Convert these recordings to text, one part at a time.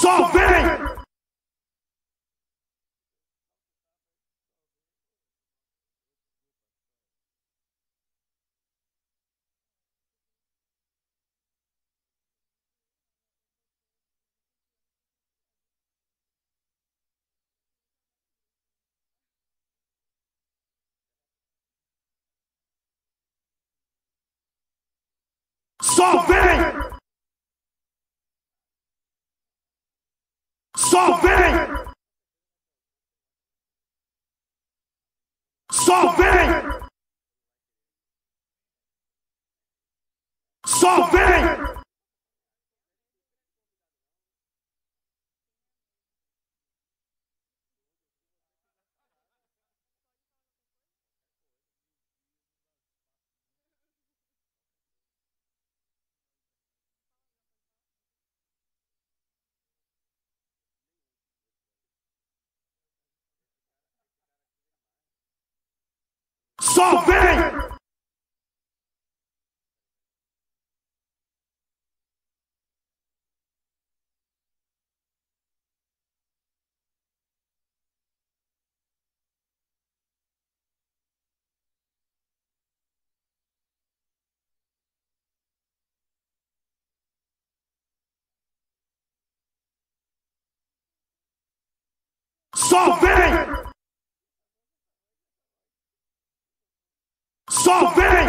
Só vem! Só vem! Só vem! Só vem! Só vem! Só vem! Só vem! Só vem!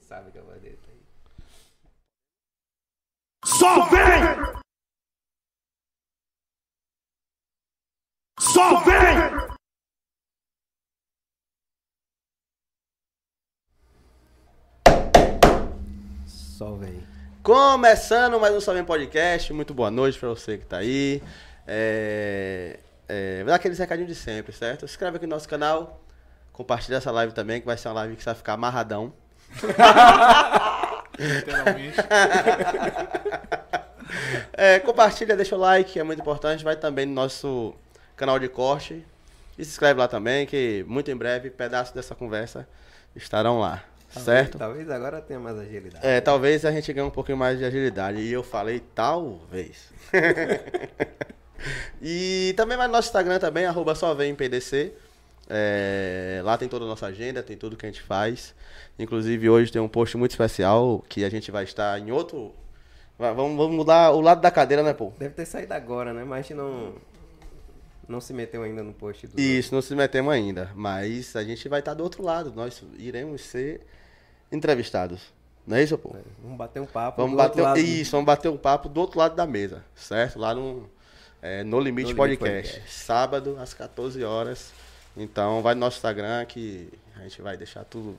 Sabe que a voz dele tá aí. Só vem! Só vem! Só vem. Começando mais um Só Vem Podcast, muito boa noite pra você que tá aí. É, é, vou dar aquele recadinho de sempre, certo? Se inscreve aqui no nosso canal, compartilha essa live também, que vai ser uma live que você vai ficar amarradão. Literalmente. É, compartilha, deixa o like, é muito importante. Vai também no nosso canal de corte. E se inscreve lá também, que muito em breve pedaços dessa conversa estarão lá, certo? Talvez, talvez agora tenha mais agilidade. É, talvez a gente ganhe um pouquinho mais de agilidade. E eu falei talvez. e também vai no nosso Instagram também, arroba só vem PDC. É, lá tem toda a nossa agenda, tem tudo que a gente faz. Inclusive hoje tem um post muito especial que a gente vai estar em outro. Vamos, vamos mudar o lado da cadeira, né, pô? Deve ter saído agora, né? Mas a gente não, não se meteu ainda no post do. Isso, não se metemos ainda. Mas a gente vai estar do outro lado. Nós iremos ser entrevistados. Não é isso, pô? Vamos bater um papo. Vamos do bater, outro lado. isso, vamos bater um papo do outro lado da mesa, certo? Lá no, é, no Limite No Limite Podcast. Podcast. Sábado, às 14 horas. Então, vai no nosso Instagram que a gente vai deixar tudo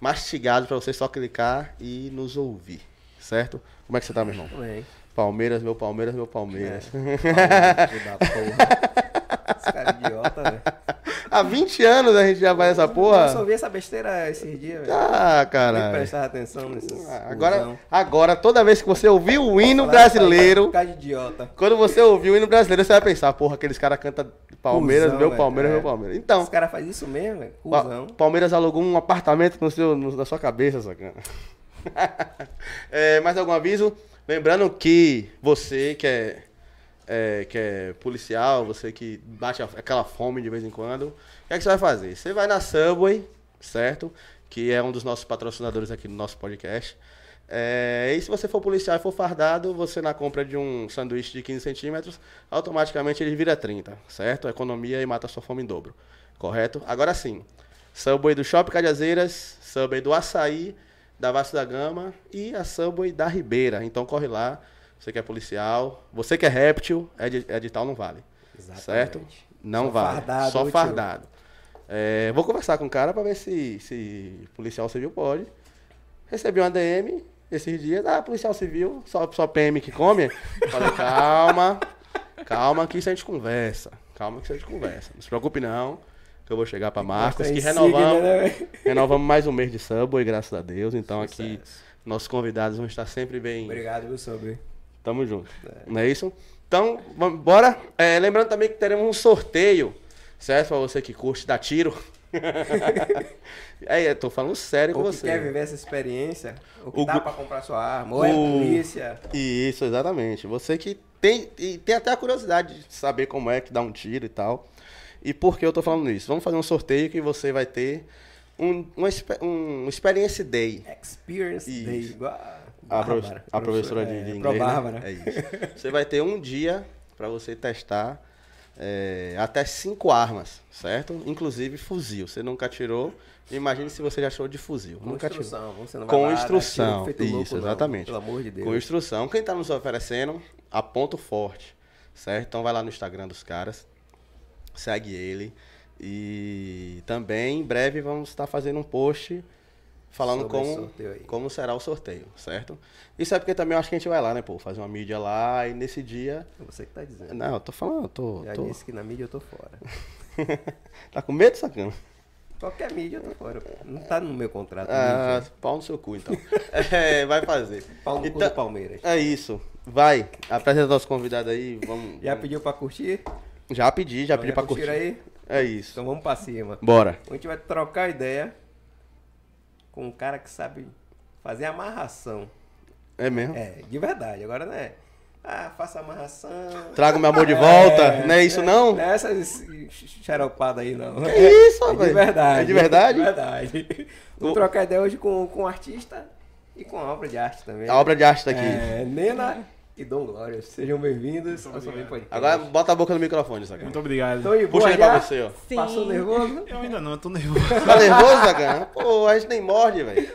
mastigado pra você só clicar e nos ouvir, certo? Como é que você tá, meu irmão? Bem. Palmeiras, meu Palmeiras, meu Palmeiras. É. Filho da porra. Esse cara é idiota, velho. Há 20 anos a gente já faz essa Eu só porra. vi essa besteira esses dias, velho. Ah, Nem caralho. prestar atenção nesses. Ah, Agora, agora, toda vez que você ouvir o hino brasileiro, Cara de idiota. Quando você ouvir o hino brasileiro, você vai pensar, porra, aqueles caras cantam Palmeiras, meu Palmeiras, é. meu Palmeiras. Então, Os caras fazem isso mesmo, velho. Palmeiras alugou um apartamento no seu, no- na sua cabeça, sacana. é, mais algum aviso? Lembrando que você que é, é, que é policial, você que bate aquela fome de vez em quando, o que é que você vai fazer? Você vai na Subway, certo? Que é um dos nossos patrocinadores aqui no nosso podcast. É, e se você for policial e for fardado, você na compra de um sanduíche de 15 centímetros, automaticamente ele vira 30, certo? Economia e mata sua fome em dobro, correto? Agora sim, Subway do Shopping Cajazeiras, Subway do Açaí, da Vasco da Gama e a Subway da Ribeira. Então corre lá, você que é policial, você que é réptil, edi- edital não vale, Exatamente. certo? Não Só vale, fardado, só fardado. É, vou conversar com o cara pra ver se, se policial civil pode. Recebi uma DM esses dias, ah, policial civil, só, só PM que come. Falei, calma, calma que isso a gente conversa. Calma que isso a gente conversa. Não se preocupe não, que eu vou chegar pra Marcos, que renovamos, né, renovamos mais um mês de Subway, graças a Deus. Então aqui, nossos convidados vão estar sempre bem... Obrigado, viu, sobre. Tamo junto. Não é isso? Então, vamos, bora. É, lembrando também que teremos um sorteio, certo? Pra você que curte dar tiro. é, eu tô falando sério com Ou que você. quer viver essa experiência, ou que O dá pra comprar sua arma, ou é O- polícia. Isso, exatamente. Você que tem, e tem até a curiosidade de saber como é que dá um tiro e tal. E por que eu tô falando isso? Vamos fazer um sorteio que você vai ter um, expe- um Experience Day. Experience Isso. Day. Igual A, a, profe- Bárbara. a professora de, é, de Pro inglês. né? Bárbara. É isso. Você vai ter um dia para você testar é, até cinco armas, certo? Inclusive fuzil. Você nunca atirou. Imagine se você já achou de fuzil. Com nunca instrução. Você não vai Com lá, dar instrução. Isso, louco, não, exatamente. Pelo amor de Deus. Com instrução. Quem tá nos oferecendo, a ponto forte, certo? Então vai lá no Instagram dos caras, segue ele. E também em breve vamos estar fazendo um post falando como, como será o sorteio, certo? Isso é porque também eu acho que a gente vai lá, né, pô? Fazer uma mídia lá e nesse dia. É você que tá dizendo. Não, eu tô falando, eu tô. Já tô- disse que na mídia eu tô fora. tá com medo, sacana? Qualquer mídia eu tô fora. Não tá no meu contrato. Ah, mídia. pau no seu cu, então. é, vai fazer. Pau no cu Então- do Palmeiras. É isso. Vai, apresenta nosso convidado aí, vamos. Já pediu pra curtir? Já pedi, já pedi pra curtir. aí? É isso. Então vamos pra cima. Bora. A gente vai trocar ideia com um cara que sabe fazer amarração. É mesmo? É, de verdade. Agora não é. Ah, faça amarração. Traga meu amor de volta. não é isso, não? Não é essas xaropadas aí, não. Que isso, É rapaz? de verdade. É de verdade? É de verdade. O- trocar ideia hoje com, com um artista e com a obra de arte também. A obra de arte tá aqui. É, Nena e Dom Glória. Sejam bem-vindos ao Somente Podcast. Agora bota a boca no microfone, Sacana. Muito obrigado. Estão de Puxa aí pra você, ó. Sim. Passou nervoso? Eu ainda não, eu tô nervoso. Tá nervoso, Sacana? Pô, a gente nem morde, velho.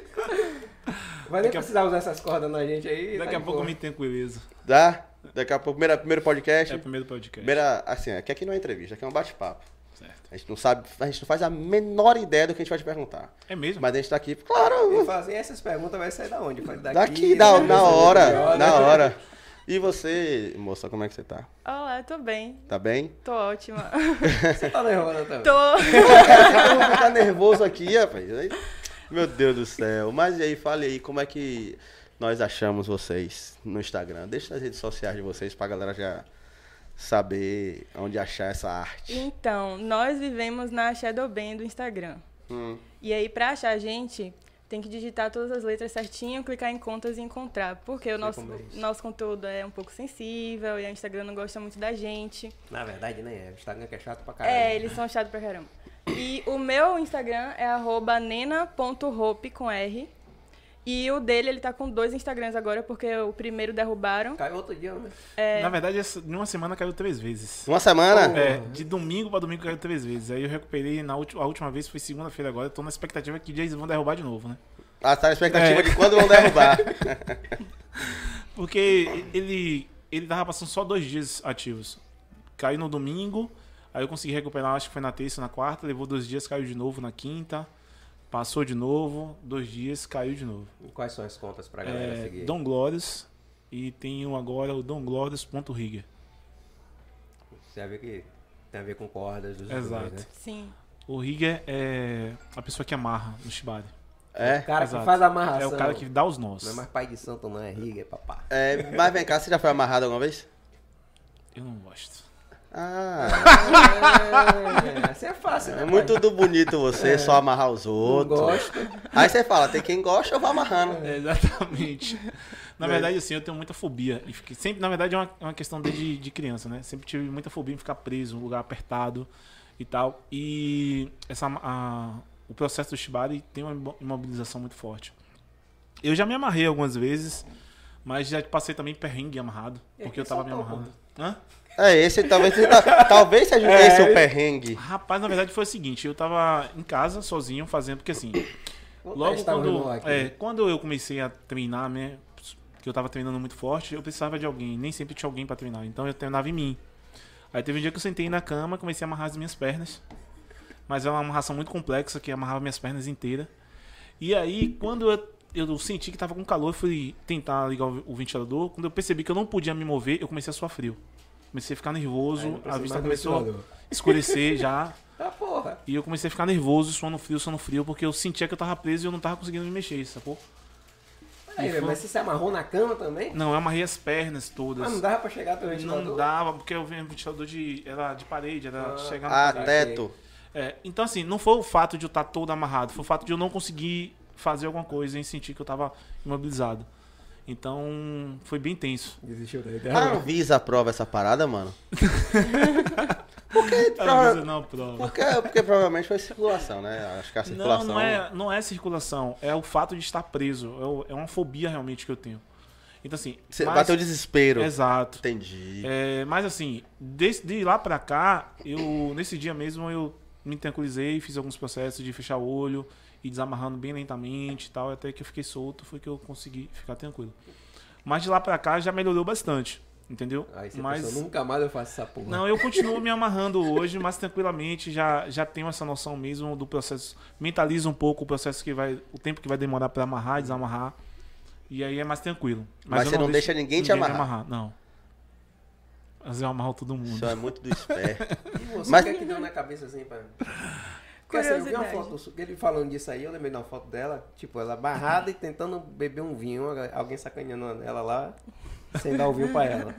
Vai nem Daqui a- precisar usar essas cordas na gente aí. Daqui tá a pouco eu me tranquilizo. Dá? Daqui a pouco, primeira, primeiro podcast. É o primeiro podcast. Primeira, assim, aqui, aqui não é entrevista, aqui é um bate-papo. Certo. A gente não sabe, a gente não faz a menor ideia do que a gente vai te perguntar. É mesmo? Mas a gente tá aqui, claro, E fazer essas perguntas vai sair da onde? Daqui, daqui, da, né? na hora, na né? hora. E você, moça, como é que você tá? Olá, tô bem. Tá bem? Tô ótima. Você tá nervosa também? tô. Vou ficar nervoso aqui, rapaz. Meu Deus do céu. Mas e aí, fale aí, como é que nós achamos vocês no Instagram? Deixa nas redes sociais de vocês pra galera já saber onde achar essa arte. Então, nós vivemos na Shadow Band do Instagram. Hum. E aí, pra achar a gente, tem que digitar todas as letras certinho, clicar em contas e encontrar. Porque o nosso, é nosso conteúdo é um pouco sensível e o Instagram não gosta muito da gente. Na verdade, nem é. O Instagram é chato pra caralho. É, eles são chatos pra caramba. E o meu Instagram é arroba nena.hope com R. E o dele, ele tá com dois Instagrams agora, porque o primeiro derrubaram. Caiu outro dia, né? Na verdade, em uma semana caiu três vezes. Uma semana? É, de domingo pra domingo caiu três vezes. Aí eu recuperei na última, a última vez foi segunda-feira agora. Eu tô na expectativa que eles vão derrubar de novo, né? Ah, tá na expectativa É. de quando vão derrubar. Porque ele, ele tava passando só dois dias ativos. Caiu no domingo, aí eu consegui recuperar, acho que foi na terça, na quarta, levou dois dias, caiu de novo na quinta, passou de novo, dois dias, caiu de novo. E quais são as contas pra galera É, seguir? Dom Glórios e tenho agora o domglórios.rigger. Você vai ver que tem a ver com cordas dos Exato. dois, né? Sim. O rigger é a pessoa que amarra no shibari. É? O cara Exato. que faz a amarração. É o cara que dá os nós. Não é mais pai de santo, não é riga, é papá. É, mas vem cá, você já foi amarrado alguma vez? Eu não gosto. Ah, É, assim é fácil, né? é muito do bonito você só amarrar os Não outros. gosto. Aí você fala, tem quem gosta, eu vou amarrando. É, exatamente. Na verdade, assim, eu tenho muita fobia. E fiquei, sempre, na verdade, é uma, é uma questão desde de criança, né? Sempre tive muita fobia em ficar preso, um lugar apertado e tal. E essa, a- o processo do Shibari tem uma imo- imobilização muito forte. Eu já me amarrei algumas vezes, mas já passei também perrengue amarrado, E porque eu tava me amarrando. Hã? É, esse talvez, talvez seja É, esse o ele- perrengue. Rapaz, na verdade foi o seguinte, eu tava em casa sozinho fazendo, porque assim, Logo quando, é, quando eu comecei a treinar, né? Que eu tava treinando muito forte, eu precisava de alguém. Nem sempre tinha alguém pra treinar. Então eu treinava em mim. Aí teve um dia que eu sentei na cama, comecei a amarrar as minhas pernas. Mas é uma amarração muito complexa que amarrava minhas pernas inteiras. E aí, quando eu, eu senti que tava com calor, eu fui tentar ligar o, o ventilador. Quando eu percebi que eu não podia me mover, eu comecei a suar frio. Comecei a ficar nervoso, a vista começou a escurecer já. Tá porra. E eu comecei a ficar nervoso, sono frio, sono frio, porque eu sentia que eu tava preso e eu não tava conseguindo me mexer, sacou? Aí, velho, mas você se amarrou na cama também? Não, eu amarrei as pernas todas. Ah, não dava pra chegar até o ventilador? Não dava, porque eu vi um ventilador de. Era de parede, era Ah. chegar na Ah, parede. teto. É, então, assim, não foi o fato de eu estar todo amarrado, foi o fato de eu não conseguir fazer alguma coisa e sentir que eu tava imobilizado. Então, foi bem tenso. Desistiu da A ideia. Anvisa aprova essa parada, mano? A Anvisa não aprova. Porque, porque provavelmente foi circulação, né? Acho que a Não, circulação. não é, não é circulação, é o fato de estar preso. É, é uma fobia realmente que eu tenho. Então, assim. Você mas- bateu desespero. Exato. Entendi. É, mas assim, desde de lá pra cá, eu nesse dia mesmo eu me tranquilizei, fiz alguns processos de fechar o olho e desamarrando bem lentamente e tal, até que eu fiquei solto, foi que eu consegui ficar tranquilo. Mas de lá pra cá já melhorou bastante, entendeu? Aí você mas pensou, nunca mais eu faço essa porra. não, eu continuo me amarrando hoje, mas tranquilamente já já tenho essa noção mesmo do processo, mentalizo um pouco o processo que vai, o tempo que vai demorar pra amarrar desamarrar. E aí é mais tranquilo. Mas eu você não deixa ninguém te me amarrar? Não. Mas eu amarro todo mundo. Isso é muito do esperto. E você, Mas- o que é que deu na cabeça assim pra... Porque assim, eu vi uma Curiosidade. foto, ele falando disso aí, eu lembrei de uma foto dela, tipo, ela barrada e tentando beber um vinho, alguém sacaneando ela lá, sem dar o vinho pra ela.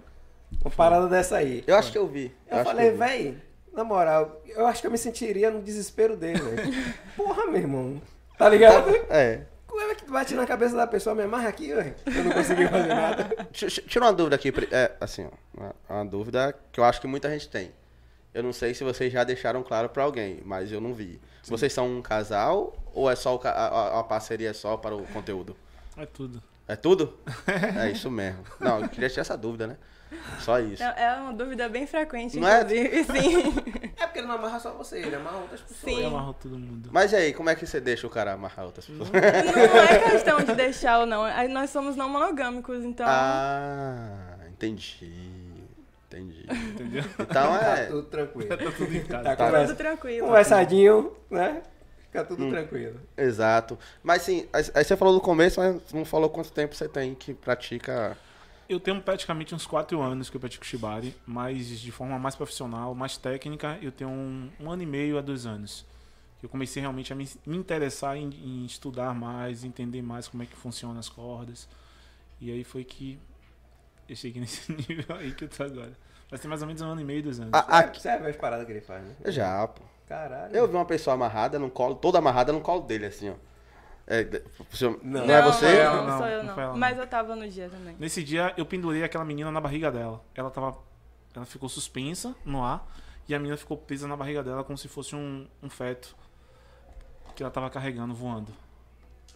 Uma parada dessa aí. Eu acho que eu vi. Eu, acho falei, véi, na moral, eu acho que eu me sentiria no desespero dele, velho. Porra, meu irmão. Tá ligado? É. Como é que bate na cabeça da pessoa, me amarra aqui, velho? Eu não consegui fazer nada. Tira uma dúvida aqui. É, assim, ó, uma, uma dúvida que eu acho que muita gente tem. Eu não sei se vocês já deixaram claro pra alguém, mas eu não vi. Vocês são um casal ou é só o ca- a, a- parceria é só para o conteúdo? É tudo. É tudo? é isso mesmo. Não, eu queria tirar essa dúvida, né? Só isso. É é uma dúvida bem frequente, Não é? inclusive, sim. É porque ele não amarra só você, ele amarra outras pessoas. Sim. Eu amarro todo mundo. Mas e aí, como é que você deixa o cara amarrar outras pessoas? Não é questão de deixar ou não. Aí Nós somos não monogâmicos, então. Ah, entendi. Entendi. Entendeu? Então Tá é. tudo tranquilo. Tá tudo em casa. Tá Tudo conversa- tranquilo. Conversadinho, né? Fica tudo Hum. tranquilo. Exato. Mas sim, aí você falou no começo, mas não falou quanto tempo você tem que pratica. Eu tenho praticamente uns 4 anos que eu pratico Shibari, mas de forma mais profissional, mais técnica, eu tenho um, um ano e meio a dois anos. Eu comecei realmente a me, me interessar em, em estudar mais, entender mais como é que funcionam as cordas. E aí foi que eu cheguei nesse nível aí que eu tô agora. Mas tem mais ou menos um ano e meio, dois anos. Ah, Sabe- Sabe as paradas que ele faz, né? Já, pô. Caralho. Eu vi uma pessoa amarrada no colo, toda amarrada no colo dele, assim, ó. É, não, Não. não é você? Não, não, Não, sou eu não ela, não. Mas eu tava no dia também. Nesse dia eu pendurei aquela menina na barriga dela. Ela tava. Ela ficou suspensa no ar e a menina ficou presa na barriga dela como se fosse um, um feto que ela tava carregando, voando.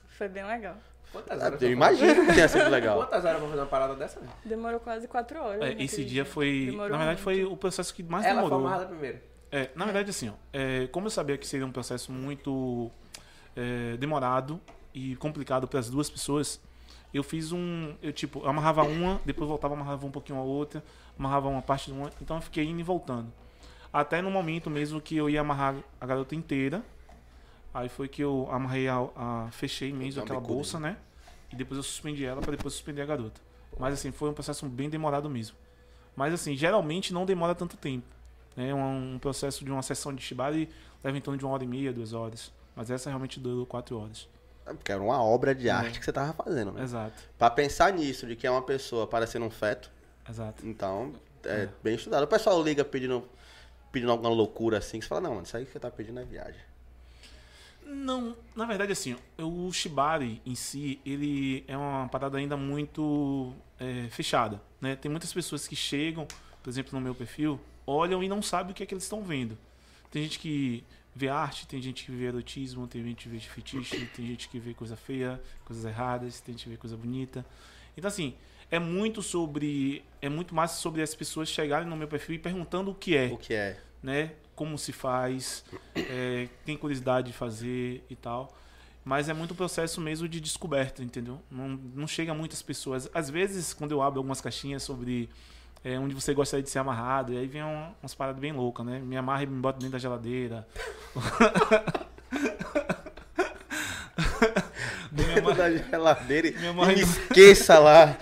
Foi bem legal. Quantas Ah, horas Eu imagino que tenha sido legal. Quantas horas pra fazer uma parada dessa? né? Demorou quase quatro horas. É, naquele esse dia foi. Demorou na verdade, muito. foi o processo que mais Ela foi demorou. amarrada primeiro. É, na verdade, assim, ó, é, como eu sabia que seria um processo muito é, demorado e complicado para as duas pessoas, eu fiz um. Eu, tipo, eu amarrava uma, depois voltava, amarrava um pouquinho a outra, amarrava uma parte de uma, então eu fiquei indo e voltando. Até no momento mesmo que eu ia amarrar a garota inteira, aí foi que eu amarrei a. a- fechei mesmo uma aquela bolsa, né? E depois eu suspendi ela para depois suspender a garota. Mas assim, foi um processo bem demorado mesmo. Mas assim, geralmente não demora tanto tempo. É um, um processo de uma sessão de shibari leva em torno de uma hora e meia, duas horas. Mas essa realmente durou quatro horas. É Porque era uma obra de arte que você tava fazendo, né? Exato, Pra pensar nisso, de que é uma pessoa parecendo um feto, exato. então é, bem estudado. O pessoal liga pedindo, pedindo alguma loucura assim, que você fala, não, mano, isso aí que você tá pedindo é viagem. Não, na verdade assim, o shibari em si, ele é uma parada ainda muito é, fechada, né? Tem muitas pessoas que chegam, por exemplo, no meu perfil, olham e não sabem o que é que eles estão vendo. Tem gente que vê arte, tem gente que vê erotismo, tem gente que vê fetiche, tem gente que vê coisa feia, coisas erradas, tem gente que vê coisa bonita. Então assim, é muito sobre, é muito mais sobre as pessoas chegarem no meu perfil e perguntando o que é O que é? né? Como se faz, é, tem curiosidade de fazer e tal. Mas é muito processo mesmo de descoberta, entendeu? Não, não chega a muitas pessoas. Às vezes, quando eu abro algumas caixinhas sobre é, onde você gostaria de ser amarrado, e aí vem um- umas paradas bem loucas, né? Me amarra e me bota dentro da geladeira. amarra, da geladeira e Minha mãe me esqueça lá.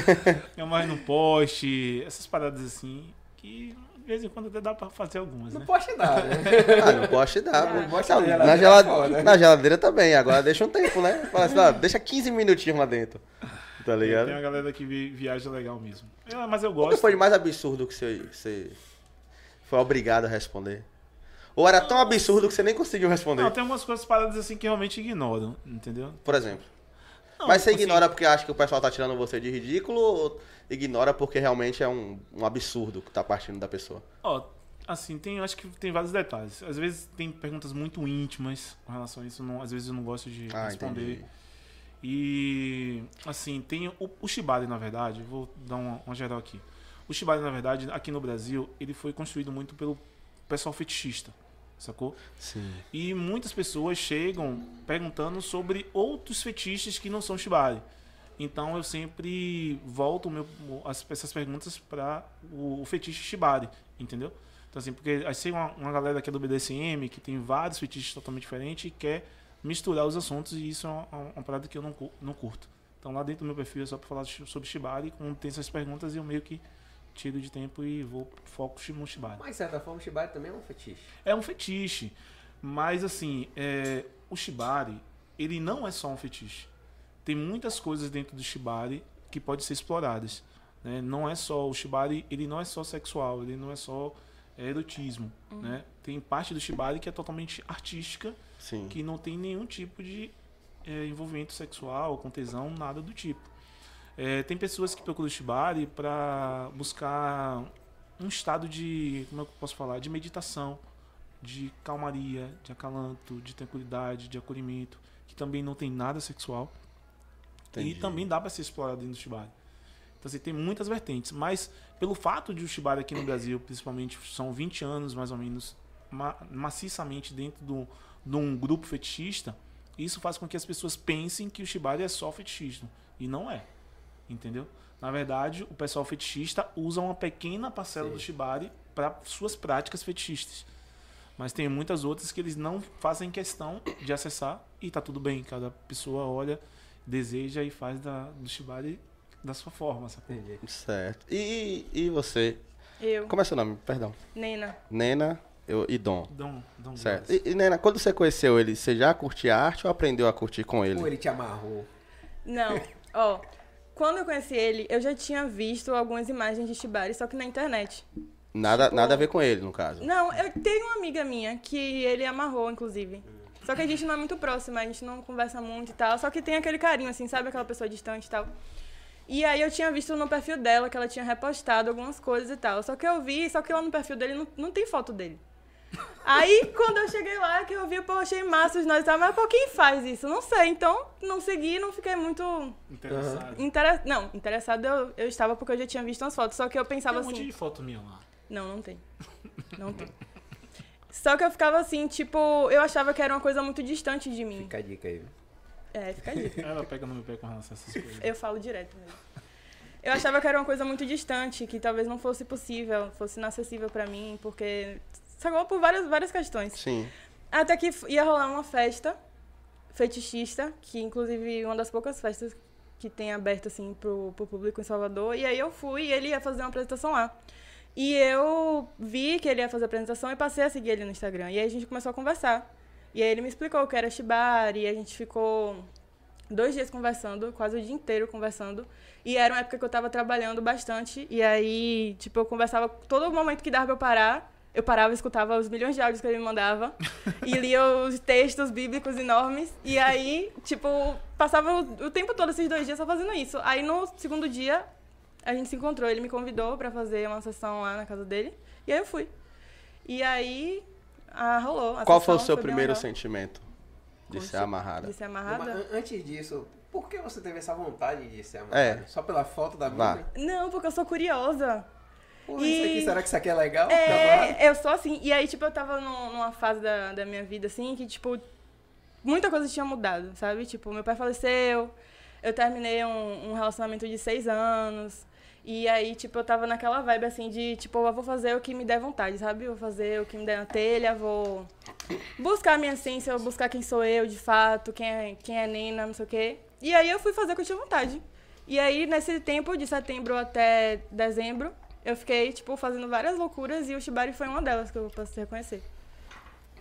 me amarra num poste, essas paradas assim, que de vez em quando até dá pra fazer algumas, Não né? pode dar, né? Ah, não poste dá, bote Não, na na, geladeira gelade- foda. na geladeira também, agora deixa um tempo, né? Fala assim, ó, deixa 15 minutinhos lá dentro. Tá ligado? Tem uma galera que vi- viaja legal mesmo. É, mas eu O que gosto. foi de mais absurdo que você, você foi obrigado a responder? Ou era tão absurdo que você nem conseguiu responder? Não, tem algumas coisas paradas assim que realmente ignoram, entendeu? Por exemplo. Não, Mas você assim, ignora porque acha que o pessoal tá tirando você de ridículo ou ignora porque realmente é um, um absurdo que tá partindo da pessoa? Ó, assim, tem, acho que tem vários detalhes. Às vezes tem perguntas muito íntimas com relação a isso, não- às vezes eu não gosto de Ah, responder. entendi. E assim, tem o, o Shibari, na verdade, vou dar uma, uma geral aqui. O Shibari, na verdade, aqui no Brasil, ele foi construído muito pelo pessoal fetichista, sacou? Sim. E muitas pessoas chegam perguntando sobre outros fetiches que não são Shibari. Então eu sempre volto meu, as, essas perguntas para o, o fetiche Shibari, entendeu? Então assim, porque aí tem uma, uma galera que é do BDSM, que tem vários fetiches totalmente diferentes e quer misturar os assuntos e isso é uma, uma parada que eu não, não curto. Então lá dentro do meu perfil é só para falar sobre Shibari, quando tem essas perguntas eu meio que tiro de tempo e vou foco no Shibari. Mas de certa forma o Shibari também é um fetiche. É um fetiche. Mas assim, é, o Shibari, ele não é só um fetiche. Tem muitas coisas dentro do Shibari que podem ser exploradas. né? Não é só o Shibari, ele não é só sexual, ele não é só é, erotismo. Né? Tem parte do Shibari que é totalmente artística, Sim. que não tem nenhum tipo de é, envolvimento sexual, com tesão, nada do tipo. É, tem pessoas que procuram o Shibari para buscar um estado de, como é que eu posso falar, de meditação, de calmaria, de acalanto, de tranquilidade, de acolhimento, que também não tem nada sexual. Entendi. E também dá para ser explorado dentro do Shibari. Então, assim, tem muitas vertentes. Mas, pelo fato de o Shibari aqui no Brasil, principalmente, são 20 anos mais ou menos, ma maciçamente dentro do, de um grupo fetichista, isso faz com que as pessoas pensem que o Shibari é só fetichismo. E não é. Entendeu? Na verdade, o pessoal fetichista usa uma pequena parcela Sim. do Shibari para suas práticas fetichistas. Mas tem muitas outras que eles não fazem questão de acessar e tá tudo bem. Cada pessoa olha, deseja e faz da, do Shibari da sua forma? Entendi. Certo. E, e você? Eu, Como é seu nome? Perdão. Nena. Nena eu, e Dom. Dão, dão Certo. E, e, Nena, quando você conheceu ele, você já curtia arte ou aprendeu a curtir com ele? Ou ele te amarrou. Não, ó. Quando eu conheci ele, eu já tinha visto algumas imagens de Shibari, só que na internet. Nada, Tipo- nada a ver com ele, no caso. Não, eu tenho uma amiga minha que ele amarrou, inclusive. Só que a gente não é muito próxima, a gente não conversa muito e tal. Só que tem aquele carinho, assim, sabe? Aquela pessoa distante e tal. E aí eu tinha visto no perfil dela que ela tinha repostado algumas coisas e tal. Só que eu vi, só que lá no perfil dele não, não tem foto dele. Aí, quando eu cheguei lá, que eu vi, pô, achei massa os nós e tal, mas pô, quem faz isso? Não sei. Então, não segui, não fiquei muito Interessado. Intere... Não, interessado eu, eu estava porque eu já tinha visto umas fotos. Só que eu Tem pensava um assim. monte de foto minha lá. Não, não tem. Não tem. Só que eu ficava assim, tipo, eu achava que era uma coisa muito distante de mim. Fica a dica aí. viu? É, fica a dica. Ela pega no meu pé com relação a essas coisas. Eu falo direto mesmo. Eu achava que era uma coisa muito distante, que talvez não fosse possível, fosse inacessível pra mim, porque. Sacou por várias, várias questões. Sim. Até que ia rolar uma festa fetichista, que inclusive uma das poucas festas que tem aberto assim pro, pro público em Salvador. E aí eu fui e ele ia fazer uma apresentação lá. E eu vi que ele ia fazer a apresentação e passei a seguir ele no Instagram. E aí a gente começou a conversar. E aí ele me explicou o que era Shibari, e a gente ficou dois dias conversando, quase o dia inteiro conversando. E era uma época que eu tava trabalhando bastante. E aí, tipo, eu conversava todo momento que dava pra eu parar. Eu parava e escutava os milhões de áudios que ele me mandava. e lia os textos bíblicos enormes. E aí, tipo, passava o, o tempo todo esses dois dias só fazendo isso. Aí no segundo dia, a gente se encontrou. Ele me convidou pra fazer uma sessão lá na casa dele. E aí eu fui. E aí, ah, rolou. A Qual foi o seu bem primeiro legal. sentimento de ser amarrada? De ser amarrada? an- antes disso, por que você teve essa vontade de ser amarrado? É. Só pela foto da. Bíblia? Não, porque eu sou curiosa. Pô, E- isso aqui, será que isso aqui é legal? É, eu sou assim. E aí, tipo, eu tava num- numa fase da, da minha vida, assim, que, tipo, muita coisa tinha mudado, sabe? Tipo, meu pai faleceu, eu terminei um, um relacionamento de seis anos. E aí, tipo, eu tava naquela vibe, assim, de, tipo, eu vou fazer o que me der vontade, sabe? Vou fazer o que me der na telha, vou buscar a minha essência, vou buscar quem sou eu, de fato, quem é, quem é Nena, não sei o quê. E aí eu fui fazer o que eu tinha vontade. E aí, nesse tempo, de setembro até dezembro, eu fiquei, tipo, fazendo várias loucuras e o Shibari foi uma delas que eu posso reconhecer.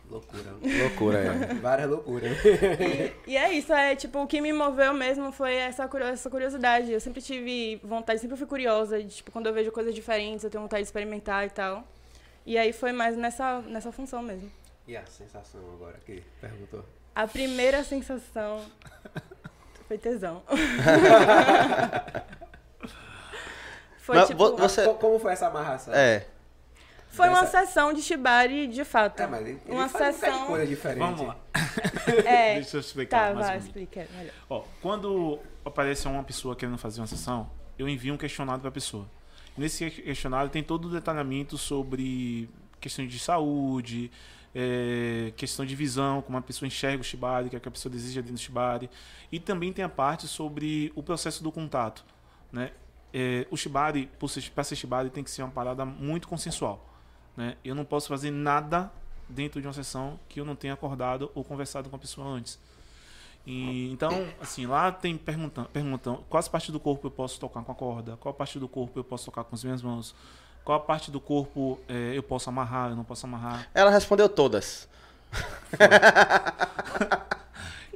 Loucura. Loucura, é. Várias loucuras. E é isso, é tipo, o que me moveu mesmo foi essa, essa curiosidade. Eu sempre tive vontade, sempre fui curiosa, de, tipo, quando eu vejo coisas diferentes, eu tenho vontade de experimentar e tal. E aí foi mais nessa, nessa função mesmo. E a sensação agora que perguntou? A primeira sensação foi tesão. foi Mas tipo. vo- você- Co- Como foi essa amarração? É. Foi uma sessão de shibari de fato. É, mas ele, ele uma faz um sessão. coisa diferente. Vamos lá. É. Deixa eu explicar Tá, mais vai, um explica. melhor. Ó, quando aparece uma pessoa querendo fazer uma sessão, eu envio um questionário para a pessoa. Nesse questionário tem todo o detalhamento sobre questões de saúde, é, questão de visão, como a pessoa enxerga o shibari, o que, é que a pessoa deseja dentro do shibari. E também tem a parte sobre o processo do contato. Né? É, o shibari, para ser shibari, tem que ser uma parada muito consensual. Né? Eu não posso fazer nada dentro de uma sessão que eu não tenha acordado ou conversado com a pessoa antes. E, então, assim, lá tem perguntando, perguntam quais partes do corpo eu posso tocar com a corda, qual parte do corpo eu posso tocar com as minhas mãos, qual parte do corpo eh, eu posso amarrar, eu não posso amarrar. Ela respondeu todas.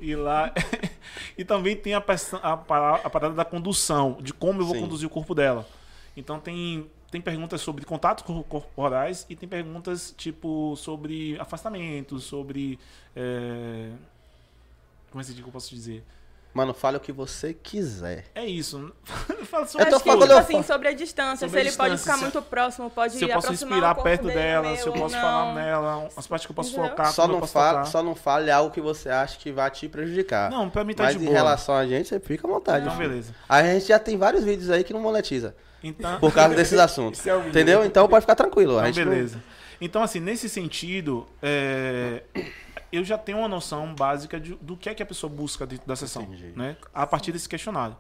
E lá. e também tem a, a, a parada da condução, de como eu vou Sim. conduzir o corpo dela. Então tem, tem perguntas sobre contatos cor- corporais e tem perguntas tipo sobre afastamento, sobre. eh, como é que eu posso dizer? Mano, fale o que você quiser. É isso. Fala Eu sobre tô Acho que, falando- tipo eu assim, sobre a distância. Sobre a se ele pode distância, ficar se- muito próximo, pode se eu posso corpo perto dela, meu se eu posso não. falar nela, as partes que eu posso Entendeu? focar, Só eu não, tocar. só não fale algo que você acha que vai te prejudicar. Não, pra mim tá Mas de em boa. relação a gente, você fica à vontade. Então, filho. beleza. A gente já tem vários vídeos aí que não monetiza. Então, Por causa desses assuntos. É. Entendeu? Então pode ficar tranquilo. a então gente não- beleza. Então, assim, nesse sentido, é, eu já tenho uma noção básica de- do que é que a pessoa busca dentro da sessão, Entendi. né? A partir desse questionário.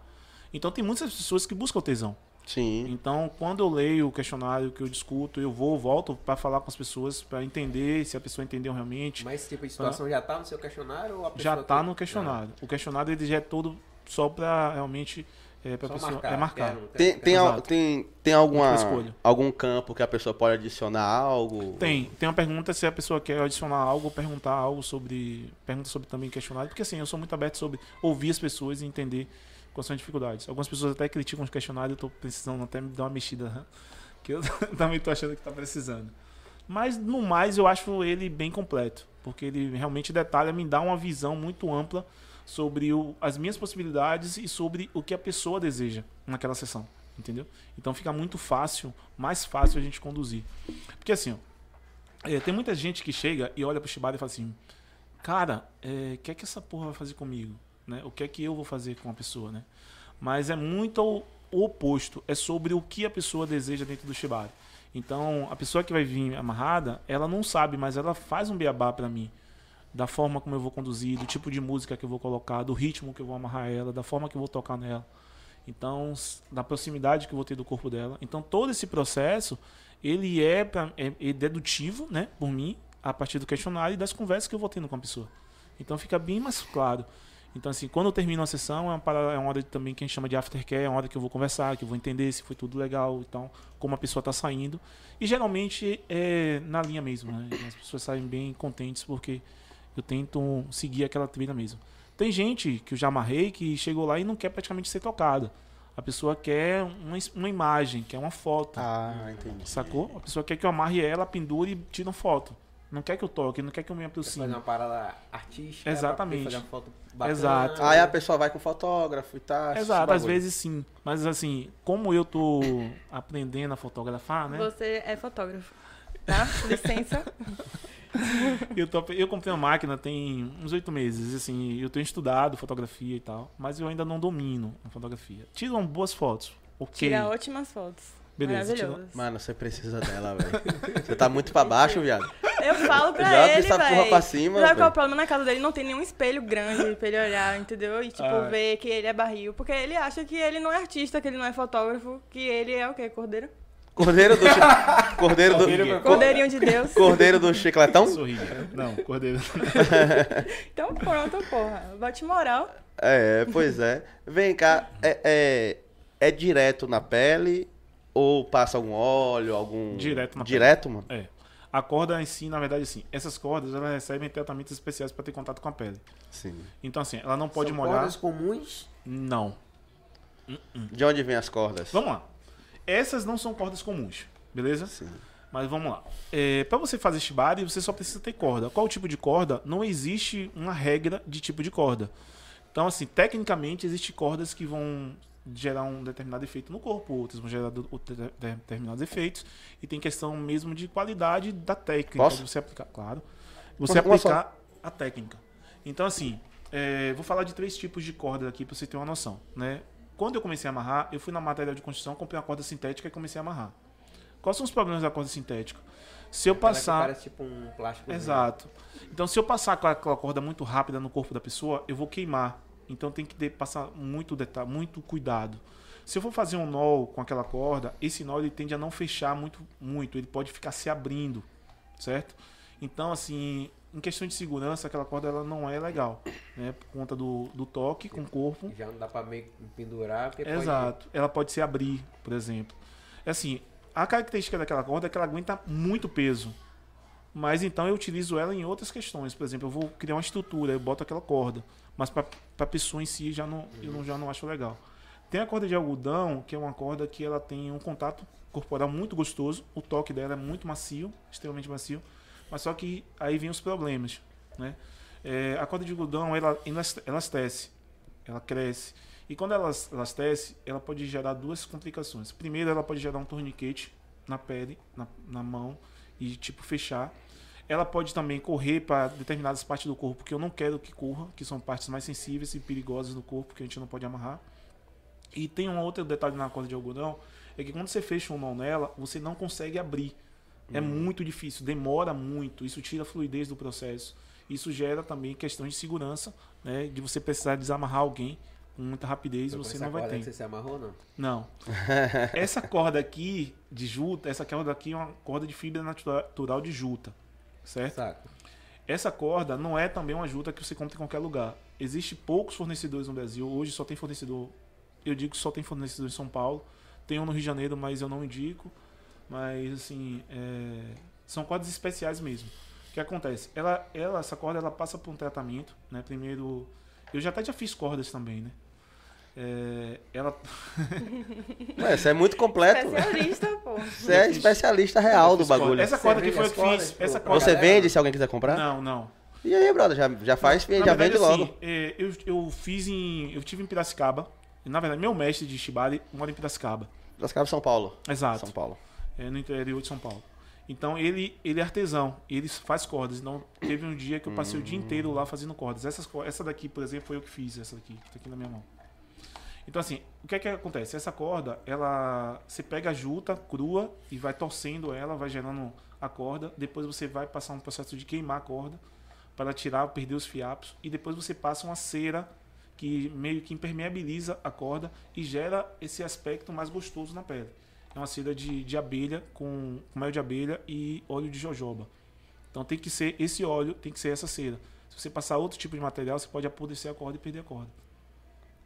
Então, tem muitas pessoas que buscam o tesão. Sim. Então, quando eu leio o questionário, que eu discuto, eu vou, volto para falar com as pessoas, para entender se a pessoa entendeu realmente. Mas esse tipo de situação já tá no seu questionário ou a pessoa já está tem- no questionário. O questionário ele já é todo só para realmente é, para Só pessoa marcar, é marcar. quero, Tem, quero, tem, al- tem, tem alguma, algum campo que a pessoa pode adicionar algo? Tem, tem uma pergunta se a pessoa quer adicionar algo, perguntar algo sobre, pergunta sobre também questionário, porque assim, eu sou muito aberto sobre ouvir as pessoas e entender quais são as dificuldades. Algumas pessoas até criticam os questionários, eu tô precisando até me dar uma mexida, né? que eu também tô achando que tá precisando. Mas no mais eu acho ele bem completo, porque ele realmente detalha, me dá uma visão muito ampla sobre o- as minhas possibilidades e sobre o que a pessoa deseja naquela sessão, entendeu? Então fica muito fácil, mais fácil a gente conduzir. Porque assim, ó, é, tem muita gente que chega e olha pro Shibari e fala assim: Cara, é, o que é que essa porra vai fazer comigo? Né? O que é que eu vou fazer com a pessoa, né? Mas é muito o o oposto. É sobre o que a pessoa deseja dentro do Shibari. Então, a pessoa que vai vir amarrada, ela não sabe, mas ela faz um beabá pra mim. Da forma como eu vou conduzir, do tipo de música que eu vou colocar, do ritmo que eu vou amarrar ela, da forma que eu vou tocar nela. Então, da proximidade que eu vou ter do corpo dela. Então, todo esse processo, ele é, pra, é, é dedutivo, né, por mim, a partir do questionário e das conversas que eu vou tendo com a pessoa. Então, fica bem mais claro. Então, assim, quando eu termino a sessão, é uma, parada- é uma hora também que a gente chama de aftercare, é uma hora que eu vou conversar, que eu vou entender se foi tudo legal, então, como a pessoa está saindo. E geralmente é na linha mesmo, né? As pessoas saem bem contentes porque eu tento seguir aquela trilha mesmo. Tem gente que eu já amarrei que chegou lá e não quer praticamente ser tocada. A pessoa quer uma, uma imagem, quer uma foto. Ah, entendi. Sacou? A pessoa quer que eu amarre ela, pendure e tire uma foto. Não quer que eu toque, não quer que eu me Fazer aproxime. uma parada artística. Exatamente. Fazer uma foto bacana. Exato. Aí a pessoa vai com fotógrafo e tá. Exato, às vezes sim. Mas assim, como eu tô aprendendo a fotografar, né? Você é fotógrafo. Tá? Licença. Eu, tô, eu comprei uma máquina tem uns oito meses, assim, eu tenho estudado fotografia e tal, mas eu ainda não domino a fotografia. Tiram boas fotos, ok. Tira ótimas fotos. Beleza, Maravilhoso. Mano, você precisa dela, velho. Você tá muito pra baixo, viado. Eu falo pra Joga ele, essa porra pra cima, Sabe qual é o problema? Na casa dele não tem nenhum espelho grande pra ele olhar, entendeu? E, tipo, Ah. ver que ele é barril. Porque ele acha que ele não é artista, que ele não é fotógrafo, que ele é o quê? Cordeiro? Cordeiro do. chi- Cordeiro do. Cordeiro- Cordeirinho de Deus. Cordeiro do chicletão? Não, cordeiro. Então pronto, porra. Bate moral. É, pois é. Vem cá, é, é, é direto na pele ou passa algum óleo, algum. Direto na pele. Direto, mano? É. A corda em si, na verdade, assim, essas cordas, elas recebem tratamentos especiais para ter contato com a pele. Sim. Então, assim, ela não pode São molhar. cordas comuns. Não. De onde vem as cordas? Vamos lá. Essas não são cordas comuns, beleza? Sim. Mas vamos lá. É, para você fazer shibari, você só precisa ter corda. Qual tipo de corda? Não existe uma regra de tipo de corda. Então, assim, tecnicamente, existem cordas que vão gerar um determinado efeito no corpo, outras vão gerar determinados efeitos. E tem questão mesmo de qualidade da técnica Posso? você aplicar. Claro. Você só. aplicar a técnica. Então, assim, é, vou falar de três tipos de corda aqui pra você ter uma noção, né? Quando eu comecei a amarrar, eu fui na material de construção, comprei uma corda sintética e comecei a amarrar. Quais são os problemas da corda sintética? Se eu Aquela passar. Parece tipo um plástico. Exato. Então, se eu passar com aquela corda muito rápida no corpo da pessoa, eu vou queimar. Então, tem que de- passar muito detalhe, muito cuidado. Se eu for fazer um nó com aquela corda, esse nó ele tende a não fechar muito, muito. Ele pode ficar se abrindo, certo? Então, assim, em questão de segurança, aquela corda ela não é legal, né? Por conta do, do toque com o corpo. Já não dá pra meio pendurar, porque pode- Exato. Ela pode se abrir, por exemplo. É Assim, a característica daquela corda é que ela aguenta muito peso. Mas então eu utilizo ela em outras questões. Por exemplo, eu vou criar uma estrutura, eu boto aquela corda. Mas para a pessoa em si já não, eu não, já não acho legal. Tem a corda de algodão, que é uma corda que ela tem um contato corporal muito gostoso. O toque dela é muito macio, extremamente macio. Mas só que aí vem os problemas, né? É, a corda de algodão, ela elas- elastece, ela cresce. E quando ela elastece, ela pode gerar duas complicações. Primeiro, ela pode gerar um torniquete na pele, na, na mão, e tipo fechar. Ela pode também correr para determinadas partes do corpo que eu não quero que corra, que são partes mais sensíveis e perigosas do corpo que a gente não pode amarrar. E tem um outro detalhe na corda de algodão, é que quando você fecha um nó nela, você não consegue abrir. É muito difícil, demora muito, isso tira a fluidez do processo. Isso gera também questões de segurança, né, de você precisar desamarrar alguém com muita rapidez, Foi por você não vai ter. que Você se amarrou, não? Não. essa corda aqui de juta, essa corda aqui é uma corda de fibra natura- natural de juta, certo? Saco. Essa corda não é também uma juta que você compra em qualquer lugar. Existem poucos fornecedores no Brasil. Hoje só tem fornecedor. Eu digo que só tem fornecedor em São Paulo. Tem um no Rio de Janeiro, mas eu não indico. Mas assim, é, são cordas especiais mesmo. O que acontece? Ela, ela, essa corda, ela passa por um tratamento, né? Primeiro, eu já até já fiz cordas também, né? É, ela Ué, você é muito completo. velho. Especialista, pô. Você é especialista real do bagulho. Essa corda aqui foi eu as que fiz. Essa corda. Você galera? vende se alguém quiser comprar? Não, não. E aí, brother, já, já faz, Na já verdade, vende logo. assim, é, eu, eu fiz em. Eu tive em Piracicaba. Na verdade, meu mestre de Shibari mora em Piracicaba. Cabas São Paulo. Exato. São Paulo. É, no interior de São Paulo. Então ele, ele é artesão, ele faz cordas. Então teve um dia que eu passei o dia inteiro lá fazendo cordas. Essas, essa daqui, por exemplo, foi eu que fiz, essa daqui, que tá aqui na minha mão. Então assim, o que é que acontece? Essa corda, ela você pega a juta crua e vai torcendo ela, vai gerando a corda, depois você vai passar um processo de queimar a corda para tirar, perder os fiapos e depois você passa uma cera que meio que impermeabiliza a corda e gera esse aspecto mais gostoso na pele. Uma cera de, de abelha com, com mel de abelha e óleo de jojoba. Então tem que ser esse óleo, tem que ser essa cera. Se você passar outro tipo de material, você pode apodrecer a corda e perder a corda.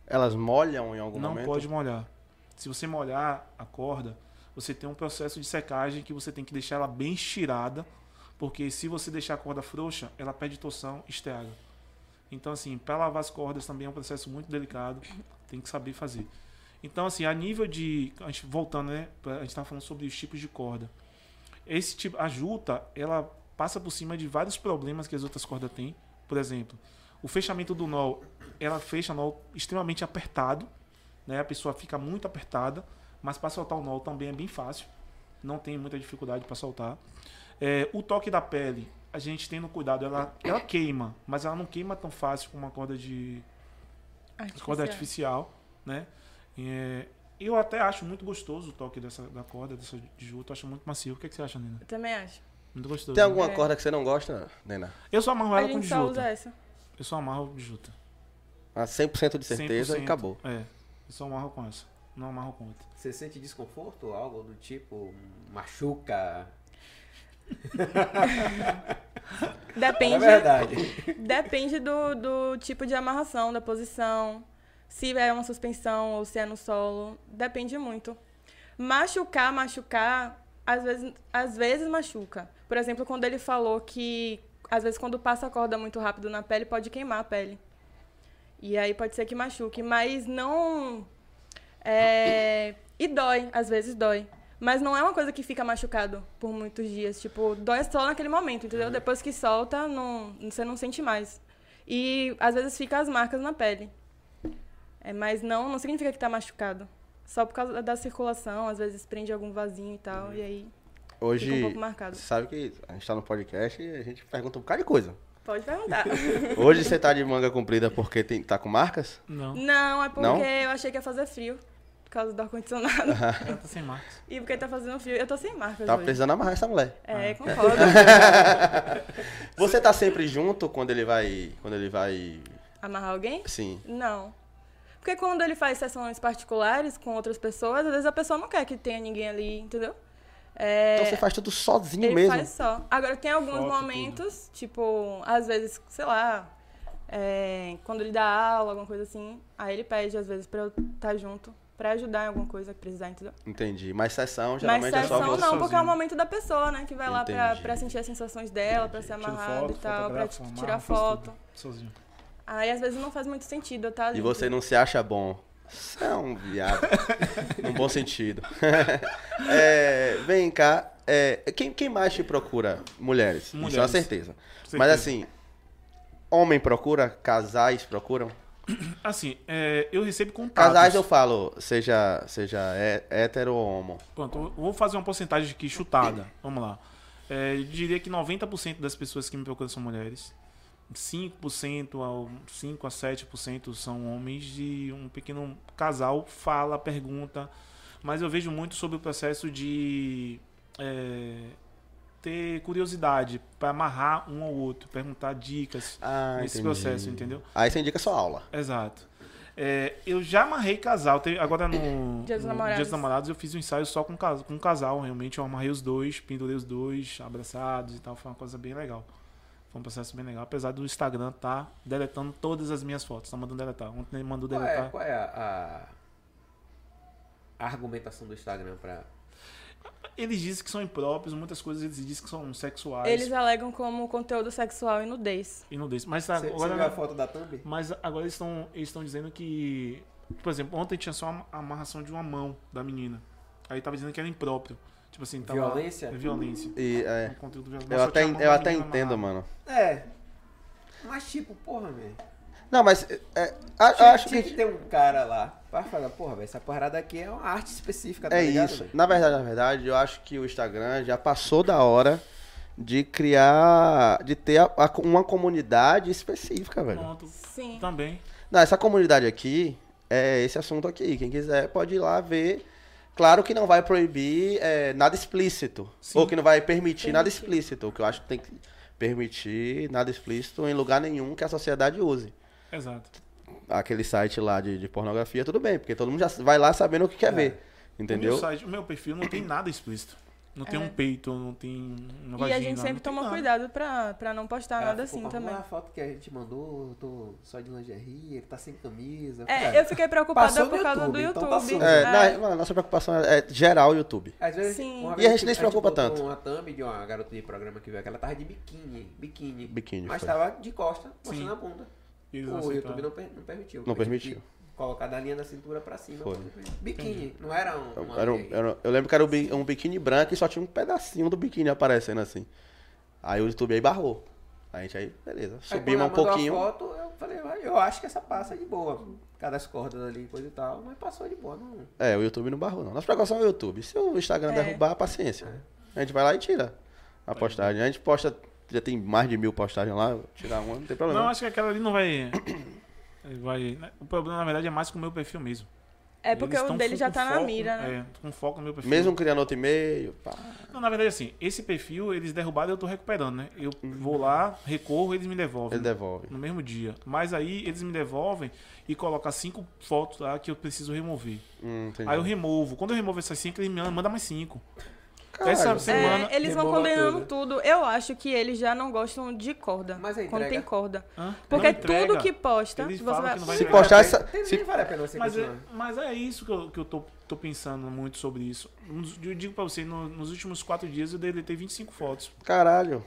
Elas molham em algum Não momento? pode molhar. Se você molhar a corda, você tem um processo de secagem que você tem que deixar ela bem estirada, porque se você deixar a corda frouxa, ela perde torção e estraga. Então, assim, para lavar as cordas também é um processo muito delicado, tem que saber fazer. Então, assim, a nível de. A gente, voltando, né? A gente estava falando sobre os tipos de corda. Esse tipo, a juta, ela passa por cima de vários problemas que as outras cordas têm. Por exemplo, o fechamento do nó, ela fecha o nó extremamente apertado, né? A pessoa fica muito apertada, mas para soltar o nó também é bem fácil. Não tem muita dificuldade para soltar. É, o toque da pele, a gente tendo cuidado, ela, ela queima, mas ela não queima tão fácil como uma corda de corda artificial, né? É, eu até acho muito gostoso o toque dessa da corda dessa de juta, eu acho muito macio. O que, é que você acha, Nina? Também acho. Muito gostoso. Tem né? alguma É. corda que você não gosta, Nena? Eu só amarro A ela com gente de só juta. usa essa. Eu só amarro de juta. A 100% de certeza e 100%. acabou. É, eu só amarro com essa. Não amarro com outra. Você sente desconforto? Algo do tipo machuca? É Depende, verdade. depende do, do tipo de amarração, da posição. Se é uma suspensão ou se é no solo. Depende muito. Machucar, machucar, às vezes, às vezes machuca. Por exemplo, quando ele falou que às vezes quando passa a corda muito rápido na pele, pode queimar a pele. E aí pode ser que machuque, mas não. É... E dói, às vezes dói. Mas não é uma coisa que fica machucado por muitos dias. Tipo, dói só naquele momento, entendeu? Depois que solta, não, você não sente mais. E às vezes fica as marcas na pele. É, mas não, não significa que tá machucado. Só por causa da circulação, às vezes prende algum vasinho e tal, e aí Hoje, fica um pouco marcado. você sabe que a gente tá no podcast e a gente pergunta um bocado de coisa. Pode perguntar. Hoje você tá de manga comprida porque tem, tá com marcas? Não, não, é porque Não? eu achei que ia fazer frio. Por causa do ar-condicionado. ela tá sem marcas. e porque tá fazendo frio. Eu tô sem marcas Tá hoje. precisando amarrar essa mulher. É, concordo. Você tá sempre junto quando ele vai. Quando ele vai. Amarrar alguém? Sim. Não. Porque quando ele faz sessões particulares com outras pessoas, às vezes a pessoa não quer que tenha ninguém ali, entendeu? É, Então você faz tudo sozinho ele mesmo. faz só. Agora, tem alguns Foto, momentos, tipo, às vezes, sei lá, é, quando ele dá aula, alguma coisa assim, aí ele pede, às vezes, pra eu estar junto, pra ajudar em alguma coisa que precisar, entendeu? Entendi. Mas sessão Mas geralmente é só sessão você. não, porque é o sozinho. momento da pessoa, né? Que vai lá pra, Entendi. pra sentir as sensações dela, pra ser Tiro amarrado foto, e tal, pra tirar foto. tudo Sozinho. Aí, às vezes, não faz muito sentido eu estar ali. E você não se acha bom. Você é um viado. Num bom sentido. É, vem cá. é, quem, quem mais te procura? Mulheres. Isso é uma Mulheres. certeza. Certeza. Mas assim, homem procura? Casais procuram? Assim, é, eu recebo contatos. Casais eu falo, seja, seja é- hétero ou homo. Pronto, vou fazer uma porcentagem aqui chutada. Vamos lá. É, eu diria que 90% das pessoas que me procuram são mulheres. 5% ao 5 a 7% são homens e um pequeno casal fala, pergunta. Mas eu vejo muito sobre o processo de é, ter curiosidade para amarrar um ao outro, perguntar dicas Ah, nesse entendi. processo, entendeu? Aí você indica sua aula. Exato. É, eu já amarrei casal. Agora no Dia dos Namorados. Dia dos Namorados eu fiz um ensaio só com, cas- com um casal. Realmente eu amarrei os dois, pendurei os dois, abraçados e tal. Foi uma coisa bem legal. Foi um processo bem legal. Apesar do Instagram tá deletando todas as minhas fotos. Tá mandando deletar. Ontem ele mandou Qual é, deletar. qual é a, a- a argumentação do Instagram pra. Eles dizem que são impróprios, muitas coisas eles dizem que são sexuais. Eles alegam como conteúdo sexual e nudez. E deixam. Mas Você, você agora. viu a foto da thumb? Mas agora eles estão eles estão dizendo que. Por exemplo, ontem tinha só uma amarração de uma mão da menina. Aí tava dizendo que era impróprio. Tipo assim, tava. Violência? Violência. E, é, Um conteúdo violento. eu até, a eu até entendo, mano. É. Mas tipo, porra, velho. Não, mas é, a- eu Tinha, acho tinha que que ter um cara lá pra falar, porra, velho, essa parada aqui é uma arte específica, tá É ligado? isso. velho? Na verdade, na verdade, eu acho que o Instagram já passou da hora de criar, de ter a- a- uma comunidade específica, velho. Pronto. Sim. Também. Não, essa comunidade aqui é esse assunto aqui. Quem quiser pode ir lá ver. Claro que não vai proibir é, nada explícito. Sim. Ou que não vai permitir nada explícito. O que eu acho que tem que permitir nada explícito em lugar nenhum que a sociedade use. Exato. Aquele site lá de, de pornografia, tudo bem, porque todo mundo já vai lá sabendo o que quer É. ver. O meu, Entendeu? site, o meu perfil não tem nada explícito. Não tem É. um peito, não tem uma E vagina. a gente não sempre tem toma nada. cuidado pra, pra não postar Cara, nada ficou assim também. A foto que a gente mandou, eu tô só de lingerie, ele tá sem camisa. É, cara. eu fiquei preocupada Passou por no causa do YouTube, então YouTube. passou. É, É. na- a nossa preocupação é, é geral o YouTube. Às vezes, Sim. E a gente nem se preocupa botou tanto. uma thumb de uma garota de programa que veio, que ela tava de biquíni, biquíni. Biquíni, Mas foi. tava de costa, mostrando Sim. a bunda. Eles o. YouTube não, per- não permitiu. Não tipo, permitiu. Colocar da linha da cintura pra cima. Foi. Biquíni, não era um. uma Era um- era eu lembro que era um, um biquíni branco e só tinha um pedacinho do biquíni aparecendo assim. Aí o YouTube aí barrou. A gente aí, beleza. Subimos um pouquinho. foto, eu falei, "Vai, eu acho que essa passa de boa. Por causa das cordas ali, coisa e tal, mas passou de boa. Não... É, o YouTube não barrou, não. Nossa precaução é o YouTube. Se o Instagram É. derrubar, paciência. A gente vai lá e tira a postagem. A gente posta, já tem mais de mil postagens lá, tirar uma, não tem problema. Não, acho que aquela ali não vai. Vai né? O problema, na verdade, é mais com o meu perfil mesmo. É porque Eles o dele já tá na foco- mira, né? É, com foco no meu perfil. Mesmo criando outro e-mail, pá. Não, na verdade, assim, esse perfil, eles derrubaram e eu tô recuperando, né? Eu vou lá, recorro, eles me devolvem. ele devolve. No mesmo dia. Mas aí eles me devolvem e colocam cinco fotos lá que eu preciso remover. Hum, entendi. Aí eu removo. Quando eu removo essas cinco, eles me mandam mais cinco. Caralho. Essa semana. É, eles vão condenando tudo. tudo. Eu acho que eles já não gostam de corda. Mas a quando tem corda. Hã? Porque entrega. tudo que posta, você vai. que vai Se postar essa. Tem- Se, Nem vale a pena você Mas é, mas é isso que eu, que eu tô, tô pensando muito sobre isso. Eu digo pra você, no- nos últimos quatro dias eu deletei 25 fotos. caralho.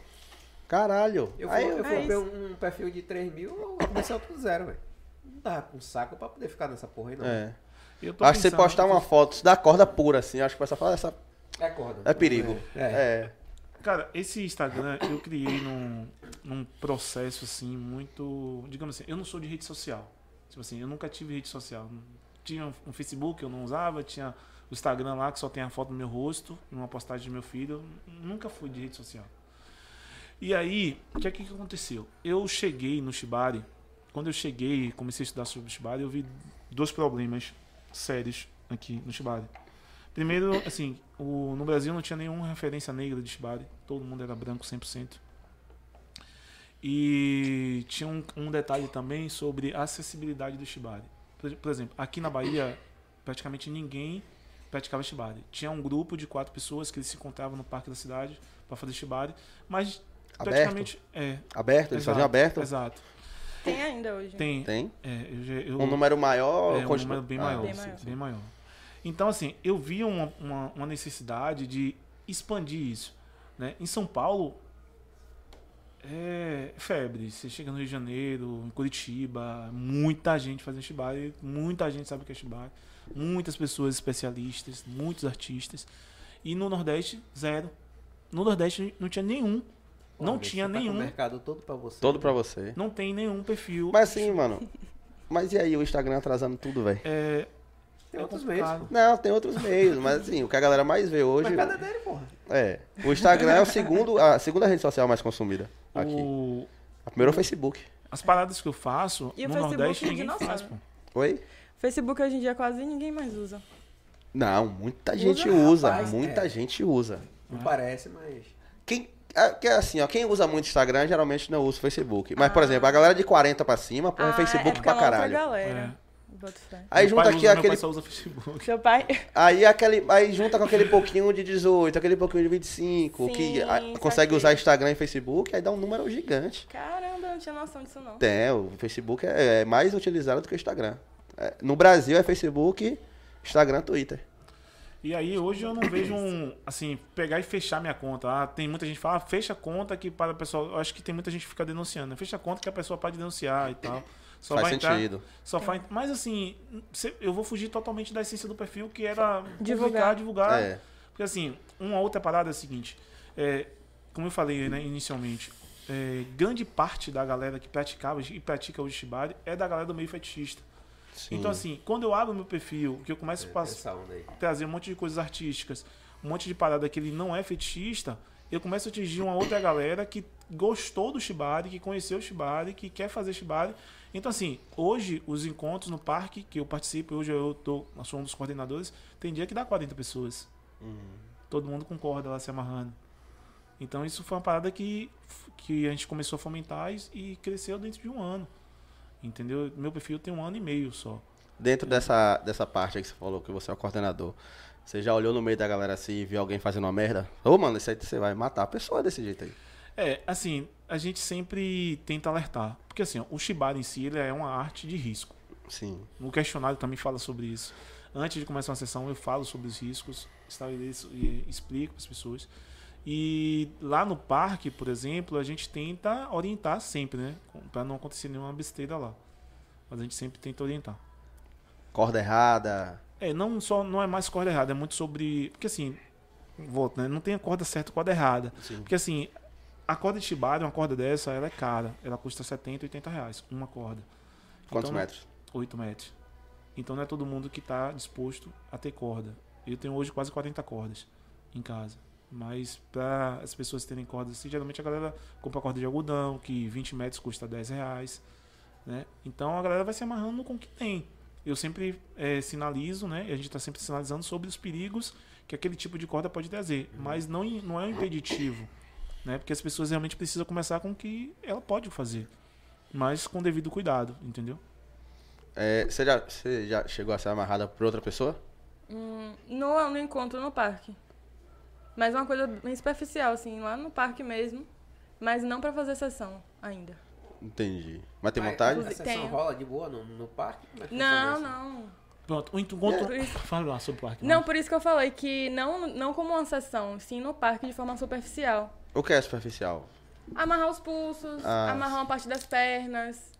Caralho. Eu Aí fui, eu- eu É isso. um, um perfil de 3 mil, eu comecei outro do zero, velho. Não tava com saco pra poder ficar nessa porra aí, não. É. Eu tô Acho que você postar uma foto da corda pura, assim, acho que o pessoal fala, essa É corda. é perigo. É. É. Cara, esse Instagram eu criei num, num processo assim muito. Digamos assim, eu não sou de rede social. Tipo assim, eu nunca tive rede social. Tinha um Facebook eu não usava, tinha o Instagram lá que só tem a foto do meu rosto, numa postagem do meu filho. Eu nunca fui de rede social. E aí, o que é que aconteceu? Eu cheguei no Shibari, quando eu cheguei e comecei a estudar sobre o Shibari, eu vi dois problemas sérios aqui no Shibari. Primeiro, assim, o, no Brasil não tinha nenhuma referência negra de Shibari, todo mundo era branco 100%. E tinha um, um detalhe também sobre a acessibilidade do Shibari. Por, por exemplo, aqui na Bahia, praticamente ninguém praticava Shibari. Tinha um grupo de quatro pessoas que eles se encontravam no parque da cidade para fazer Shibari, mas praticamente é Aberto? Eles exato, faziam aberto? Exato. Tem ainda hoje. Tem. Tem? É, eu, eu, Um número maior? é, um continua- número bem Ah, maior, Bem sim, maior. bem maior. Então, assim, eu vi uma, uma, uma necessidade de expandir isso. Né? Em São Paulo, é febre. Você chega no Rio de Janeiro, em Curitiba, muita gente fazendo shibari, muita gente sabe o que é shibari, muitas pessoas especialistas, muitos artistas. E no Nordeste, zero. No Nordeste não tinha nenhum. Não Olha, tinha você tá com nenhum. o mercado todo pra você. Todo pra você. Não tem nenhum perfil. Mas assim, mano. Mas e aí, o Instagram atrasando tudo, velho? é, Tem é outros complicado. meios. Não, tem outros meios, mas assim, o que a galera mais vê O hoje. mercado é dele, porra. É. O Instagram é o segundo, a segunda rede social mais consumida aqui. O, A primeira é o Facebook. As paradas que eu faço E o no Facebook Nordeste é ninguém faz, pô. Oi? Facebook hoje em dia quase ninguém mais usa. Não, muita gente Usa, usa. rapaz, muita é. gente usa. Não parece, mas. Quem, é, que é assim, ó, quem usa muito Instagram geralmente não usa o Facebook. Mas, por exemplo, a galera de 40 pra cima põe Ah, Facebook é é pra caralho. galera. Fé. Aí Meu junta pai aqui usa, aquele. pai só usa Facebook. Seu pai. Aí, aquele, aí junta com aquele pouquinho de 18, aquele pouquinho de 25, que Sim, ah, consegue usar Instagram e Facebook, aí dá um número gigante. Caramba, eu não tinha noção disso não. Tem, o Facebook é, é mais utilizado do que o Instagram. É, no Brasil é Facebook, Instagram, Twitter. E aí hoje eu não vejo um, assim, pegar e fechar minha conta. Ah, tem muita gente que fala, ah, fecha a conta que para o pessoal. Eu acho que tem muita gente que fica denunciando. né? Fecha a conta que a pessoa pode denunciar e tal. Só Faz vai entrar- sentido. Só faz, mas assim, eu vou fugir totalmente da essência do perfil, que era Divulgar. divulgar. É. Porque assim, uma outra parada é a seguinte, é, como eu falei né, inicialmente, é, grande parte da galera que praticava e pratica o shibari é da galera do meio fetichista. Sim. Então assim, quando eu abro meu perfil, que eu começo a onda aí. trazer um monte de coisas artísticas, um monte de parada que ele não é fetichista, eu começo a atingir uma outra galera que gostou do Shibari, que conheceu o Shibari, que quer fazer Shibari. Então, assim, hoje, os encontros no parque que eu participo, hoje eu tô, eu sou um dos coordenadores, tem dia que dá 40 pessoas. Todo mundo concorda lá se amarrando. Então, isso foi uma parada que, que a gente começou a fomentar e, e cresceu dentro de um ano. Entendeu? Meu perfil tem um ano e meio só. Dentro dessa, dessa parte aí que você falou que você é o coordenador, você já olhou no meio da galera assim e viu alguém fazendo uma merda? Ô, mano, isso aí você vai matar a pessoa desse jeito aí. É, assim, a gente sempre tenta alertar. Porque assim, ó, o Shibari em si ele é uma arte de risco. Sim. No questionário também fala sobre isso. Antes de começar uma sessão, eu falo sobre os riscos, estabeleço e explico para as pessoas. E lá no parque, por exemplo, a gente tenta orientar sempre, né? Para não acontecer nenhuma besteira lá. Mas a gente sempre tenta orientar. Corda errada. É, não só não é mais corda errada, é muito sobre. Porque assim, volto, né? Não tem a corda certa e corda errada. Sim. Porque assim, a corda de Shibari, uma corda dessa, ela é cara. Ela custa 70, 80 reais. Uma corda. Quantos Então, metros? 8 metros. Então não é todo mundo que está disposto a ter corda. Eu tenho hoje quase 40 cordas em casa. Mas para as pessoas terem cordas assim, geralmente a galera compra corda de algodão, que 20 metros custa 10 reais. Né? Então a galera vai se amarrando com o que tem. Eu sempre eh, sinalizo, né? A gente está sempre sinalizando sobre os perigos que aquele tipo de corda pode trazer. Mas não, não é um impeditivo. Né? Porque as pessoas realmente precisam começar com o que ela pode fazer. Mas com devido cuidado, entendeu? É, você, já, você já chegou a ser amarrada por outra pessoa? Hum, no, no encontro no parque. Mas uma coisa bem superficial, assim, lá no parque mesmo. Mas não pra fazer sessão ainda. Entendi. Mas tem Mas vontade? A sessão Tenho. rola de boa no, no parque? É Não, isso? não. Pronto, o encontro. Isso- Fala lá sobre o parque. Não, por isso que eu falei que não, não como uma sessão, sim no parque de forma superficial. O que é superficial? Amarrar os pulsos, Ah. amarrar uma parte das pernas.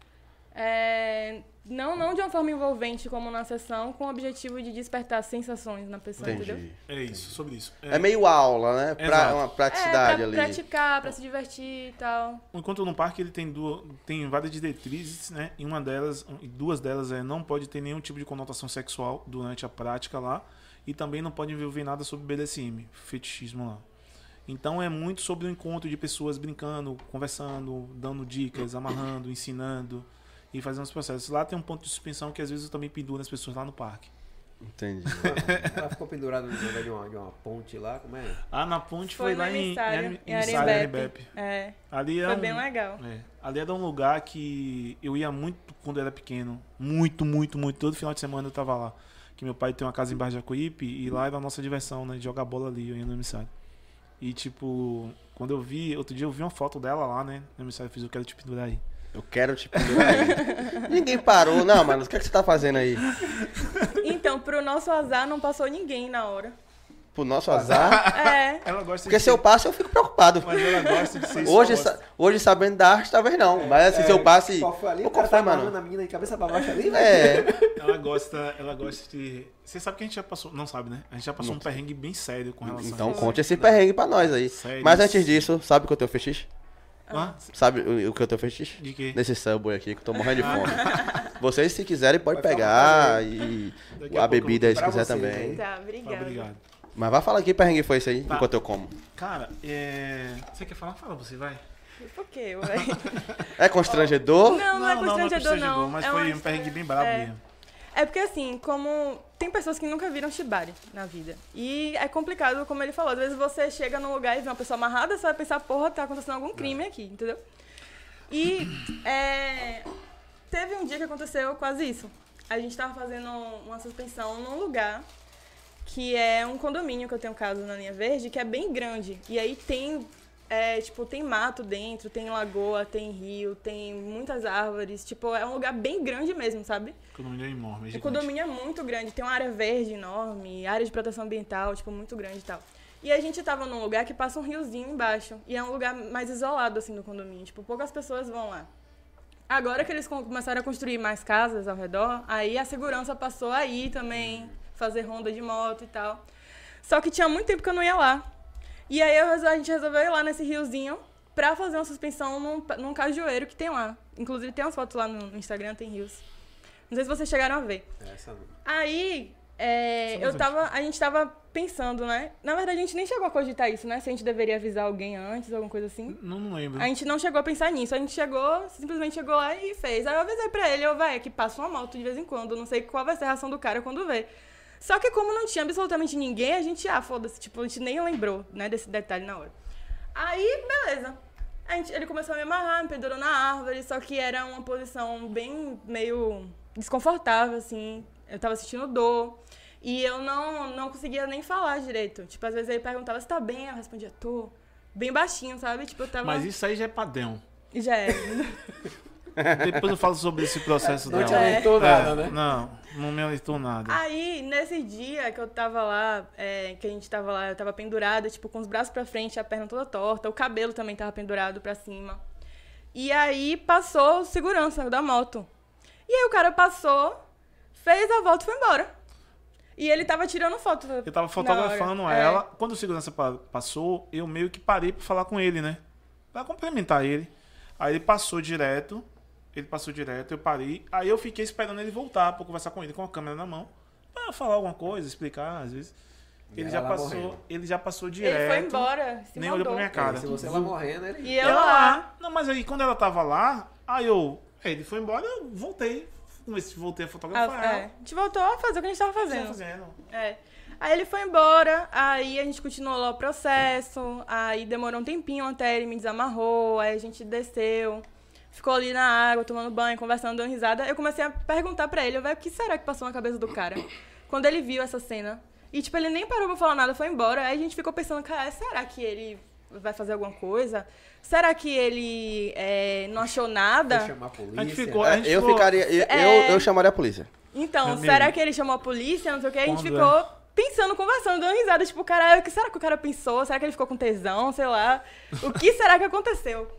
É, não, não de uma forma envolvente como na sessão, com o objetivo de despertar sensações na pessoa, entendeu? Entendi. É isso, sobre isso. É meio aula, né? Pra, Exato. uma É, praticidade pra ali. praticar, pra se divertir e tal. Enquanto no parque ele tem, duas, tem várias diretrizes, né? E uma delas, e duas delas é não pode ter nenhum tipo de conotação sexual durante a prática lá. E também não pode envolver nada sobre BDSM, fetichismo lá. Então é muito sobre o encontro de pessoas brincando, conversando, dando dicas, amarrando, ensinando e fazendo os processos. Lá tem um ponto de suspensão que às vezes eu também penduro as pessoas lá no parque. Entendi. Ela ficou pendurada no lugar de uma, de uma ponte lá, como é? Ah, na ponte Foi foi, lá em, em, em. Arembepe. É, Ali é foi um, bem legal. É, ali era um lugar que eu ia muito quando eu era pequeno. Muito, muito, muito. Todo final de semana eu tava lá. Que meu pai tem uma casa em Barra de Jacuípe e lá era a nossa diversão, né? De jogar bola ali, eu ia no emissário. E tipo, quando eu vi, outro dia eu vi uma foto dela lá, né? No emissário eu fiz, eu quero te pendurar aí. Eu quero te pendurar aí. Ninguém parou. Não, mano, o que, é que você tá fazendo aí? Então, pro nosso azar, não passou ninguém na hora. Pro nosso azar. É, Ela gosta Porque de se eu passo, eu fico preocupado. Mas ela gosta de ser Hoje, sa- hoje sabendo da arte, talvez não. Mas assim, se eu passe. Qual foi ali? Ô, O qual cara foi, tá mano? amarrando a menina de cabeça pra baixo ali, velho. É. Ela gosta, ela gosta de. Você sabe que a gente já passou. Não sabe, né? A gente já passou um perrengue bem sério com relação Então a isso. conte esse perrengue pra nós aí. Sério. Mas antes disso, sabe o que eu tenho fetiche? Hã? Sabe o o que eu tenho fetiche? De quê? Nesse subway aqui, que eu tô morrendo de fome. Vocês, se quiserem, pode Vai pegar e a a bebida aí, se quiser você, também. tá, Tá, obrigada. obrigado. Mas vai falar que perrengue foi esse aí, Tá. enquanto eu como. Cara, é... você quer falar? Fala, você vai. Por quê? É constrangedor? Não, não, é constrangedor, não. mas É foi um perrengue história- bem brabo é. mesmo. É porque assim, como tem pessoas que nunca viram shibari na vida. E é complicado, como ele falou, às vezes você chega num lugar e vê uma pessoa amarrada, você vai pensar, porra, tá acontecendo algum crime aqui, entendeu? E é, teve um dia que aconteceu quase isso. A gente tava fazendo uma suspensão num lugar que é um condomínio que eu tenho casa na linha verde, que é bem grande. E aí tem é, tipo, tem mato dentro, tem lagoa, tem rio, tem muitas árvores. Tipo, é um lugar bem grande mesmo, sabe? O condomínio é enorme, é O condomínio é muito grande, tem uma área verde enorme, área de proteção ambiental, tipo, muito grande e tal. E a gente tava num lugar que passa um riozinho embaixo. E é um lugar mais isolado, assim, do condomínio. Tipo, poucas pessoas vão lá. Agora que eles com- começaram a construir mais casas ao redor, aí a segurança passou aí também, fazer ronda de moto e tal. Só que tinha muito tempo que eu não ia lá. E aí eu a gente resolveu ir lá nesse riozinho pra fazer uma suspensão num, num cajueiro que tem lá. Inclusive tem umas fotos lá no no Instagram, tem rios. Não sei se vocês chegaram a ver. Essa não. Aí, é, eu tava, a gente tava pensando, né? Na verdade, a gente nem chegou a cogitar isso, né? Se a gente deveria avisar alguém antes, alguma coisa assim. Não, não lembro. A gente não chegou a pensar nisso. A gente chegou, simplesmente chegou lá e fez. Aí eu avisei pra ele, eu, vai, que passa uma moto de vez em quando. Não sei qual vai ser a reação do cara quando vê. Só que como não tinha absolutamente ninguém, a gente, ah, foda-se, tipo, a gente nem lembrou, né, desse detalhe na hora. Aí, beleza. A gente, ele começou a me amarrar, me pendurou na árvore, só que era uma posição bem, meio desconfortável, assim. Eu tava sentindo dor. E eu não, não conseguia nem falar direito. Tipo, às vezes ele perguntava se tá bem, eu respondia, tô. Bem baixinho, sabe? Tipo, eu tava... Mas isso aí já é padrão. Já é. Depois eu falo sobre esse processo Não te alertou É, nada, né? Não, não me alertou nada. Aí, nesse dia que eu tava lá, é, que a gente tava lá, eu tava pendurada, tipo, com os braços pra frente, a perna toda torta, o cabelo também tava pendurado pra cima. E aí passou o segurança da moto. E aí o cara passou, fez a volta e foi embora. E ele tava tirando foto. Eu tava fotografando. É. ela. Quando o segurança pa- passou, eu meio que parei pra falar com ele, né? Pra complementar ele. Aí ele passou direto. Ele passou direto, eu parei. Aí eu fiquei esperando ele voltar pra conversar com ele com a câmera na mão. Pra falar alguma coisa, explicar, às vezes. E Ele já passou, morrendo. ele já passou Ele direto. foi embora, se Nem olhou pra minha cara. É, se você lá morrendo, ele. E eu Ela lá. Não, mas aí quando ela tava lá, aí eu. aí Ele foi embora, eu voltei. Voltei a Ah, fotografar é. ela. A gente voltou a fazer o que a gente tava Tava fazendo. fazendo. É. Aí ele foi embora, aí a gente continuou lá o processo, aí demorou um tempinho até ele me desamarrou, aí a gente desceu, ficou ali na água, tomando banho, conversando, dando risada. Eu comecei a perguntar pra ele, velho, o que será que passou na cabeça do cara? Quando ele viu essa cena. E, tipo, ele nem parou pra falar nada, foi embora. Aí a gente ficou pensando, cara, será que ele vai fazer alguma coisa? Será que ele é, não achou nada? Chamar a polícia. A gente ficou. É, a gente eu ficou- ficaria. Eu, É. eu, eu chamaria a polícia. Então, Meu será amigo. que ele chamou a polícia? Não sei o que. A gente Quando ficou pensando, conversando, dando risada. Tipo, caralho, o que será que o cara pensou? Será que ele ficou com tesão? Sei lá. O que será que aconteceu?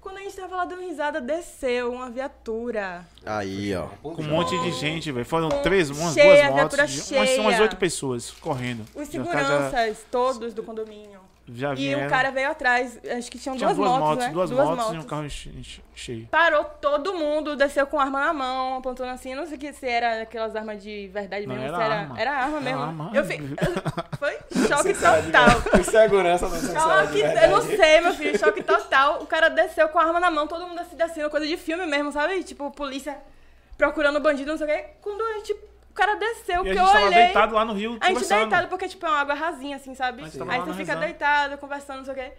Quando a gente tava lá dando risada, desceu uma viatura. Aí, ó. Com um monte de gente, velho. Foram Com- três, umas cheia, duas a motos. viatura de- umas, umas oito pessoas correndo. Os Já- já- seguranças, todos do condomínio. Já E vieram. o cara veio atrás, acho que tinham Tinha duas, motos, né? duas, motos, e um carro che- che- cheio. Parou todo mundo, desceu com arma na mão, apontando assim. Não sei se era aquelas armas de verdade Não, mesmo, era se era arma. Era arma Era mesmo. arma. Eu fi... Foi choque total. Segurança da sociedade. Choque, eu não sei, meu filho, choque total. O cara desceu com a arma na mão, todo mundo assim, descendo, coisa de filme mesmo, sabe? Tipo, polícia procurando bandido, não sei o quê. Quando a gente. O cara desceu, E que a eu gente tava olhei. deitado lá no rio A gente deitado, porque, tipo, é uma água rasinha, assim, sabe? A Aí você na fica deitado, conversando, não sei o quê.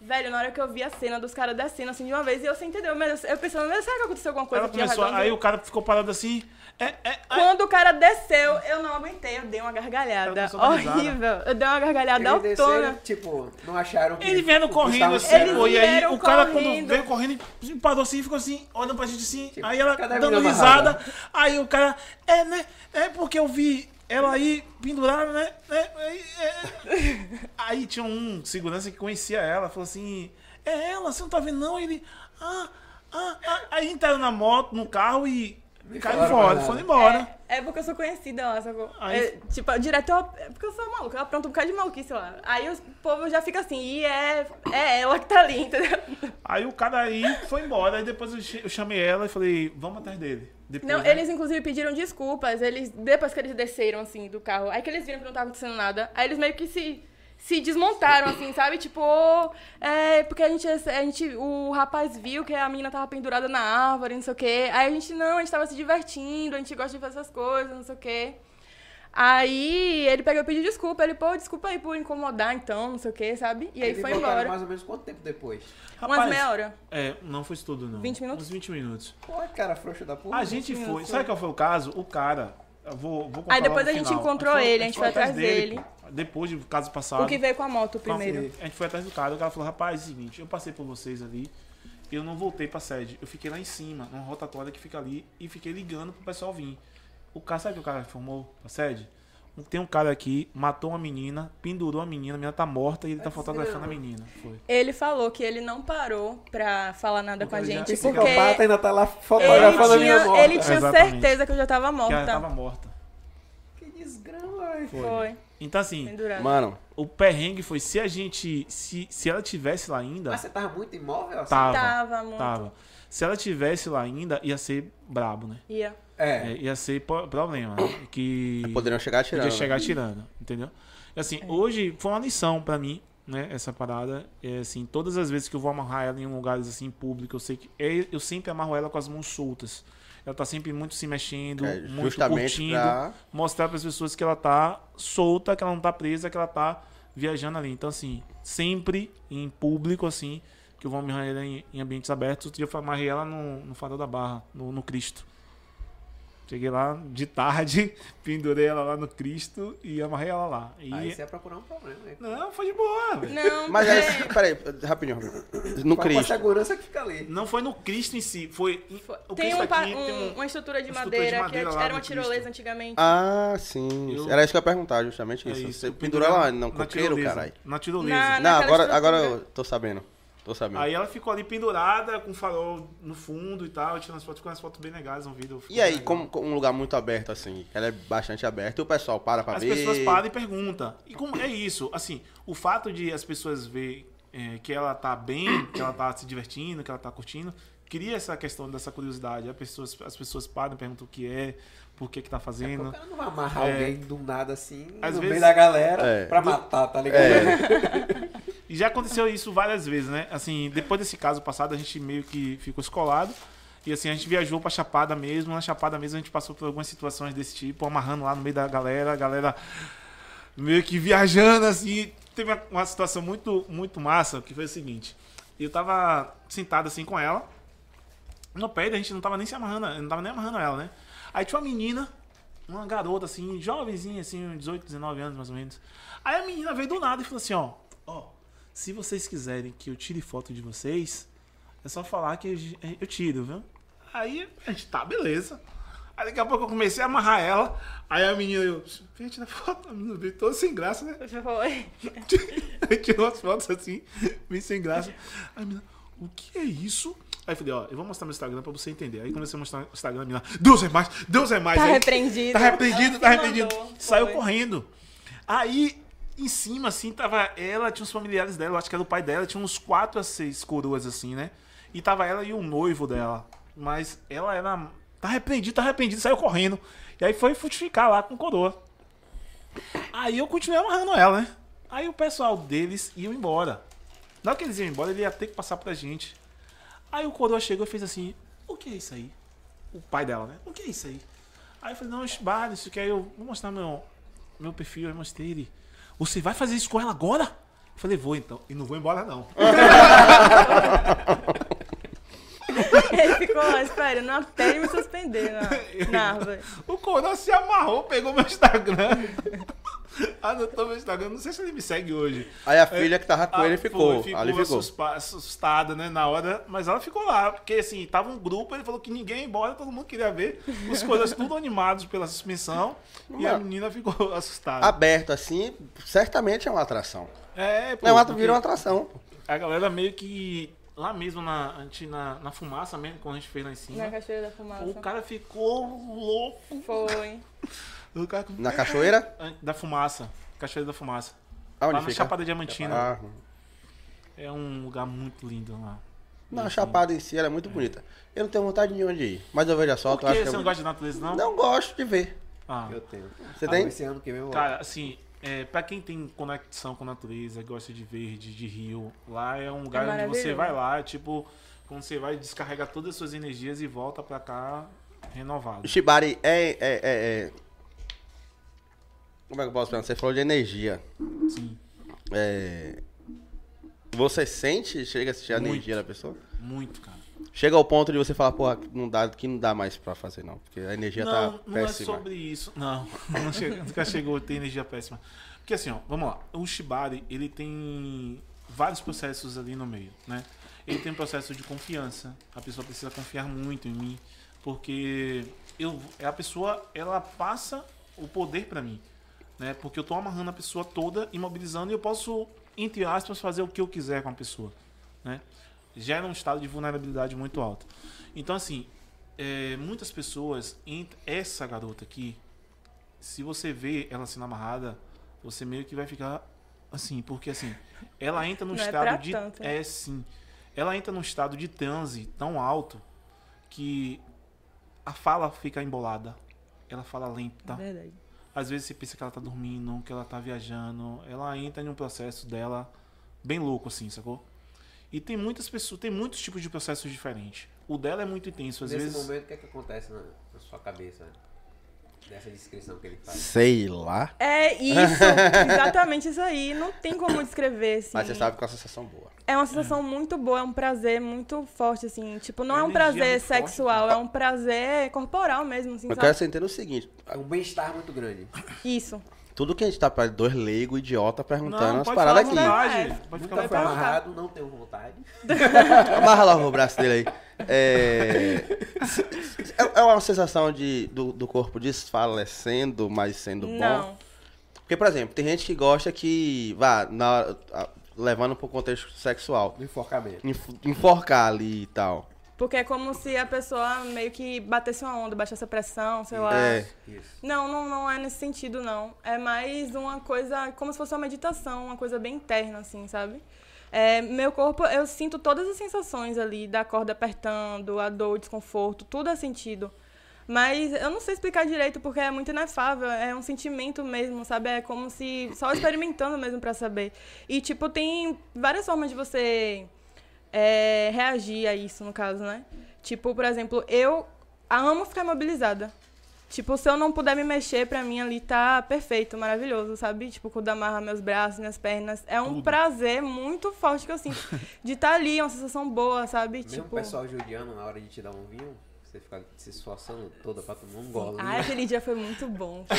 Velho, na hora que eu vi a cena dos caras descendo, assim, de uma vez, e eu sem entender, eu, eu pensando, será que aconteceu alguma coisa Ela começou, aí o cara ficou parado assim. É, é, é. Quando o cara desceu, eu não aguentei, eu dei uma gargalhada. Horrível. Eu dei uma gargalhada Eles desceram, tipo, não acharam que... Ele vieram correndo estavam assim, Eles pô, e aí o cara quando correndo. veio correndo, e parou assim, ficou assim, olhando pra gente assim, Tipo, aí ela dando risada, amarrada? aí o cara, é, né, é porque eu vi ela aí pendurada, né, é, é, é. aí tinha um segurança que conhecia ela, falou assim, é ela, você não tá vendo não? Ele, ah, ah, ah. aí entraram na moto, no carro e caiu falaram fora, foram embora. É, é porque eu sou conhecida lá, sacou? Aí- É, tipo, direto eu, é porque eu sou maluca, eu apronto um bocado de maluquice lá. Aí o povo já fica assim, e é, é ela que tá ali, entendeu? Aí o cara aí foi embora, aí depois eu chamei ela e falei, vamos atrás dele. Depois, Não, né? eles inclusive pediram desculpas, eles, depois que eles desceram, assim, do carro, aí que eles viram que não tava acontecendo nada, aí eles meio que se, se desmontaram, assim, sabe? Tipo, é, porque a gente, a gente, o rapaz viu que a menina tava pendurada na árvore, não sei o quê, aí a gente, não, a gente tava se divertindo, a gente gosta de fazer essas coisas, não sei o quê. Aí ele pegou e pediu desculpa, ele, pô, desculpa aí por incomodar então, não sei o quê, sabe? E aí Eles foi embora. mais ou menos quanto tempo depois? Umas Rapaz, meia hora. É, não foi isso tudo, não. 20 minutos? Uns 20 minutos. Pô, cara frouxo da porra. A gente foi. Sabe qual foi o caso? O cara. Vou, vou Aí depois a gente final. encontrou foi- ele, a gente foi atrás dele. pô. Depois do caso passado. O que veio com a moto foi? primeiro. A gente foi atrás do cara. O cara falou: rapaz, é o seguinte, eu passei por vocês ali. Eu não voltei pra sede. Eu fiquei lá em cima, numa rotatória que fica ali. E fiquei ligando pro pessoal vir. O cara, sabe o que o cara informou pra sede? Tem um cara aqui, matou uma menina, pendurou a menina, a menina tá morta e ele tá fotografando a menina. Foi. Ele falou que ele não parou pra falar nada com a gente, Esse porque psicopata ainda tá lá ele fotografando a minha tinha, morte. ele tinha Exatamente. certeza que eu já tava Que ela tava morta. morta. Que desgrama, velho. Foi, Então assim, pendurado. Mano, o perrengue foi se a gente. Se, se ela tivesse lá ainda. Mas você tava muito imóvel assim? Tava. Tava muito. Tava. Se ela tivesse lá ainda, ia ser brabo, né? Ia. É. É, ia ser problema. né? Que. poderiam chegar atirando. Podia chegar tirando, entendeu? E assim, hoje foi uma lição pra mim, né? Essa parada. É, assim, todas as vezes que eu vou amarrar ela em lugares assim públicos, eu sei que. é- Eu sempre amarro ela com as mãos soltas. Ela tá sempre muito se mexendo, É, muito justamente curtindo. pra- Mostrar para as pessoas que ela tá solta, que ela não tá presa, que ela tá viajando ali. Então, assim, sempre em público, assim, que eu vou amarrar ela em, em ambientes abertos. Outro dia eu amarrei ela no, no Farol da Barra, no, no Cristo. Cheguei lá de tarde, pendurei ela lá no Cristo e amarrei ela lá. E... Aí você ia procurar um problema, né? Não, foi de boa. Não, Mas porque- aí, peraí, rapidinho, rapidinho. No Qual a Cristo. segurança que fica ali? Não foi no Cristo em si, foi. O tem, Cristo um, pa- aqui um- tem um- uma estrutura de uma estrutura de madeira, madeira que lá era uma tirolesa Cristo. antigamente. Ah, sim. Eu- Era isso que eu ia perguntar, justamente É isso. isso, Você pendurou pendurei ela na- no na coqueiro, caralho. Na tirolesa. Na- Não, agora, agora eu tô sabendo. Tô sabendo. Aí ela ficou ali pendurada, com farol no fundo e tal, tirando as fotos, ficou umas fotos bem legais, um vídeo. E aí, legal. como como um lugar muito aberto assim, ela é bastante aberta, e o pessoal para pra As ver. pessoas param e perguntam. E como é isso? Assim, o fato de as pessoas ver é, que ela tá bem, que ela tá se divertindo, que ela tá curtindo, cria essa questão dessa curiosidade. As pessoas, as pessoas param e perguntam o que é, por que que tá O fazendo. cara não vai amarrar É. alguém do nada assim, Às no vezes- meio da galera, É. pra matar, tá ligado? É, E já aconteceu isso várias vezes, né? Assim, depois desse caso passado, a gente meio que ficou escolado. E assim, a gente viajou pra Chapada mesmo. Na Chapada mesmo, a gente passou por algumas situações desse tipo, amarrando lá no meio da galera, a galera meio que viajando, assim. Teve uma, situação muito, muito massa, que foi o seguinte. Eu tava sentado assim com ela. No pé, a gente não tava nem se amarrando, não tava nem amarrando ela, né? Aí tinha uma menina, uma garota assim, jovenzinha, assim, uns 18, 19 anos mais ou menos. Aí a menina veio do nada e falou assim, ó, ó, se vocês quiserem que eu tire foto de vocês, é só falar que eu, eu tiro, viu? Aí a gente, tá, beleza. Aí daqui a pouco eu comecei a amarrar ela. Aí a menina, eu, vem tirar foto. A menina veio toda sem graça, né? Foi. Tirou as fotos assim, bem sem graça. Aí a menina, o que é isso? Aí eu falei, ó, eu vou mostrar meu Instagram pra você entender. Aí comecei a mostrar o Instagram, a menina, Deus é mais, Deus é mais. Tá Aí- repreendido. Tá repreendido, tá repreendido. mandou, Saiu foi. correndo. Aí, em cima, assim, tava ela, tinha os familiares dela, acho que era o pai dela, tinha uns quatro a seis coroas, assim, né? E tava ela e o noivo dela. Mas ela era. Tá repreendido, tá repreendido, saiu correndo. E aí foi frutificar lá com coroa. Aí eu continuei amarrando ela, né? Aí o pessoal deles iam embora. Na hora que eles iam embora, ele ia ter que passar pra gente. Aí o coroa chegou e fez assim: O que é isso aí? O pai dela, né? O que é isso aí? Aí eu falei: Não, Shibari, isso que aí eu vou mostrar meu, meu perfil. Aí mostrei ele: Você vai fazer isso com ela agora? Eu falei: Vou então. E não vou embora, não. Ele ficou lá esperando até ele me suspender na, na árvore. O coroa se amarrou, pegou meu Instagram. Anotou meu Instagram. Não sei se ele me segue hoje. Aí a filha que tava com Ah, ele foi, ficou. ficou, Ali ficou. assustada, né, na hora, mas ela ficou lá, porque assim, tava um grupo, ele falou que ninguém ia embora, todo mundo queria ver, os coisas tudo animados pela suspensão, e a Mano. menina ficou assustada. Aberto assim, certamente é uma atração. É, pô, Não, porque vira uma atração. a galera meio que, lá mesmo na, a gente, na, na fumaça mesmo, quando a gente fez lá em cima, Na Cachoeira da Fumaça. o cara ficou louco. Foi. O cara, Na cachoeira? Da fumaça, Cachoeira da Fumaça. Aonde lá na fica? Chapada Diamantina. Ah, É um lugar muito lindo lá. não, a Chapada em si ela é muito bonita. Eu não tenho vontade nenhuma de ir. Mas eu vejo a Por foto, que eu acho você que não gosta de natureza, não? Não gosto de ver. Ah. Eu tenho. Você Ah, tem? Esse ano que vem eu Cara, assim, é, pra quem tem conexão com a natureza, gosta de verde, de rio, lá é um lugar onde você vai lá, tipo, quando você vai descarregar todas as suas energias e volta pra cá renovado. O Shibari é, é, é, é- Como é que eu posso falar? Você falou de energia. Sim, É... Você sente, chega a sentir a Muito. energia da pessoa? muito, cara. Chega ao ponto de você falar, porra, não dá, que não dá mais pra fazer, não. Porque a energia Não, tá não é péssima. sobre isso. Não, não chega- nunca chegou a ter energia péssima. Porque assim, ó, vamos lá. O Shibari, ele tem vários processos ali no meio, né? Ele tem um processo de confiança. A pessoa precisa confiar muito em mim, porque eu, a pessoa, ela passa o poder pra mim, né? Porque eu tô amarrando a pessoa toda, imobilizando e eu posso, entre aspas, fazer o que eu quiser com a pessoa, né? Gera um estado de vulnerabilidade muito alto. Então, assim, é, muitas pessoas, essa garota aqui, se você vê ela sendo amarrada, você meio que vai ficar assim, porque assim, ela entra num Não é estado pra de. tanto, né? É sim. Ela entra num estado de transe tão alto que a fala fica embolada. Ela fala lenta. Verdade. Às vezes você pensa que ela tá dormindo, que ela tá viajando. Ela entra em um processo dela bem louco, assim, sacou? E tem muitas pessoas, tem muitos tipos de processos diferentes. O dela é muito intenso, às Nesse vezes. momento, o que é que acontece na, na sua cabeça? Dessa descrição que ele faz. Sei lá. É isso, exatamente isso aí. Não tem como descrever, assim. Mas você sabe que é uma sensação boa. É uma sensação muito boa, é um prazer muito forte, assim. Tipo, não A é um é prazer muito forte, sexual, é um prazer corporal mesmo, assim, Eu sabe? quero entenda o seguinte: É um bem-estar muito grande. Isso. Tudo que a gente tá pra dois leigos, idiota, perguntando Não, as paradas aqui. vontade. Pode ficar Nunca à foi amarrado, não tenho vontade. Amarra lá o braço dele aí. É, é- é uma sensação de, do, do corpo desfalecendo, mas sendo bom. Não. Porque, por exemplo, tem gente que gosta que, vá, na, levando pro contexto sexual, enforcamento. enf- enforcar ali e tal. Porque é como se a pessoa meio que batesse uma onda, baixasse a pressão, sei lá. É. Isso. Não, não, não é nesse sentido, não. É mais uma coisa, como se fosse uma meditação, uma coisa bem interna, assim, sabe? É, meu corpo, eu sinto todas as sensações ali, da corda apertando, a dor, o desconforto, tudo é sentido. Mas eu não sei explicar direito porque é muito inefável, é um sentimento mesmo, sabe? É como se só experimentando mesmo pra saber. E, tipo, tem várias formas de você é, reagir a isso, no caso, né? Tipo, por exemplo, eu amo ficar imobilizada. Tipo, se eu não puder me mexer, pra mim ali tá perfeito, maravilhoso, sabe? Tipo, quando amarra meus braços, minhas pernas. É um Tudo. prazer muito forte que eu sinto. De estar ali, é uma sensação boa, sabe? Mesmo tipo. o pessoal judiando na hora de te dar um vinho, você fica se esforçando toda pra tomar um gole. Ai, aquele dia foi muito bom.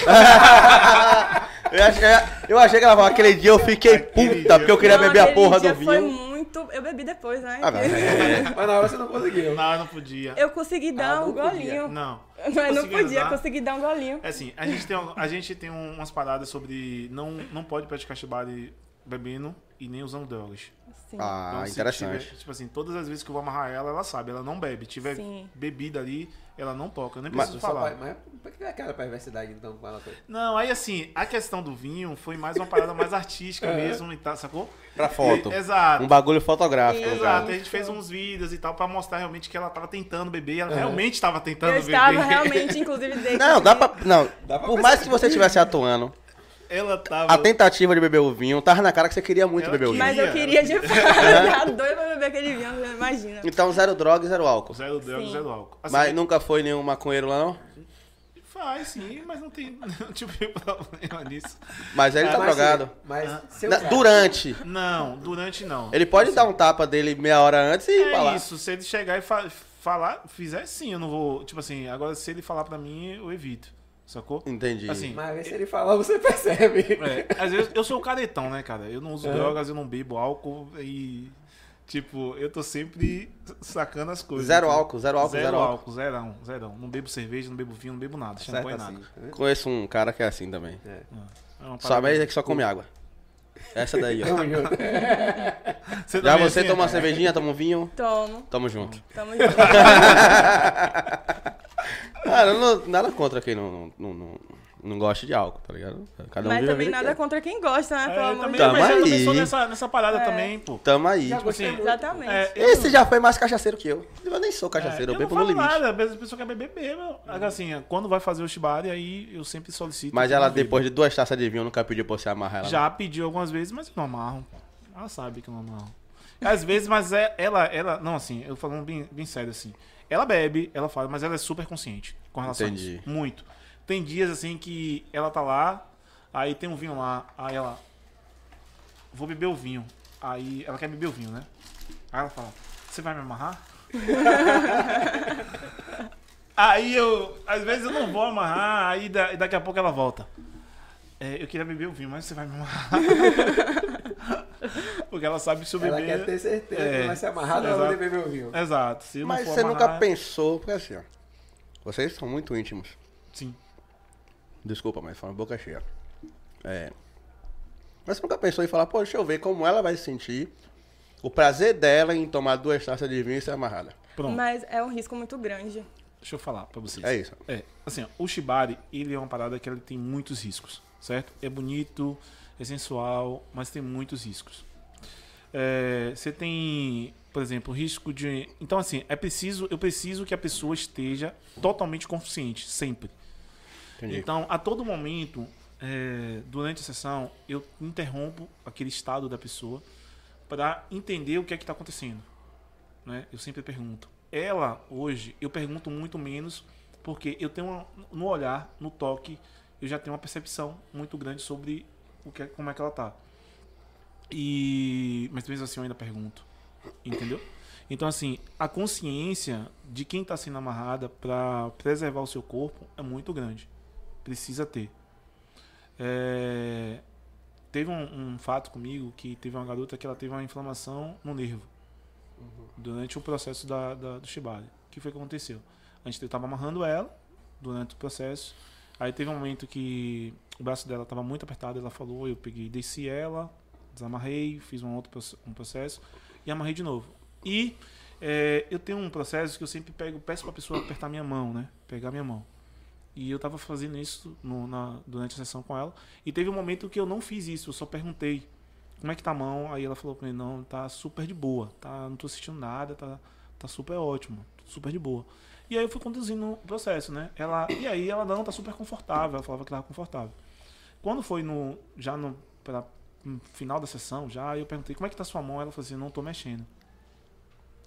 Eu achei, eu achei que ela falava, aquele dia eu fiquei puta, porque eu queria Não, beber a porra dia do Foi vinho. Muito. Eu bebi depois, né? Ah, mas é. Mas na hora você não conseguiu. Não, não podia. Eu consegui dar Ah, um golinho. Não. Mas não podia, dar? consegui dar um golinho. É assim, a gente tem, a gente tem um- umas paradas sobre. Não, não pode praticar shibari bebendo e nem usando drogas. Sim. Ah, Então, interessante. tiver- tipo assim, todas as vezes que eu vou amarrar ela, ela sabe, ela não bebe. Tiver Sim. bebida ali, ela não toca. Eu nem Mas- preciso falar. Papai, mas por que é aquela perversidade então com ela? Não, aí assim, a questão do vinho foi mais uma parada mais artística mesmo e tal, sacou? Pra foto. E- exato. Um bagulho fotográfico, Exato, a gente fez uns vídeos e tal pra mostrar realmente que ela tava tentando beber, ela realmente tava tentando Eu beber. estava realmente, inclusive, desde Não, dá pra. Não, Dá pra por mais que você estivesse atuando, Ela tava. a tentativa de beber o vinho tava na cara que você queria muito Ela beber o vinho. Mas eu Queria. queria de fato. Eu tava doida pra beber aquele vinho, imagina. Então, zero droga e zero álcool. Zero droga, Sim. zero álcool. Assim, Mas nunca foi nenhum maconheiro lá, não? Faz sim, mas não tem não tive problema nisso. Mas ele tá Mas, drogado. Mas eu Na- durante. Não, durante não. Ele pode dar um tapa dele meia hora antes e É falar. isso, se ele chegar e fa- falar, fizer sim, eu não vou. Tipo assim, agora se ele falar pra mim, eu evito. Sacou? Entendi. Assim, Mas se ele falar, você percebe. É, às vezes eu sou o caretão, né, cara? Eu não uso É. drogas, eu não bebo álcool e. Tipo, eu tô sempre sacando as coisas. Zero entendeu? álcool, zero álcool, zero, zero álcool. álcool, zerão, zerão. Não bebo cerveja, não bebo vinho, não bebo nada. Certo Champanhe, assim. nada. Conheço um cara que é assim também. É. É uma Só é que só come água. Essa daí, ó. Tamo junto. Você Já também você assim, toma uma é? cervejinha, toma um vinho, Tomo, tamo junto. tamo junto. Cara, eu não- nada contra quem não, não, não, não, gosta de álcool, tá ligado? Cada um Mas também nada quer. contra quem gosta, né? É, Pelo eu amor de também, Tamo mas eu também sou nessa, nessa parada também, pô. Tamo aí. Tipo, assim, muito. Exatamente. É, eu esse já foi mais cachaceiro que eu. Eu nem sou cachaceiro, é, eu bebo não no limite. Nada, às vezes a pessoa quer beber, beba. Agora, Assim, quando vai fazer o shibari, aí eu sempre solicito. Mas ela, depois de duas taças de vinho, nunca pediu pra você amarrar ela. Já pediu algumas vezes, mas eu não amarro. Ela sabe que eu não amarro. Às vezes, mas é, ela, ela. Não, assim, eu falando bem, bem sério, assim. Ela bebe, ela fala, mas ela é super consciente com relação Entendi. a isso. Muito. Tem dias, assim, que ela tá lá, aí tem um vinho lá, aí ela. Vou beber o vinho. Aí ela quer beber o vinho, né? Aí ela fala, você vai me amarrar? aí eu. Às vezes eu não vou amarrar, aí da- daqui a pouco ela volta. É, eu queria beber o vinho, mas você vai me amarrar. Porque ela sabe se eu Ela quer ter certeza É, que vai ser amarrada pra poder beber o vinho. Exato. Se não Mas for você nunca amarrar- pensou, porque assim, ó. Vocês são muito íntimos. Sim. Desculpa, mas falando boca cheia. É. Mas você nunca pensou em falar, pô, deixa eu ver como ela vai se sentir. O prazer dela em tomar duas taças de vinho e ser amarrada. Pronto. Mas é um risco muito grande. Deixa eu falar pra vocês. É isso. É, assim, ó, o Shibari, ele é uma parada que ele tem muitos riscos, certo? É bonito, é sensual, mas tem muitos riscos. É, você tem, por exemplo, o risco de... Então, assim, é preciso, eu preciso que a pessoa esteja totalmente consciente, sempre. Entendi. Então, a todo momento, é, durante a sessão, eu interrompo aquele estado da pessoa para entender o que é que está acontecendo. Né? Eu sempre pergunto. Ela, hoje, eu pergunto muito menos porque eu tenho uma- no olhar, no toque, eu já tenho uma percepção muito grande sobre o que, é- como é que ela tá. E mas mesmo assim eu ainda pergunto, entendeu? Então assim, a consciência de quem está sendo amarrada para preservar o seu corpo é muito grande. Precisa ter. É, Teve um, um fato comigo que teve uma garota que ela teve uma inflamação no nervo durante o processo da, da- do Shibari. O que foi que aconteceu? A gente estava amarrando ela durante o processo. Aí teve um momento que o braço dela estava muito apertado. Ela falou, eu peguei, desci ela, desamarrei, fiz um outro um processo e amarrei de novo. E é, eu tenho um processo que eu sempre pego, peço para a pessoa apertar minha mão, né? Pegar minha mão. E eu tava fazendo isso no- na- durante a sessão com ela. E teve um momento que eu não fiz isso, eu só perguntei como é que tá a mão. Aí ela falou pra mim, não, tá super de boa, tá, não tô sentindo nada, tá, tá super ótimo, super de boa. E aí eu fui conduzindo o processo, né? Ela, e aí ela não, tá super confortável, ela falava que tava confortável. Quando foi no, já no, pra, no final da sessão, já, eu perguntei, como é que tá sua mão? Ela falou assim, não tô mexendo.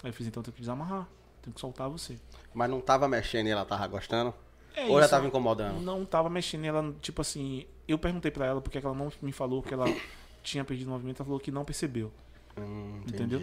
Aí eu fiz, então eu tenho que desamarrar, tenho que soltar você. Mas não tava mexendo e ela tava gostando? É Ou já isso. tava incomodando? Não tava mexendo, ela, tipo assim, eu perguntei pra ela porque ela não me falou que ela tinha perdido o movimento, ela falou que não percebeu. Hum, Entendeu?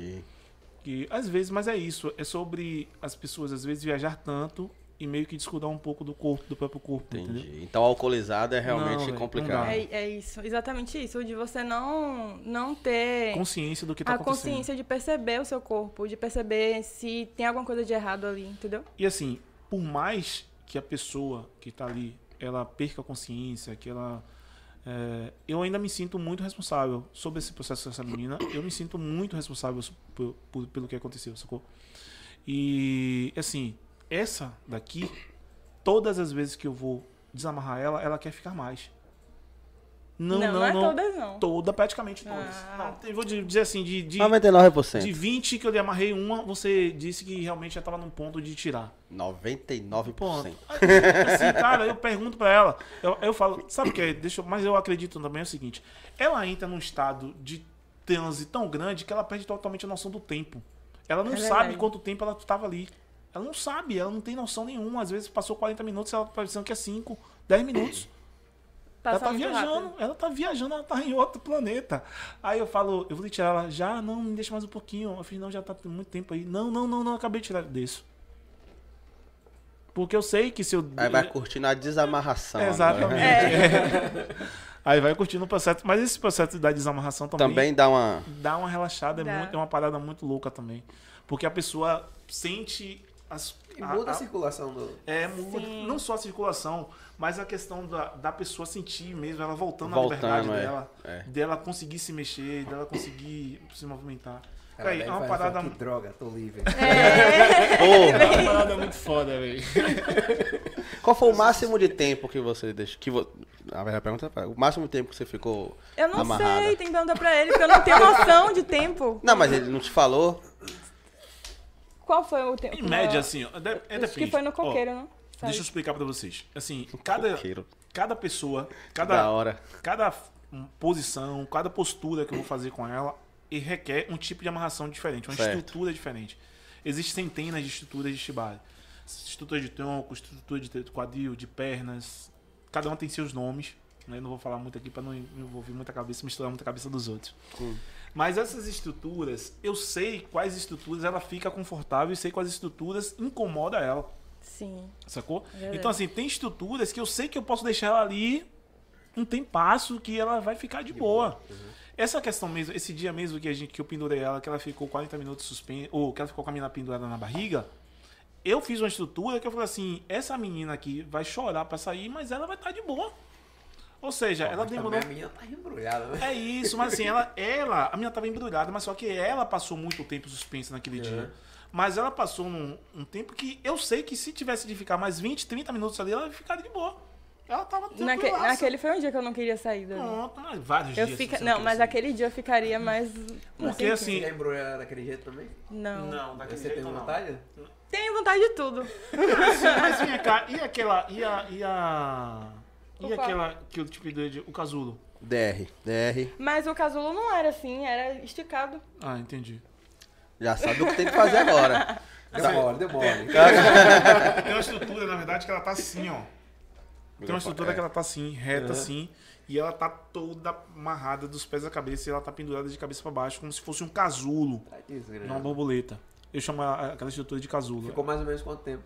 Que às vezes, mas é isso, é sobre as pessoas às vezes viajar tanto e meio que descuidar um pouco do corpo, do próprio corpo, entendeu? Entendi. Então alcoolizado é realmente Não, complicado. É, é isso, exatamente isso, de você não, não ter Consciência do que tá a acontecendo. consciência de perceber o seu corpo, de perceber se tem alguma coisa de errado ali, entendeu? E assim, por mais que a pessoa que tá ali, ela perca a consciência, que ela É, eu ainda me sinto muito responsável sobre esse processo dessa menina. Eu me sinto muito responsável por- por- pelo que aconteceu, sacou? E, assim, essa daqui, todas as vezes que eu vou desamarrar ela, ela quer ficar mais. Não, Não, não, não é não. todas, não. Toda, praticamente todas. Ah. Não, eu vou dizer assim, de, de, 99%. de 20 que eu lhe amarrei uma, você disse que realmente já tava num ponto de tirar. 99%. Ponto. Assim, cara, eu pergunto pra ela, eu, eu falo, sabe o que é? Deixa mas eu acredito também é o seguinte, ela entra num estado de transe tão grande que ela perde totalmente a noção do tempo. Ela não É sabe verdade. quanto tempo ela estava ali. Ela não sabe, ela não tem noção nenhuma. Às vezes passou 40 minutos, ela tá pensando que é 5, 10 minutos. Passa ela tá viajando, rápido. ela tá viajando, ela tá em outro planeta. Aí eu falo, eu vou tirar ela, já, não, me deixa mais um pouquinho. Eu falei, não, já tá tem muito tempo aí. Não, não, não, não, acabei de tirar desse. Porque eu sei que se eu. Aí vai curtindo a desamarração. Exatamente. agora. É. Aí vai curtindo o processo. Mas esse processo da desamarração também, Também dá uma. dá uma relaxada, é, Dá. muito- é uma parada muito louca também. Porque a pessoa sente as. E a- muda a, a- circulação do. é, muda, Sim. não só a circulação, mas a questão da, da pessoa sentir mesmo, ela voltando, à Voltando, liberdade é, dela, é. dela conseguir se mexer, dela conseguir se movimentar. Véi, daí é uma parada, Que droga, tô livre. Porra! é uma parada muito foda, velho. Qual foi o máximo de tempo que você deixou? Que vo... Na verdade, a pergunta é: o máximo de tempo que você ficou. Eu não Amarrada. sei, tem que perguntar pra ele, porque eu não tenho noção de tempo. Não, mas ele não te falou? Qual foi o tempo? Em média, assim, ó, de- é Acho depende. que foi no Ó, coqueiro, não? Sabe? Deixa eu explicar pra vocês. Assim, cada, Coqueiro. cada pessoa, Da cada, hora. cada hum, posição, cada postura que eu vou fazer com ela e requer um tipo de amarração diferente, uma Certo. estrutura diferente. Existem centenas de estruturas de shibari. Estrutura de tronco, estrutura de quadril, de pernas. Cada uma tem seus nomes. Né? Não vou falar muito aqui para não envolver muita cabeça, misturar muita cabeça dos outros. Mas essas estruturas, eu sei quais estruturas ela fica confortável e sei quais estruturas incomoda ela. Sim. Sacou? Verdade. Então, assim, tem estruturas que eu sei que eu posso deixar ela ali um tempasso que ela vai ficar de boa. Essa questão mesmo, esse dia mesmo que, a gente, que eu pendurei ela, que ela ficou 40 minutos suspensa, ou que ela ficou com a menina pendurada na barriga, eu fiz uma estrutura que eu falei assim, essa menina aqui vai chorar pra sair, mas ela vai estar de boa. Ou seja, ela Mas demorou A menina tá embrulhada, né? é isso, mas assim, ela, ela, a minha tava embrulhada, mas só que ela passou muito tempo suspensa naquele dia. Mas ela passou num um tempo que eu sei que se tivesse de ficar mais 20, 30 minutos ali, ela ia ficar de boa. Ela tava Naque, naquele foi um dia que eu não queria sair dali. Pronto, mas vários Eu dias. fica... você Não, mas sair. aquele dia eu ficaria mais. Porque assim, assim. Fica embrulhada daquele jeito também? Não. Não, daquele Você tem jeito não. vontade? Tenho vontade de tudo. Mas vem cá, e aquela. E a. E a. E qual? aquela que eu te pedi, o casulo? DR. DR. Mas o casulo não era assim, era esticado. Ah, entendi. Já sabe o que tem que fazer agora. Deu mole, deu mole. Tem uma estrutura, na verdade, que ela tá assim, ó. Tem uma estrutura que ela tá assim, reta assim, e ela tá toda amarrada dos pés à cabeça e ela tá pendurada de cabeça pra baixo, como se fosse um casulo, Tá uma borboleta. Eu chamo aquela estrutura de casulo. Ficou mais ou menos quanto tempo?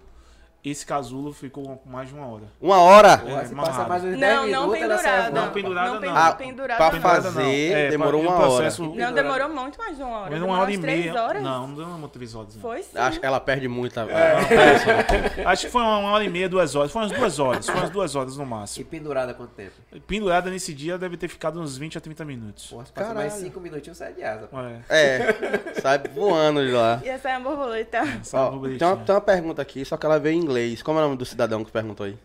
Esse casulo ficou com mais de uma hora. Uma hora se amarrado. passa mais uns 10 Não, minutos, não pendurada. Não, pendurada não. não. Ah, pendurada pra fazer-. É, demorou e uma hora. Não, demorou muito mais de uma hora. Mas Demorou uma hora e umas três meia. horas. Não, não demorou três horas. Não. Foi sim. Acho que ela perde muito. a- Acho que foi uma hora e meia, duas horas. Foi umas duas horas. Foi umas duas horas no E máximo. pendurada quanto tempo? Pendurada nesse dia deve ter ficado uns 20 a 30 minutos. Porra, se passa mais. 5 minutinhos, sai de asa. É, É, sai voando de lá. E essa é a borboleta. essa Ó, tem, uma, tem uma pergunta aqui, só que ela veio em inglês. Como é o nome do cidadão que perguntou aí?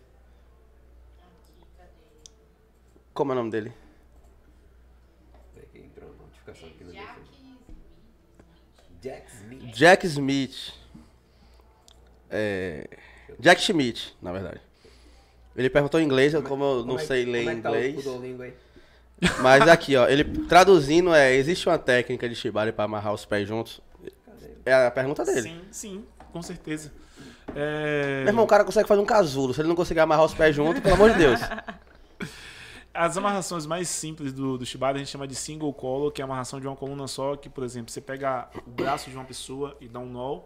Como é o nome dele? Jack Smith. Jack Smith. É, Jack Schmidt, na verdade. Ele perguntou em inglês, eu- como eu não Como é- sei ler como é que tá o- inglês. Mas aqui, ó, ele traduzindo é: existe uma técnica de shibari para amarrar os pés juntos? É a pergunta dele. Sim, sim, com certeza. É, Meu irmão, o cara consegue fazer um casulo. Se ele não conseguir amarrar os pés juntos, pelo amor de Deus. As amarrações mais simples do, do Shibari a gente chama de single collar, que é a amarração de uma coluna só, que, por exemplo, você pega o braço de uma pessoa e dá um nó,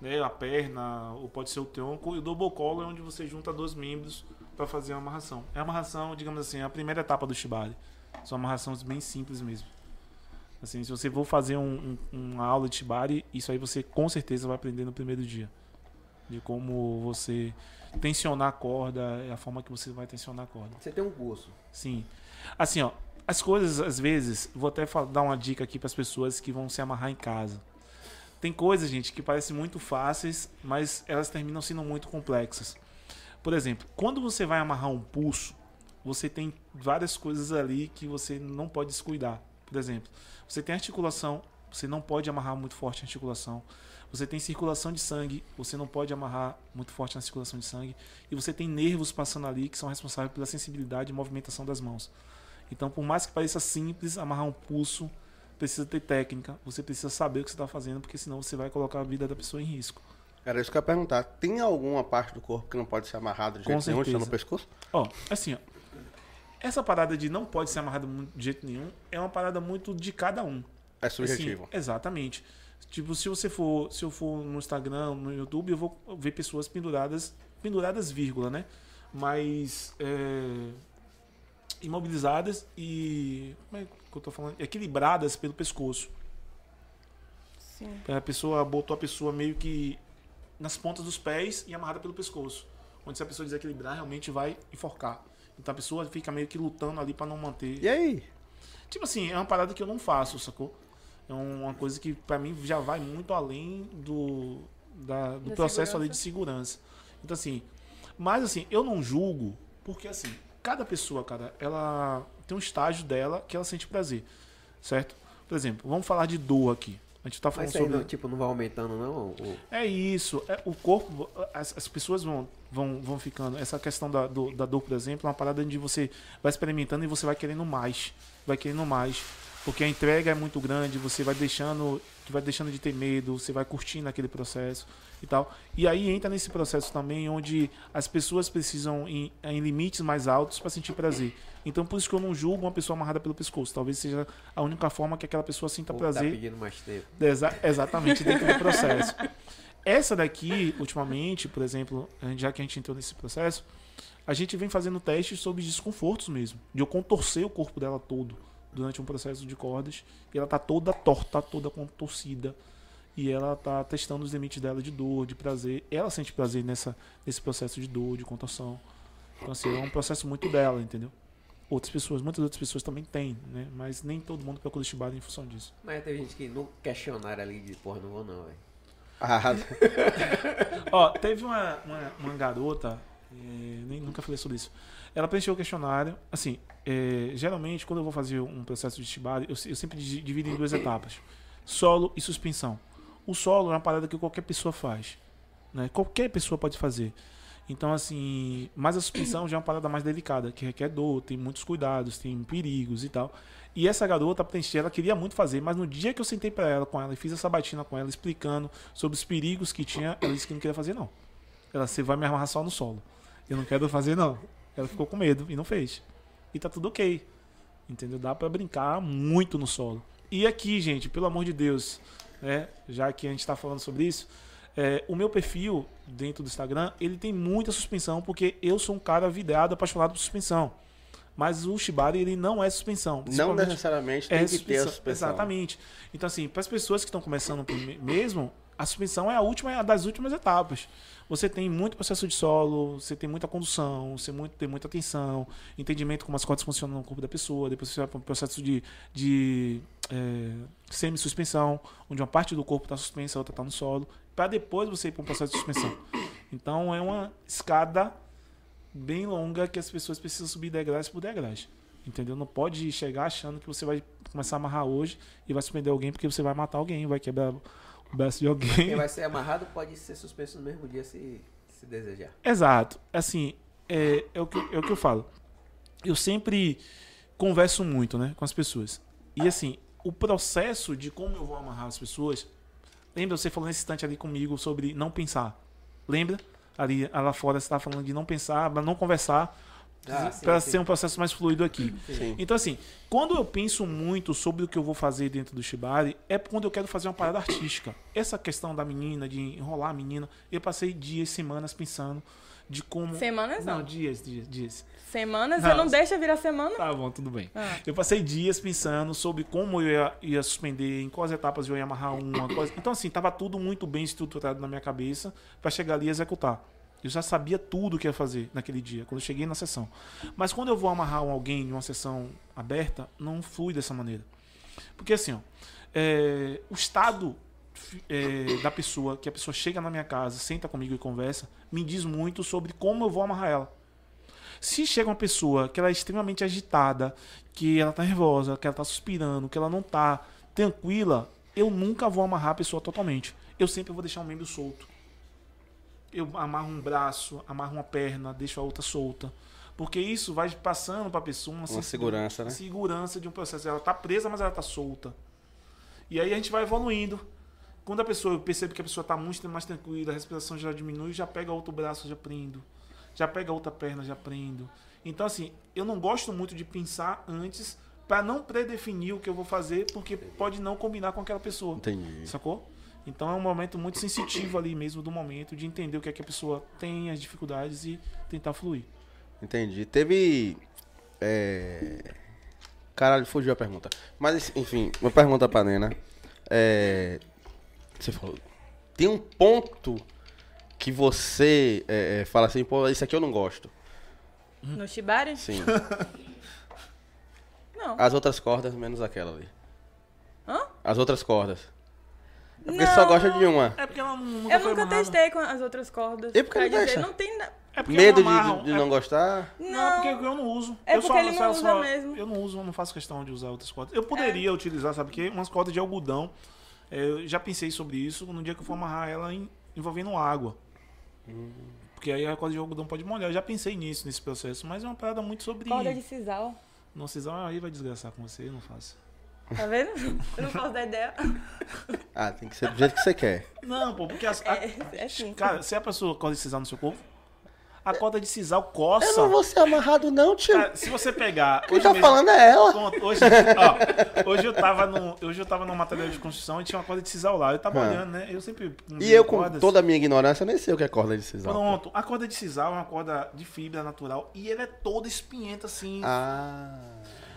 né, a perna, ou pode ser o tronco, e o double collar é onde você junta dois membros para fazer a amarração. É a amarração, digamos assim, a primeira etapa do Shibari. São amarrações bem simples mesmo. Assim, se você for fazer um- um- uma aula de Shibari, isso aí você com certeza vai aprender no primeiro dia. De como você tensionar a corda, é a forma que você vai tensionar a corda. Você tem um curso. Sim. Assim, ó, as coisas, às vezes, vou até dar uma dica aqui para as pessoas que vão se amarrar em casa. Tem coisas, gente, que parecem muito fáceis, mas elas terminam sendo muito complexas. Por exemplo, quando você vai amarrar um pulso, você tem várias coisas ali que você não pode descuidar. Por exemplo, você tem articulação, você não pode amarrar muito forte a articulação. Você tem circulação de sangue, você não pode amarrar muito forte na circulação de sangue. E você tem nervos passando ali que são responsáveis pela sensibilidade e movimentação das mãos. Então, por mais que pareça simples, amarrar um pulso precisa ter técnica. Você precisa saber o que você está fazendo, porque senão você vai colocar a vida da pessoa em risco. Era isso que eu ia perguntar. Tem alguma parte do corpo que não pode ser amarrada de Com jeito nenhum, certeza. no pescoço? Ó, assim, ó. Essa parada de não pode ser amarrado mu- de jeito nenhum é uma parada muito de cada um. É subjetivo. Assim, exatamente. Tipo, se você for, se eu for no Instagram, no YouTube, eu vou ver pessoas penduradas, penduradas, vírgula, né? Mas é, imobilizadas e como é que eu tô falando? Equilibradas pelo pescoço. Sim. A pessoa botou a pessoa meio que nas pontas dos pés e amarrada pelo pescoço. Onde se a pessoa desequilibrar, realmente vai enforcar. Então a pessoa fica meio que lutando ali pra não manter. E aí? Tipo assim, é uma parada que eu não faço, sacou? É uma coisa que pra mim já vai muito além do, da- do Da processo ali de segurança. Então assim, mas assim, eu não julgo, porque assim, cada pessoa, cara, ela tem um estágio dela que ela sente prazer, certo? Por exemplo, vamos falar de dor aqui. A gente tá falando Mas aí, sobre... não, tipo, não vai aumentando, não? O- É isso. É, o corpo, as, as pessoas vão, vão, vão ficando. Essa questão da, do- da dor, por exemplo, é uma parada onde você vai experimentando e você vai querendo mais. Vai querendo mais. Porque a entrega é muito grande, você vai deixando, vai deixando de ter medo, você vai curtindo aquele processo e tal. E aí entra nesse processo também onde as pessoas precisam em, em limites mais altos para sentir prazer. Então por isso que eu não julgo uma pessoa amarrada pelo pescoço. Talvez seja a única forma que aquela pessoa sinta o prazer. Tá pedindo mais tempo. Exa- exatamente dentro do processo. Essa daqui, ultimamente, por exemplo, já que a gente entrou nesse processo, a gente vem fazendo testes sobre desconfortos mesmo. De eu contorcer o corpo dela todo durante um processo de cordas. E ela tá toda torta, toda contorcida. E ela tá testando os limites dela de dor, de prazer. Ela sente prazer nessa, nesse processo de dor, de contorção. Então, assim, é um processo muito dela, entendeu? Outras pessoas, muitas outras pessoas também têm, né? Mas nem todo mundo procura Shibari em função disso. Mas tem gente que no questionário ali de porra, não vou não, velho. Ah, Ó, teve uma, uma, uma garota, eh, nem, nunca falei sobre isso. Ela preencheu o questionário. Assim, eh, geralmente, quando eu vou fazer um processo de Shibari, eu, eu sempre di- divido em duas etapas: solo e suspensão. O solo é uma parada que qualquer pessoa faz. Né? Qualquer pessoa pode fazer. Então, assim, mas a suspensão já é uma parada mais delicada, que requer dor, tem muitos cuidados, tem perigos e tal. E essa garota, ela queria muito fazer, mas no dia que eu sentei pra ela com ela e fiz essa batina com ela, explicando sobre os perigos que tinha, ela disse que não queria fazer, não. Ela, você vai me amarrar só no solo. Eu não quero fazer, não. Ela ficou com medo e não fez. E tá tudo ok. Entendeu? Dá pra brincar muito no solo. E aqui, gente, pelo amor de Deus, né? Já que a gente tá falando sobre isso, é, o meu perfil dentro do Instagram, ele tem muita suspensão, porque eu sou um cara vidrado, apaixonado por suspensão. Mas o Shibari, ele não é suspensão. não necessariamente tem que ter a suspensão. Exatamente. Então, assim, para as pessoas que estão começando mesmo, a suspensão é a última é a das últimas etapas. Você tem muito processo de solo, você tem muita condução, você muito, tem muita atenção, entendimento como as cordas funcionam no corpo da pessoa, depois você vai para um processo de, de é, semi-suspensão, onde uma parte do corpo está suspensa, a outra está no solo, para depois você ir para um processo de suspensão. Então, é uma escada bem longa que as pessoas precisam subir degraus por degraus. Entendeu? Não pode chegar achando que você vai começar a amarrar hoje e vai suspender alguém porque você vai matar alguém, vai quebrar braço de alguém. Quem vai ser amarrado pode ser suspenso no mesmo dia se, se desejar. Exato. Assim, é, é, o que, é o que eu falo. Eu sempre converso muito né, com as pessoas. E assim, o processo de como eu vou amarrar as pessoas. Lembra você falou nesse instante ali comigo sobre não pensar? Lembra? Ali lá fora você estava falando de não pensar, não conversar, Ah, sim, para ser um processo mais fluido aqui. Sim. Então, assim, quando eu penso muito sobre o que eu vou fazer dentro do Shibari, é quando eu quero fazer uma parada artística. Essa questão da menina, de enrolar a menina, eu passei dias, semanas pensando. de como. Semanas Não, não. dias, dias, dias. Semanas, Não, você não deixa virar semana? Tá bom, tudo bem. Ah. Eu passei dias pensando sobre como eu ia, ia suspender, em quais etapas eu ia amarrar uma. quais- Então, assim, tava tudo muito bem estruturado na minha cabeça pra chegar ali e executar. Eu já sabia tudo o que ia fazer naquele dia, quando eu cheguei na sessão. Mas quando eu vou amarrar alguém em uma sessão aberta, não flui dessa maneira. Porque assim, ó, é, o estado é, da pessoa, que a pessoa chega na minha casa, senta comigo e conversa, me diz muito sobre como eu vou amarrar ela. Se chega uma pessoa que ela é extremamente agitada, que ela tá nervosa, que ela tá suspirando, que ela não tá tranquila, eu nunca vou amarrar a pessoa totalmente. Eu sempre vou deixar um membro solto. Eu amarro um braço, amarro uma perna, deixo a outra solta. Porque isso vai passando pra pessoa uma, Uma segurança, né? segurança de um processo. Ela tá presa, mas ela tá solta. E aí a gente vai evoluindo. Quando a pessoa, eu percebo que a pessoa tá muito mais tranquila, a respiração já diminui, já pega outro braço, já prendo. Já pega outra perna, já prendo. Então, assim, eu não gosto muito de pensar antes para não predefinir o que eu vou fazer, porque pode não combinar com aquela pessoa. Entendi. Sacou? Então é um momento muito sensitivo ali mesmo do momento, de entender o que é que a pessoa tem, as dificuldades e tentar fluir. Entendi. Teve. É... Caralho, fugiu a pergunta. Mas, enfim, uma pergunta pra Nena. É... Você falou. Tem um ponto que você é, é, fala assim, pô, isso aqui eu não gosto. No Shibari? Sim. Não. As outras cordas, menos aquela ali. Hã? As outras cordas. É porque Não. você só gosta de uma. É porque ela nu- nunca Eu nunca amarrada. testei com as outras cordas. E por que não dizer, deixa? não tem. É porque Medo não de, de é- não gostar? Não, Não. porque eu não uso. É eu porque ele não usa mesmo. Eu não uso, eu não faço questão de usar outras cordas. Eu poderia utilizar, sabe o quê? Umas cordas de algodão. É, Eu já pensei sobre isso no dia que eu for amarrar ela em- envolvendo água. Porque aí a corda de algodão pode molhar. Eu já pensei nisso, nesse processo. Mas é uma parada muito sobre. Corda de sisal. Não sei, aí vai desgraçar com você, eu não faço. Tá vendo? Eu não posso dar ideia. Ah, tem que ser do jeito que você quer. Não, pô, porque as, a- É, é assim. Cara, se a pessoa corda de sisal no seu corpo, a corda de sisal coça. Eu não vou ser amarrado, não, tio. Cara, se você pegar. Quem hoje tá mesmo- falando é ela. Pronto, hoje, ó, hoje eu tava no, hoje eu tava no material de construção e tinha uma corda de sisal lá. Eu tava Ah. olhando, né? Eu sempre E eu, com cordas. toda a minha ignorância, nem sei o que é corda de sisal. Pronto, a corda de sisal é uma corda de fibra natural e ela é toda espinhenta assim. Ah.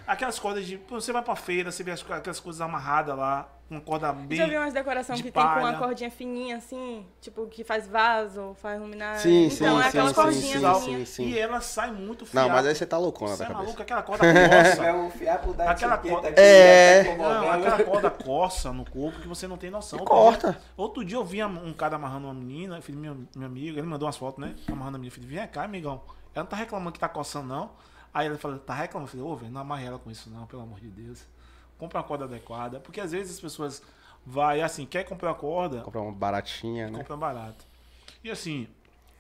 Aquelas cordas de, você vai pra feira, você vê as aquelas coisas amarradas lá, uma corda bem Já viu umas decorações de que tem com uma palha. cordinha fininha assim? Tipo, que faz vaso, faz luminária. Sim, então, sim, é sim, aquelas sim, cordinhas sim, fininhas. sim, sim. e ela sai muito fiada. Não, mas aí você tá loucona Você da é cabeça. maluco, aquela corda coça. É um fiapo da Aquela etiqueta co- aqui, É. tá Não, aquela corda coça no corpo que você não tem noção. E Outro corta. dia- outro dia eu vi um cara amarrando uma menina, filho meu, meu amigo, ele mandou umas fotos, né? Amarrando a menina, eu falei, vem cá, amigão. Ela não tá reclamando que tá coçando, não. Aí ele falou, tá reclamando? Eu falei, ô, velho, não amarre ela com isso, não, pelo amor de Deus. Compra uma corda adequada. Porque às vezes as pessoas vai assim, quer comprar a corda, Comprar uma baratinha, né? compra barato. E assim,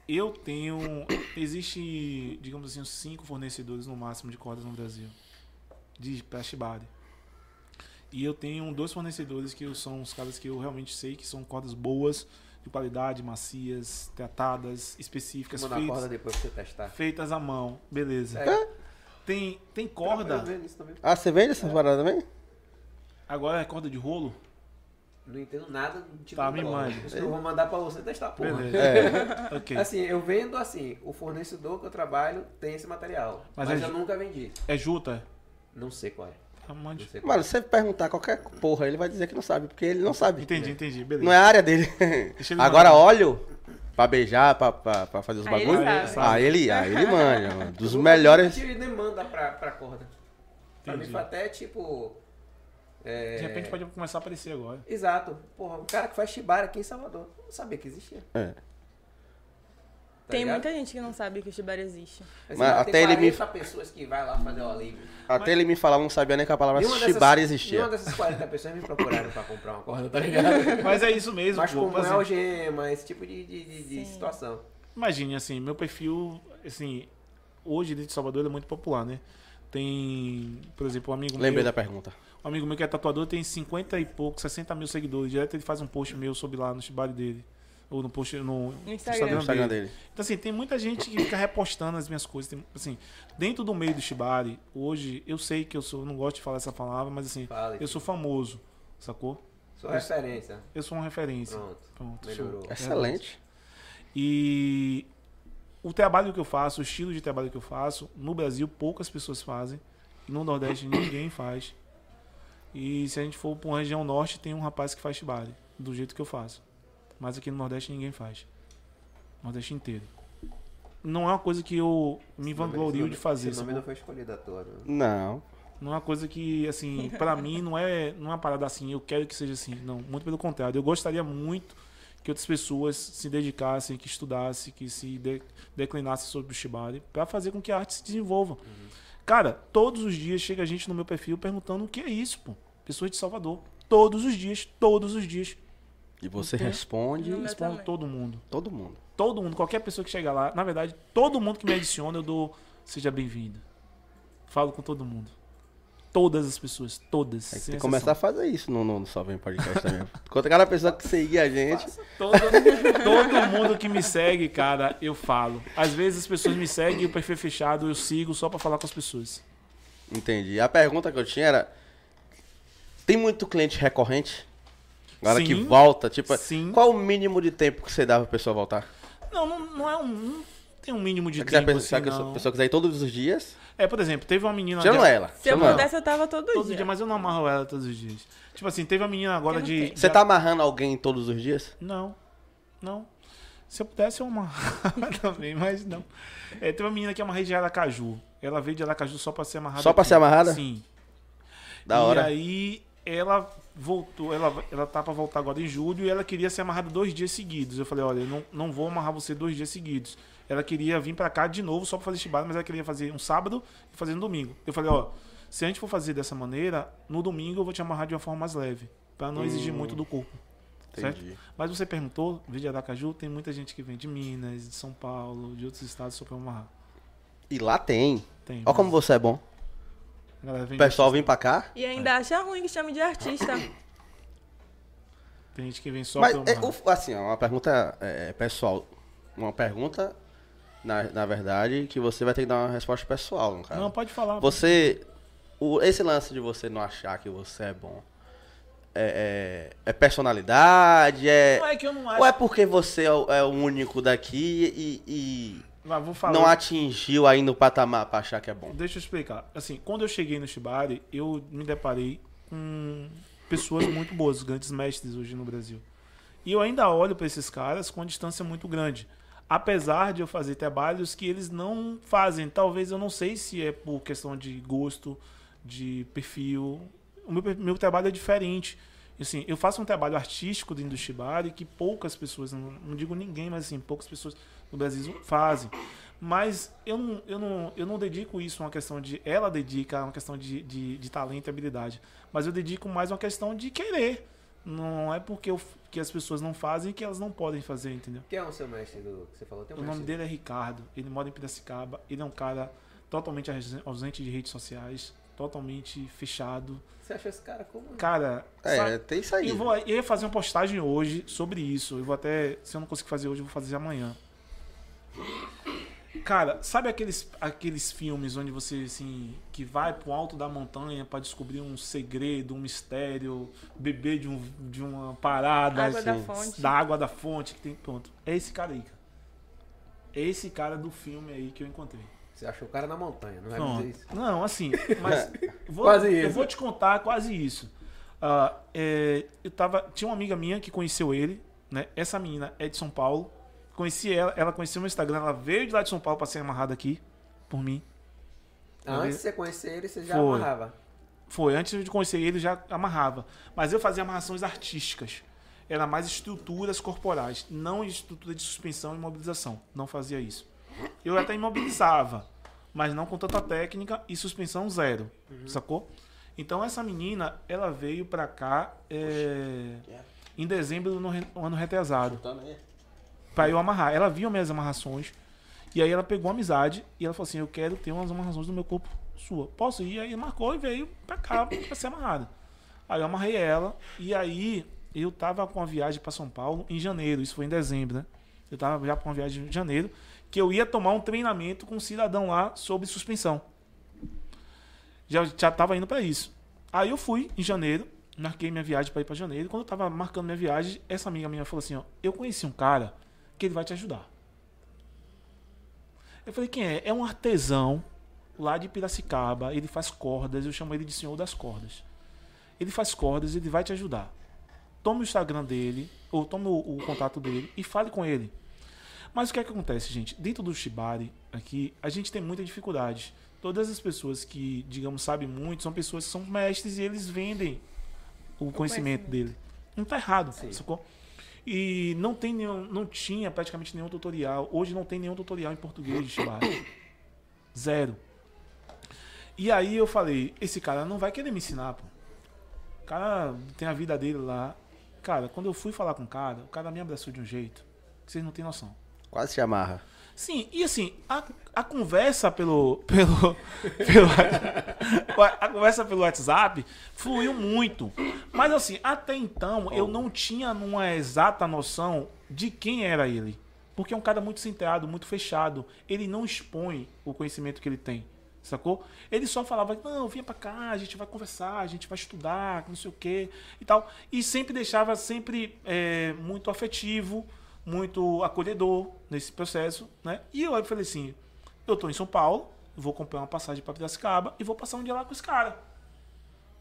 eu tenho. Existe, digamos assim, uns cinco fornecedores no máximo de cordas no Brasil. De Shibari. E eu tenho dois fornecedores que são os caras que eu realmente sei que são cordas boas, de qualidade, macias, tratadas, específicas, Manda a feitas, corda depois pra você testar. feitas à mão. Beleza. É. Tem, tem corda. isso também. Ah, você vende essas paradas também? Agora é corda de rolo. Não entendo nada de tipo Tá, de me corda. mande. Por isso que eu vou mandar pra você testar, porra. Beleza. É. Ok. Assim, eu vendo assim, o fornecedor que eu trabalho tem esse material. Mas Mas, é eu nunca vendi. É juta? Não sei qual é. Tá, Mano, se você perguntar qualquer porra, ele vai dizer que não sabe, porque ele não sabe. Entendi, entendi. Beleza. Não é a área dele. Agora, mandar. óleo, pra beijar, pra, pra, pra fazer os Aí ele bagulhos. sabe. Ah, ele, ah, ele manja, mano. Dos Eu melhores. demanda pra, pra corda. Pra mim foi até tipo. é, De repente pode começar a aparecer agora. Exato. Porra, um cara que faz shibari aqui em Salvador. Não sabia que existia. É. Tá Tem ligado? muita gente que não sabe que o Shibari existe. Mas, Mas até tem ele me- 40 pessoas que vai lá fazer o alívio. Até ele me falava, não sabia nem que a palavra Nenhuma dessas- shibari Nenhuma existia. dessas 40 pessoas me procuraram pra comprar uma corda, tá ligado? Mas é isso mesmo, Mas como Por é algema, esse tipo de, de, de- de situação. Imagine, assim, meu perfil, assim, hoje dentro de Salvador ele é muito popular, né? Tem, por exemplo, um amigo Lembrei meu. da pergunta. Um amigo meu que é tatuador tem 50 e pouco, 60 mil seguidores. Direto ele faz um post meu sobre lá no Shibari dele. Ou no post no, No Instagram. No Instagram dele. Então, assim, tem muita gente que fica repostando as minhas coisas. Tem, assim, dentro do meio do Shibari, hoje, eu sei que eu sou, não gosto de falar essa palavra, mas assim, Fala, eu sou famoso, sacou? Sua referência. Eu sou uma referência. Pronto. Pronto, Melhorou. sou. Excelente. E o trabalho que eu faço, o estilo de trabalho que eu faço, no Brasil poucas pessoas fazem. No Nordeste ninguém faz. E se a gente for para uma região norte, tem um rapaz que faz shibari, do jeito que eu faço. Mas aqui no Nordeste ninguém faz. Nordeste inteiro. Não é uma coisa que eu me vanglorio de fazer. Esse nome não foi escolhido à toa. né? Não. Não é uma coisa que, assim, pra mim não é, não é uma parada assim, eu quero que seja assim. Não, muito pelo contrário. Eu gostaria muito que outras pessoas se dedicassem, que estudassem, que se de, declinassem sobre o Shibari, pra fazer com que a arte se desenvolva. Cara, todos os dias chega gente no meu perfil perguntando o que é isso, pô. Pessoas de Salvador. Todos os dias, todos os dias. E você Tem- responde meu Respondo também. todo mundo. todo mundo. Todo mundo, qualquer pessoa que chega lá, na verdade, todo mundo que me adiciona, eu dou seja bem-vindo. Falo com todo mundo. Todas as pessoas, todas. Tem sem que começar a fazer isso no, no, no Salve Podcast também. Quando cada pessoa que seguir a gente. Todo, todo mundo que me segue, cara, eu falo. Às vezes as pessoas me seguem, o perfil é fechado, eu sigo só pra falar com as pessoas. Entendi. A pergunta que eu tinha era: tem muito cliente recorrente? Agora que Sim. volta, tipo, Sim. qual o mínimo de tempo que você dá pra pessoa voltar? Não, não, não é um. Não tem um mínimo de Se quiser tempo pensar assim, que a pessoa quiser ir todos os dias, É, por exemplo, teve uma menina. chama de- ela. Se eu ela. pudesse, eu tava todo Todos os dia. dias, mas eu não amarro ela todos os dias. Tipo assim, teve uma menina agora de. Você tá amarrando alguém todos os dias? Não, não. Se eu pudesse, eu amarrava também, mas não. É, tem uma menina que amarrei de Aracaju. Ela veio de Aracaju só pra ser amarrada. Só pra aqui. ser amarrada? Sim. Da e hora. aí ela voltou, ela, ela tá pra voltar agora em julho e ela queria ser amarrada dois dias seguidos. Eu falei, olha, eu não, não vou amarrar você dois dias seguidos. Ela queria vir pra cá de novo só pra fazer chibata, mas ela queria fazer um sábado e fazer no domingo. Eu falei, ó, se a gente for fazer dessa maneira, no domingo eu vou te amarrar de uma forma mais leve, pra não exigir muito do corpo. certo? Entendi. Mas você perguntou, vídeo de Aracaju, tem muita gente que vem de Minas, de São Paulo, de outros estados só pra amarrar. E lá tem. Tem. Olha como você é bom. O pessoal vem pra cá. E ainda acha ruim que chame de artista. Tem gente que vem só Mas, pra é, o- assim, ó, uma pergunta é, pessoal. Uma pergunta, na, na verdade, que você vai ter que dar uma resposta pessoal, no caso. Não, pode falar. Você. O, esse lance de você não achar que você é bom. É, é, é personalidade? É, Não é que eu não acho. ou é porque você é o, é o único daqui e, e Mas vou falar. não atingiu aí no patamar pra achar que é bom? Deixa eu explicar. Assim, quando eu cheguei no Shibari, eu me deparei com pessoas muito boas, grandes mestres hoje no Brasil. E eu ainda olho para esses caras com uma distância muito grande. Apesar de eu fazer trabalhos que eles não fazem. Talvez eu não sei se é por questão de gosto, de perfil. O meu, meu trabalho é diferente. Assim, eu faço um trabalho artístico dentro do Shibari que poucas pessoas, não, não digo ninguém, mas assim, poucas pessoas no Brasil fazem. Mas eu não, eu não, eu não dedico isso a uma questão de. Ela dedica a uma questão de, de, de talento e habilidade. Mas eu dedico mais a uma questão de querer. Não é porque eu, que as pessoas não fazem que elas não podem fazer, entendeu? Quem é o seu mestre do que você falou? Tem um O nome mestre? dele é Ricardo, ele mora em Piracicaba, ele é um cara totalmente ausente de redes sociais, totalmente fechado. Você achou esse cara como? Cara, É, sabe- tem isso aí. eu, vou, eu ia fazer uma postagem hoje sobre isso. Eu vou até. Se eu não conseguir fazer hoje, eu vou fazer amanhã. Cara, sabe aqueles, aqueles filmes onde você, assim, que vai pro alto da montanha pra descobrir um segredo, um mistério, beber de, um, de uma parada. Água da assim, fonte. Da água da fonte que tem. Pronto. É esse cara aí, cara. É esse cara do filme aí que eu encontrei. Você achou o cara na montanha, não vai Não, dizer isso? não, assim, mas vou- Quase eu isso. vou te contar quase isso. Ah, é, eu tava, tinha uma amiga minha que conheceu ele, né? Essa menina é de São Paulo. Conheci ela, ela conheceu meu Instagram, ela veio de lá de São Paulo pra ser amarrada aqui por mim. Antes de você conhecer ele, você já Foi. amarrava. Foi, antes de conhecer ele já amarrava. Mas eu fazia amarrações artísticas. Era mais estruturas corporais, não estrutura de suspensão e imobilização. Não fazia isso. Eu até imobilizava, mas não com tanta técnica e suspensão zero. Sacou? Então essa menina, ela veio pra cá é, em dezembro no ano retrasado pra eu amarrar. Ela viu minhas amarrações e aí ela pegou amizade e ela falou assim: Eu quero ter umas amarrações do meu corpo sua. Posso ir? Aí marcou e veio pra cá pra ser amarrada. Aí eu amarrei ela e aí eu tava com uma viagem pra São Paulo em janeiro. Isso foi em dezembro, né? Eu tava já com uma viagem em janeiro que eu ia tomar um treinamento com um cidadão lá sobre suspensão. Já, já tava indo pra isso. Aí eu fui em janeiro, marquei minha viagem pra ir pra janeiro. Quando eu tava marcando minha viagem, essa amiga minha falou assim: ó, eu conheci um cara que ele vai te ajudar. Eu falei, quem é? É um artesão lá de Piracicaba. Ele faz cordas. Eu chamo ele de Senhor das Cordas. Ele faz cordas, ele vai te ajudar. Tome o Instagram dele, ou tome o, o contato dele e fale com ele. Mas o que é que acontece, gente? Dentro do Shibari, aqui, a gente tem muita dificuldade. Todas as pessoas que, digamos, sabem muito, são pessoas que são mestres e eles vendem o conhecimento, conhecimento. dele. Não tá errado, sacou? E não tem nenhum, não tinha praticamente nenhum tutorial. Hoje não tem nenhum tutorial em português de Shibari. Zero. E aí eu falei, esse cara não vai querer me ensinar, pô. O cara tem a vida dele lá. Cara, quando eu fui falar com o cara, o cara me abraçou de um jeito que vocês não têm noção. Quase te amarra. Sim, e assim, a, a conversa pelo. pelo, pelo a conversa pelo WhatsApp fluiu muito. Mas assim, até então eu não tinha uma exata noção de quem era ele. Porque é um cara muito centrado, muito fechado. Ele não expõe o conhecimento que ele tem. Sacou? Ele só falava, não, vinha pra cá, a gente vai conversar, a gente vai estudar, não sei o quê e tal. E sempre deixava sempre é, muito afetivo, muito acolhedor nesse processo, né? E eu falei assim, eu tô em São Paulo, vou comprar uma passagem pra Piracicaba e vou passar um dia lá com esse cara.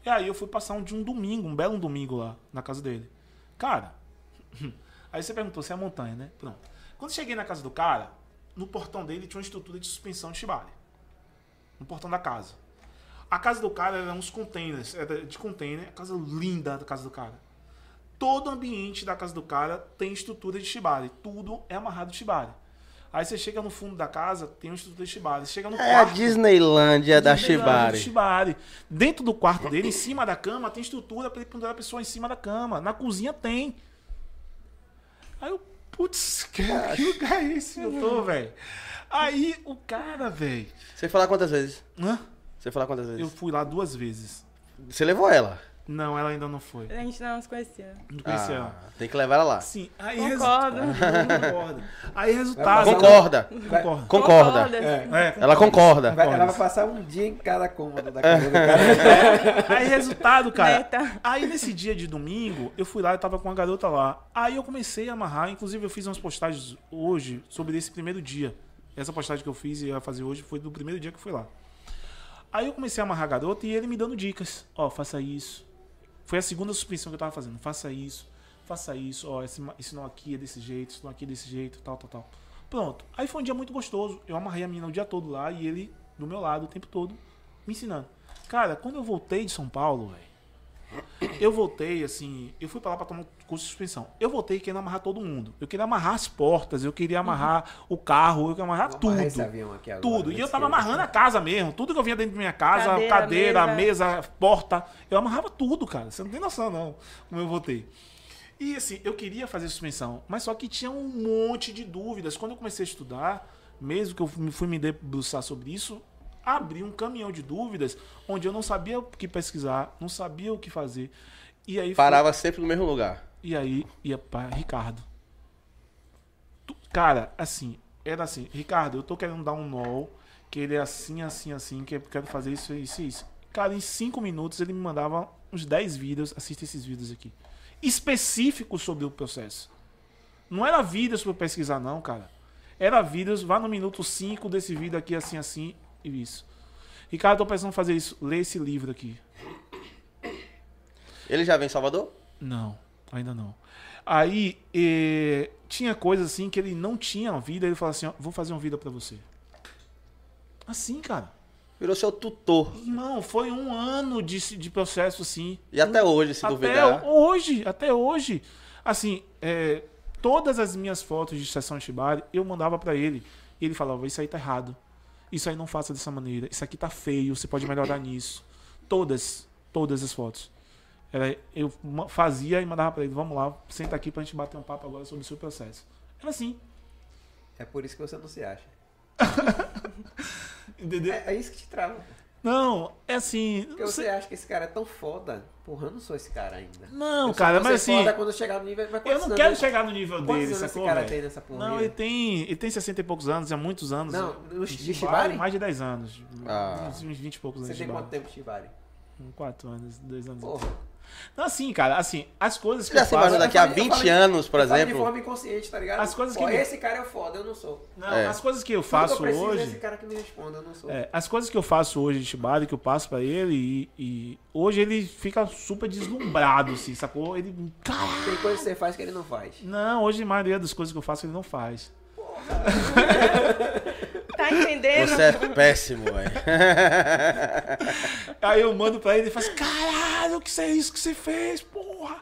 E aí eu fui passar um dia, um domingo, um belo domingo lá, na casa dele. Cara, aí você perguntou se é a montanha, né? Pronto. Quando cheguei na casa do cara, no portão dele tinha uma estrutura de suspensão de Shibari no portão da casa. A casa do cara era uns containers, era de container, a casa linda da casa do cara. Todo o ambiente da casa do cara tem estrutura de shibari, tudo é amarrado de shibari. Aí você chega no fundo da casa, tem uma estrutura de shibari. Você chega no É a quarto, Disneylândia da Shibari. Shibari. Dentro do quarto dele, em cima da cama, tem estrutura pra ele pendurar a pessoa em cima da cama. Na cozinha tem. Aí eu, putz, que, que lugar é esse que eu tô, velho? Aí o cara, velho. Você falar quantas vezes? Hã? Você falar quantas vezes? Eu fui lá duas vezes. Você levou ela. Não, ela ainda não foi. A gente não se conhecia. Não conhecia Ah, ela. tem que levar ela lá. Sim, aí Concordo. resultado. Concordo. Aí resultado. Concorda. Concordo. Concorda. É, Ela concorda. Vai- ela vai passar um dia em cada cômodo da casa do cara. Aí resultado, cara. Meta. Aí nesse dia de domingo, eu fui lá, eu tava com uma garota lá. Aí eu comecei a amarrar, inclusive eu fiz umas postagens hoje sobre esse primeiro dia. Essa postagem que eu fiz e ia fazer hoje foi do primeiro dia que eu fui lá. Aí eu comecei a amarrar a garota e ele me dando dicas. Ó, faça isso. Foi a segunda suspensão que eu tava fazendo. Faça isso, faça isso. Ó, esse, esse nó aqui é desse jeito, esse nó aqui é desse jeito, tal, tal, tal. Pronto. Aí foi um dia muito gostoso. Eu amarrei a menina o dia todo lá e ele do meu lado o tempo todo me ensinando. Cara, quando eu voltei de São Paulo, velho. Eu voltei, assim. Eu fui pra lá pra tomar um curso de suspensão. Eu voltei querendo amarrar todo mundo. Eu queria amarrar as portas, eu queria amarrar o carro, eu queria amarrar Vou tudo. amarrar esse avião aqui agora, tudo. E na eu tava amarrando a casa mesmo. Tudo que eu vinha dentro da minha casa, cadeira, Cadeira, mesa. porta. Eu amarrava tudo, cara. Você não tem noção, não, como eu voltei. E assim, eu queria fazer suspensão, mas só que tinha um monte de dúvidas. Quando eu comecei a estudar, mesmo que eu fui fui me debruçar sobre isso, abri um caminhão de dúvidas onde eu não sabia o que pesquisar, não sabia o que fazer. E aí foi- Parava sempre no mesmo lugar. e aí ia pra Ricardo. Tu- Cara, assim, era assim, Ricardo, eu tô querendo dar um nó, que ele é assim, assim, assim, que eu quero fazer isso, isso e isso. Cara, em cinco minutos ele me mandava uns 10 vídeos, assista esses vídeos aqui. Específicos sobre o processo. Não era vídeos eu pesquisar, não, cara. Era vídeos, vá no minuto 5 desse vídeo aqui, assim, assim, isso. Ricardo, tô pensando em fazer isso. Lê esse livro aqui. Ele já vem em Salvador? Não, ainda não. Aí eh, tinha coisas assim que ele não tinha vida, ele falou assim, ó, vou fazer um vídeo pra você. Assim, cara. Virou seu tutor. Irmão, foi um ano de, de processo assim. E até hoje, se até duvidar. hoje, até hoje. Assim, eh, todas as minhas fotos de sessão Shibari, eu mandava pra ele. E ele falava, isso aí tá errado. Isso aí não faça dessa maneira. Isso aqui tá feio, você pode melhorar nisso. Todas, todas as fotos. Era, eu ma- fazia e mandava pra ele, vamos lá, senta aqui pra gente bater um papo agora sobre o seu processo. Era assim. É por isso que você não se acha. Entendeu? É, é isso que te trava. Não, é assim. Porque você sei- acha que esse cara é tão foda. Porra, eu não sou esse cara ainda. Não, cara, mas assim. foda quando eu chegar no nível. Mas Eu não anos- quero chegar no nível dele, anos esse sacou? cara velho? tem nessa porra? Não, ele tem, ele tem 60 e poucos anos, há muitos anos. Não, de Shibari? Mais de 10 anos. Ah. Uns, uns 20 e poucos Você anos de tem quanto tempo de Shibari? Com quatro anos, dois anos. Porra. Não, assim, cara, assim, as coisas que Já eu se faço... imagina daqui a Eu falei- eu 20 falei- anos, por falo de exemplo. forma inconsciente, tá ligado? As coisas Pô, que- esse cara é foda, eu não sou. Não, É. as coisas que eu faço que eu preciso é hoje... esse cara que me responda, eu não sou. É, as coisas que eu faço hoje de Shibari, que eu passo pra ele, e, e hoje ele fica super deslumbrado, assim, sacou? Ele. Caralho! Tem coisa que você faz que ele não faz. Não, hoje a maioria das coisas que eu faço ele não faz. Tá entendendo? Você é péssimo, velho. Aí eu mando pra ele e falo assim, caralho, o que é isso que você fez, porra?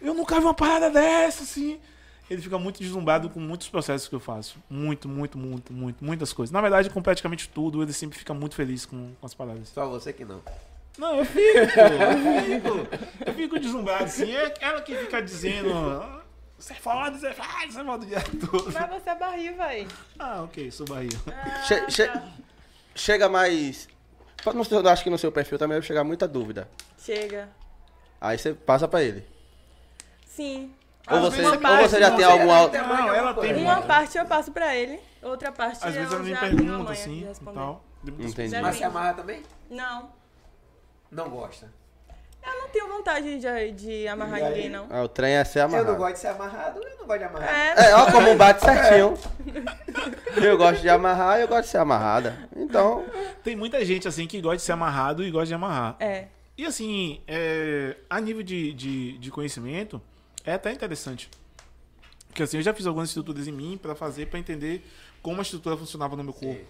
Eu nunca vi uma parada dessa, assim. Ele fica muito deslumbrado com muitos processos que eu faço. Muito, muito, muito, muito, muitas coisas. Na verdade, com praticamente tudo, ele sempre fica muito feliz com, com as paradas. Só você que não. Não, eu fico, eu fico. Eu fico deslumbrado, assim. É ela que fica dizendo. "Ah, Você é foda, você é foda, você é foda o dia todo. Mas você é barril, véi. Ah, ok, sou Bahia. Che- che- chega mais. No seu- eu acho que no seu perfil também deve chegar muita dúvida. Chega. Aí você passa pra ele. Sim. Ou Às você, vezes ou parte, você já não tem algum. ela al- tem- Não, ela tem Uma parte eu passo pra ele, outra parte Às vezes eu ela me pergunta assim e responder. tal. Entendi. Mas se amarra também? Não. Não gosta. Eu não tenho vontade de, de amarrar aí? ninguém, não. Ah, o trem é ser Eu não amarrado. gosto de ser amarrado, eu não gosto de amarrar. É, É, ó como bate certinho. Eu gosto de amarrar e eu gosto de ser amarrada. Então, Tem muita gente assim que gosta de ser amarrado e gosta de amarrar. é. E assim, é, a nível de, de, de conhecimento, é até interessante. Porque assim, eu já fiz algumas estruturas em mim pra fazer, pra entender como a estrutura funcionava no meu corpo.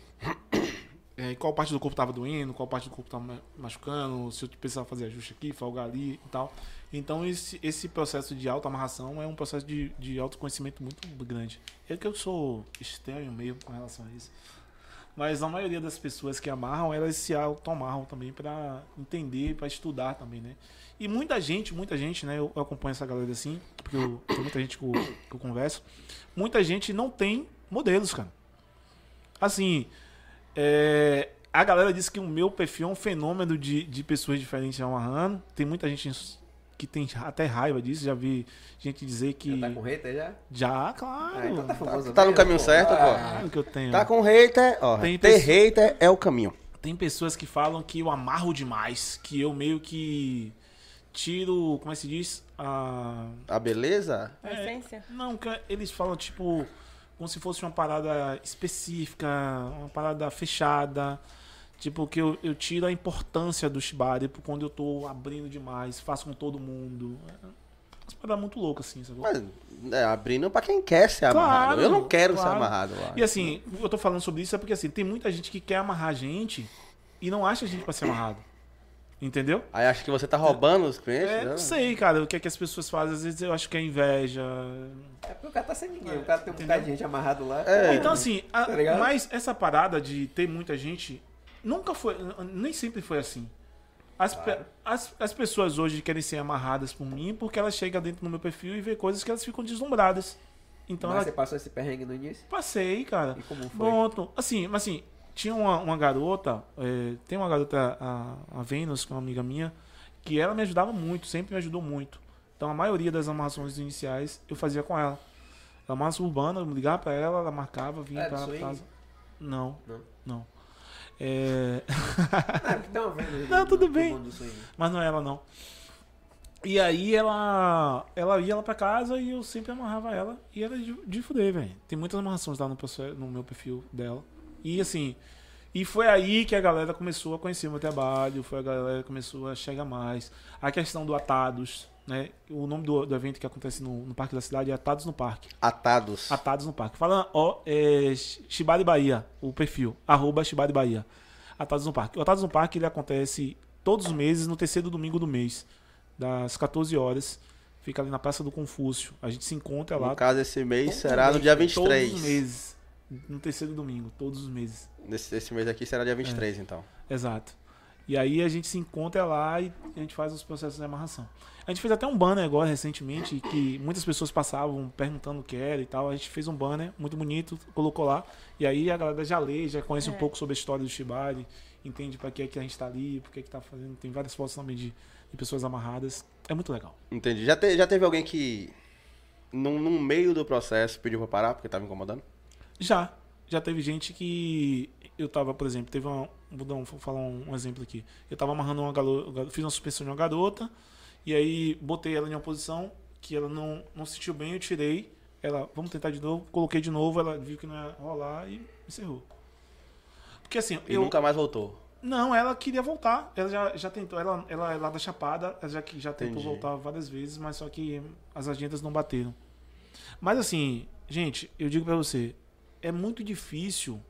É, qual parte do corpo tava doendo, qual parte do corpo tava ma- machucando, se eu precisava fazer ajuste aqui, folgar ali e tal. Então esse, esse processo de autoamarração é um processo de, de autoconhecimento muito grande. É que eu sou estranho meio com relação a isso. Mas a maioria das pessoas que amarram, elas se autoamarram também pra entender, pra estudar também, né? E muita gente, muita gente, né? Eu, eu acompanho essa galera assim, porque eu, tem muita gente que eu, que eu converso. Muita gente não tem modelos, cara. Assim, é, a galera disse que o meu perfil é um fenômeno de, de pessoas diferentes amarrando. Tem muita gente que tem até raiva disso. Já vi gente dizer que. Já tá com hater já? Já, claro. Ah, então tá famoso. tá no mesmo, caminho certo, pô. Claro que eu tenho. tá com hater, ó. Tem ter hater é o caminho. Tem pessoas que falam que eu amarro demais, que eu meio que tiro, como é que se diz? A... A beleza? A essência. Não, eles falam tipo como se fosse uma parada específica, uma parada fechada. Tipo, que eu, eu tiro a importância do Shibari por quando eu tô abrindo demais, faço com todo mundo. É umas paradas muito loucas, assim, sabe? Mas, é, abrindo pra quem quer ser amarrado. Claro, Eu não quero ser claro. amarrado lá. E assim, eu tô falando sobre isso é porque assim, tem muita gente que quer amarrar a gente e não acha a gente pra ser amarrado. Entendeu? Aí acha que você tá roubando os clientes? É, não sei, cara, o que é que as pessoas fazem. Às vezes eu acho que é inveja. É porque o cara tá sem ninguém. O cara tem um bocado de gente amarrado lá. É. Então, assim, a- Tá mas essa parada de ter muita gente nunca foi. Nem sempre foi assim. As, pe- as, as pessoas hoje querem ser amarradas por mim porque elas chegam dentro do meu perfil e vê coisas que elas ficam deslumbradas. Então Mas ela você passou esse perrengue no início? passei, cara. E como foi? Pronto. Assim, mas assim, tinha uma, uma garota, é, tem uma garota, a, a Venus, que é uma amiga minha, que ela me ajudava muito, sempre me ajudou muito. Então a maioria das amarrações iniciais eu fazia com ela. Amarração urbana, eu ligava pra ela, ela marcava, vinha É, pra ela casa. Não, Não? não. É... Ah, uma vez Não, tudo bem. Mas não é ela, não. E aí ela ela ia lá pra casa e eu sempre amarrava ela. E era de, de fuder, velho. Tem muitas amarrações lá no, no meu perfil dela. E assim. E foi aí que a galera começou a conhecer o meu trabalho. Foi a galera que começou a chegar mais. A questão do Atados, né? O nome do, do evento que acontece no, no Parque da Cidade é Atados no Parque. Atados. Atados no Parque. Fala, ó, é Shibari Bahia, o perfil. Arroba Shibari Bahia. Atados no Parque. O Atados no Parque ele acontece todos os meses, no terceiro domingo do mês, das 14 horas. Fica ali na Praça do Confúcio. A gente se encontra lá. No caso, esse mês será os no dia meses, 23. Todos os meses. No terceiro domingo, todos os meses. Esse, esse mês aqui será dia 23, É. então. Exato. E aí a gente se encontra lá e a gente faz os processos de amarração. A gente fez até um banner agora recentemente que muitas pessoas passavam perguntando o que era e tal. A gente fez um banner muito bonito, colocou lá. E aí a galera já lê, já conhece um É. pouco sobre a história do Shibari, entende para que é que a gente tá ali, por que é que tá fazendo. Tem várias fotos também de, de pessoas amarradas. É muito legal. Entendi. Já, te- já teve alguém que, no, no meio do processo, pediu pra parar porque tava incomodando? Já, Já teve gente que eu tava, por exemplo, teve uma. Vou, dar um, vou falar um, exemplo aqui. Eu tava amarrando uma garota, fiz uma suspensão de uma garota, e aí botei ela em uma posição que ela não, não se sentiu bem, eu tirei. Ela, vamos tentar de novo, coloquei de novo, ela viu que não ia rolar e encerrou. Porque assim, E eu. nunca mais voltou. Não, ela queria voltar. Ela já, já tentou. Ela, ela é lá da Chapada, ela já, que já tentou voltar várias vezes, mas só que as agendas não bateram. Mas assim, gente, eu digo pra você, é muito difícil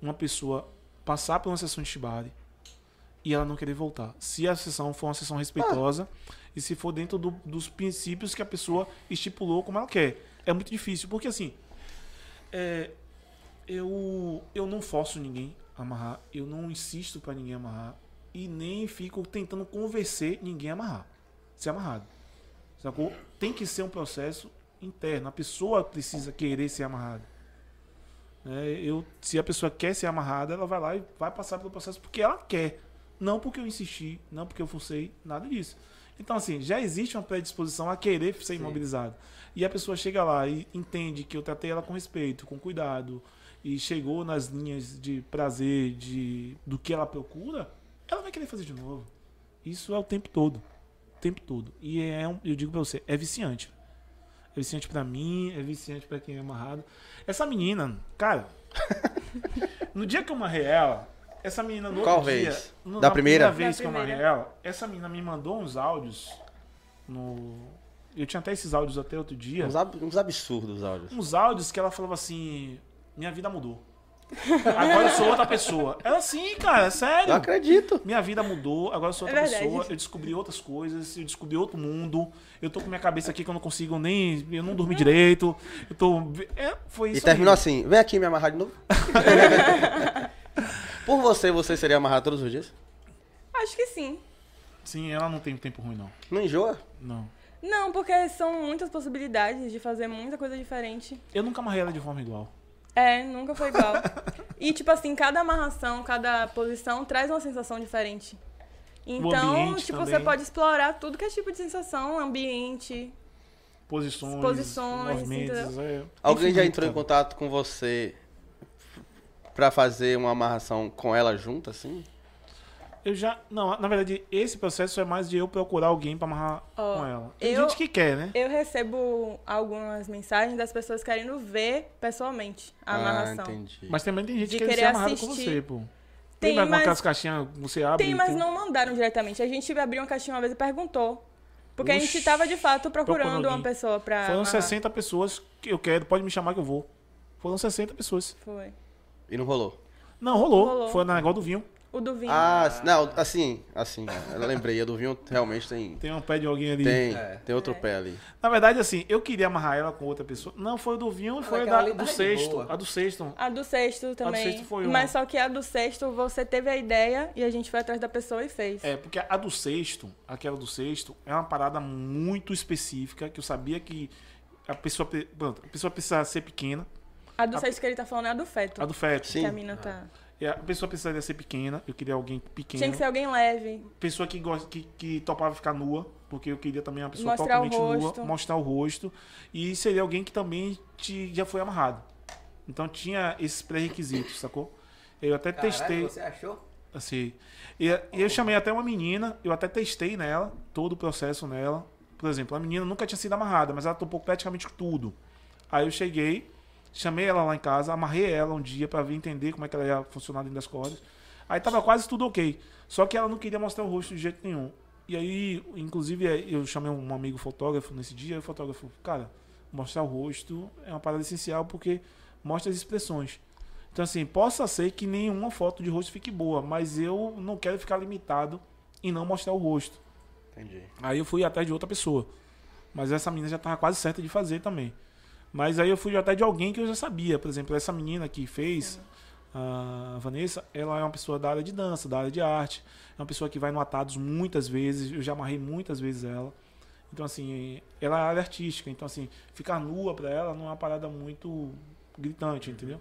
uma pessoa passar por uma sessão de Shibari e ela não querer voltar. Se a sessão for uma sessão respeitosa e se for dentro do- dos princípios que a pessoa estipulou como ela quer. É muito difícil, porque assim, é, eu, eu não forço ninguém a amarrar, eu não insisto pra ninguém amarrar e nem fico tentando convencer ninguém a amarrar, ser amarrado. Sacou? Tem que ser um processo interno, a pessoa precisa querer ser amarrada. É, eu, se a pessoa quer ser amarrada, ela vai lá e vai passar pelo processo porque ela quer. Não porque eu insisti, não porque eu forcei, nada disso. Então, assim, já existe uma predisposição a querer ser imobilizado. E a pessoa chega lá e entende que eu tratei ela com respeito, com cuidado, e chegou nas linhas de prazer, de do que ela procura, ela vai querer fazer de novo. Isso é o tempo todo. O tempo todo. E é um, eu digo pra você, é viciante. É viciante pra mim, é viciante pra quem é amarrado. Essa menina, cara, no dia que eu amarrei ela, essa menina no Qual outro dia, vez? no- Da na primeira? vez Da que eu amarrei primeira. ela, essa menina me mandou uns áudios no eu tinha até esses áudios até outro dia. Uns, ab- uns absurdos áudios. Uns áudios que ela falava assim: Minha vida mudou. Agora eu sou outra pessoa. Ela sim, cara, é sério. Eu acredito. Minha vida mudou, agora eu sou É outra verdade. pessoa, eu descobri outras coisas, eu descobri outro mundo. Eu tô com minha cabeça aqui que eu não consigo nem. Eu não dormi direito. Eu tô. É, foi isso. E terminou aí. assim, vem aqui me amarrar de novo. Por você, você seria amarrado todos os dias? Acho que sim. Sim, ela não tem tempo ruim, não. Não enjoa? Não. Não, porque são muitas possibilidades de fazer muita coisa diferente. Eu nunca amarrei ela de forma igual. É, nunca foi igual. e, tipo assim, cada amarração, cada posição traz uma sensação diferente. Então, tipo, também. você pode explorar tudo que é tipo de sensação, ambiente. Posições, Posições, movimentos. É Alguém já infinito, entrou em contato com você pra fazer uma amarração com ela junto, assim? Eu já. Não, na verdade, esse processo é mais de eu procurar alguém pra amarrar Ó, com ela. Tem eu- gente que quer, né? Eu recebo algumas mensagens das pessoas querendo ver pessoalmente a amarração. Ah, entendi. Mas também tem gente De que quer ser amarrado com você, pô. Tem, Lembra mas- aquelas caixinhas que você abre? Tem, mas não mandaram diretamente. A gente abriu uma caixinha uma vez e perguntou. Porque a gente tava de fato procurando uma pessoa pra. Foram amarrar. 60 pessoas que eu quero, pode me chamar que eu vou. Foram 60 pessoas. Foi. E não rolou? Não, rolou. Rolou. Foi na negócio do vinho. O do vinho. Ah, não, assim, assim, eu lembrei, a do vinho realmente tem. Tem um pé de alguém ali. Tem, É. tem outro pé ali. Na verdade, assim, eu queria amarrar ela com outra pessoa. Não, foi o do vinho e foi aquela da, do de sexto. boa. A do sexto. A do sexto também. sexto foi uma. Mas só que a do sexto, você teve a ideia e a gente foi atrás da pessoa e fez. É, porque a do sexto, aquela do sexto, é uma parada muito específica que eu sabia que a pessoa, pronto, a pessoa precisa ser pequena. A do a- sexto que ele tá falando é a do feto. A do feto. Sim. Que a mina tá. E A pessoa precisaria ser pequena. Eu queria alguém pequeno. Tinha que ser alguém leve. Pessoa que, gosta, que, que topava ficar nua, porque eu queria também uma pessoa Mostrar o totalmente rosto. nua, mostrar o rosto. E seria alguém que também te, já foi amarrado. Então tinha esses pré-requisitos, sacou? Eu até Caralho, testei. você achou? Assim, e, e eu chamei até uma menina, eu até testei nela, todo o processo nela. Por exemplo, a menina nunca tinha sido amarrada, mas ela topou praticamente tudo. Aí eu cheguei, chamei ela lá em casa, amarrei ela um dia pra ver entender como é que ela ia funcionar dentro das cordas. Aí tava quase tudo ok. Só que ela não queria mostrar o rosto de jeito nenhum. E aí, inclusive, é, eu chamei um amigo fotógrafo nesse dia, e o fotógrafo, cara, mostrar o rosto é uma parada essencial porque mostra as expressões. Então, assim, possa ser que nenhuma foto de rosto fique boa, mas eu não quero ficar limitado em não mostrar o rosto. Entendi. Aí eu fui atrás de outra pessoa. Mas essa menina já estava quase certa de fazer também. Mas aí eu fui atrás de alguém que eu já sabia. Por exemplo, essa menina que fez, a Vanessa, ela é uma pessoa da área de dança, da área de arte. É uma pessoa que vai no Atados muitas vezes. Eu já amarrei muitas vezes ela. Então, assim, ela é área artística. Então, assim, ficar nua pra ela não é uma parada muito gritante, entendeu?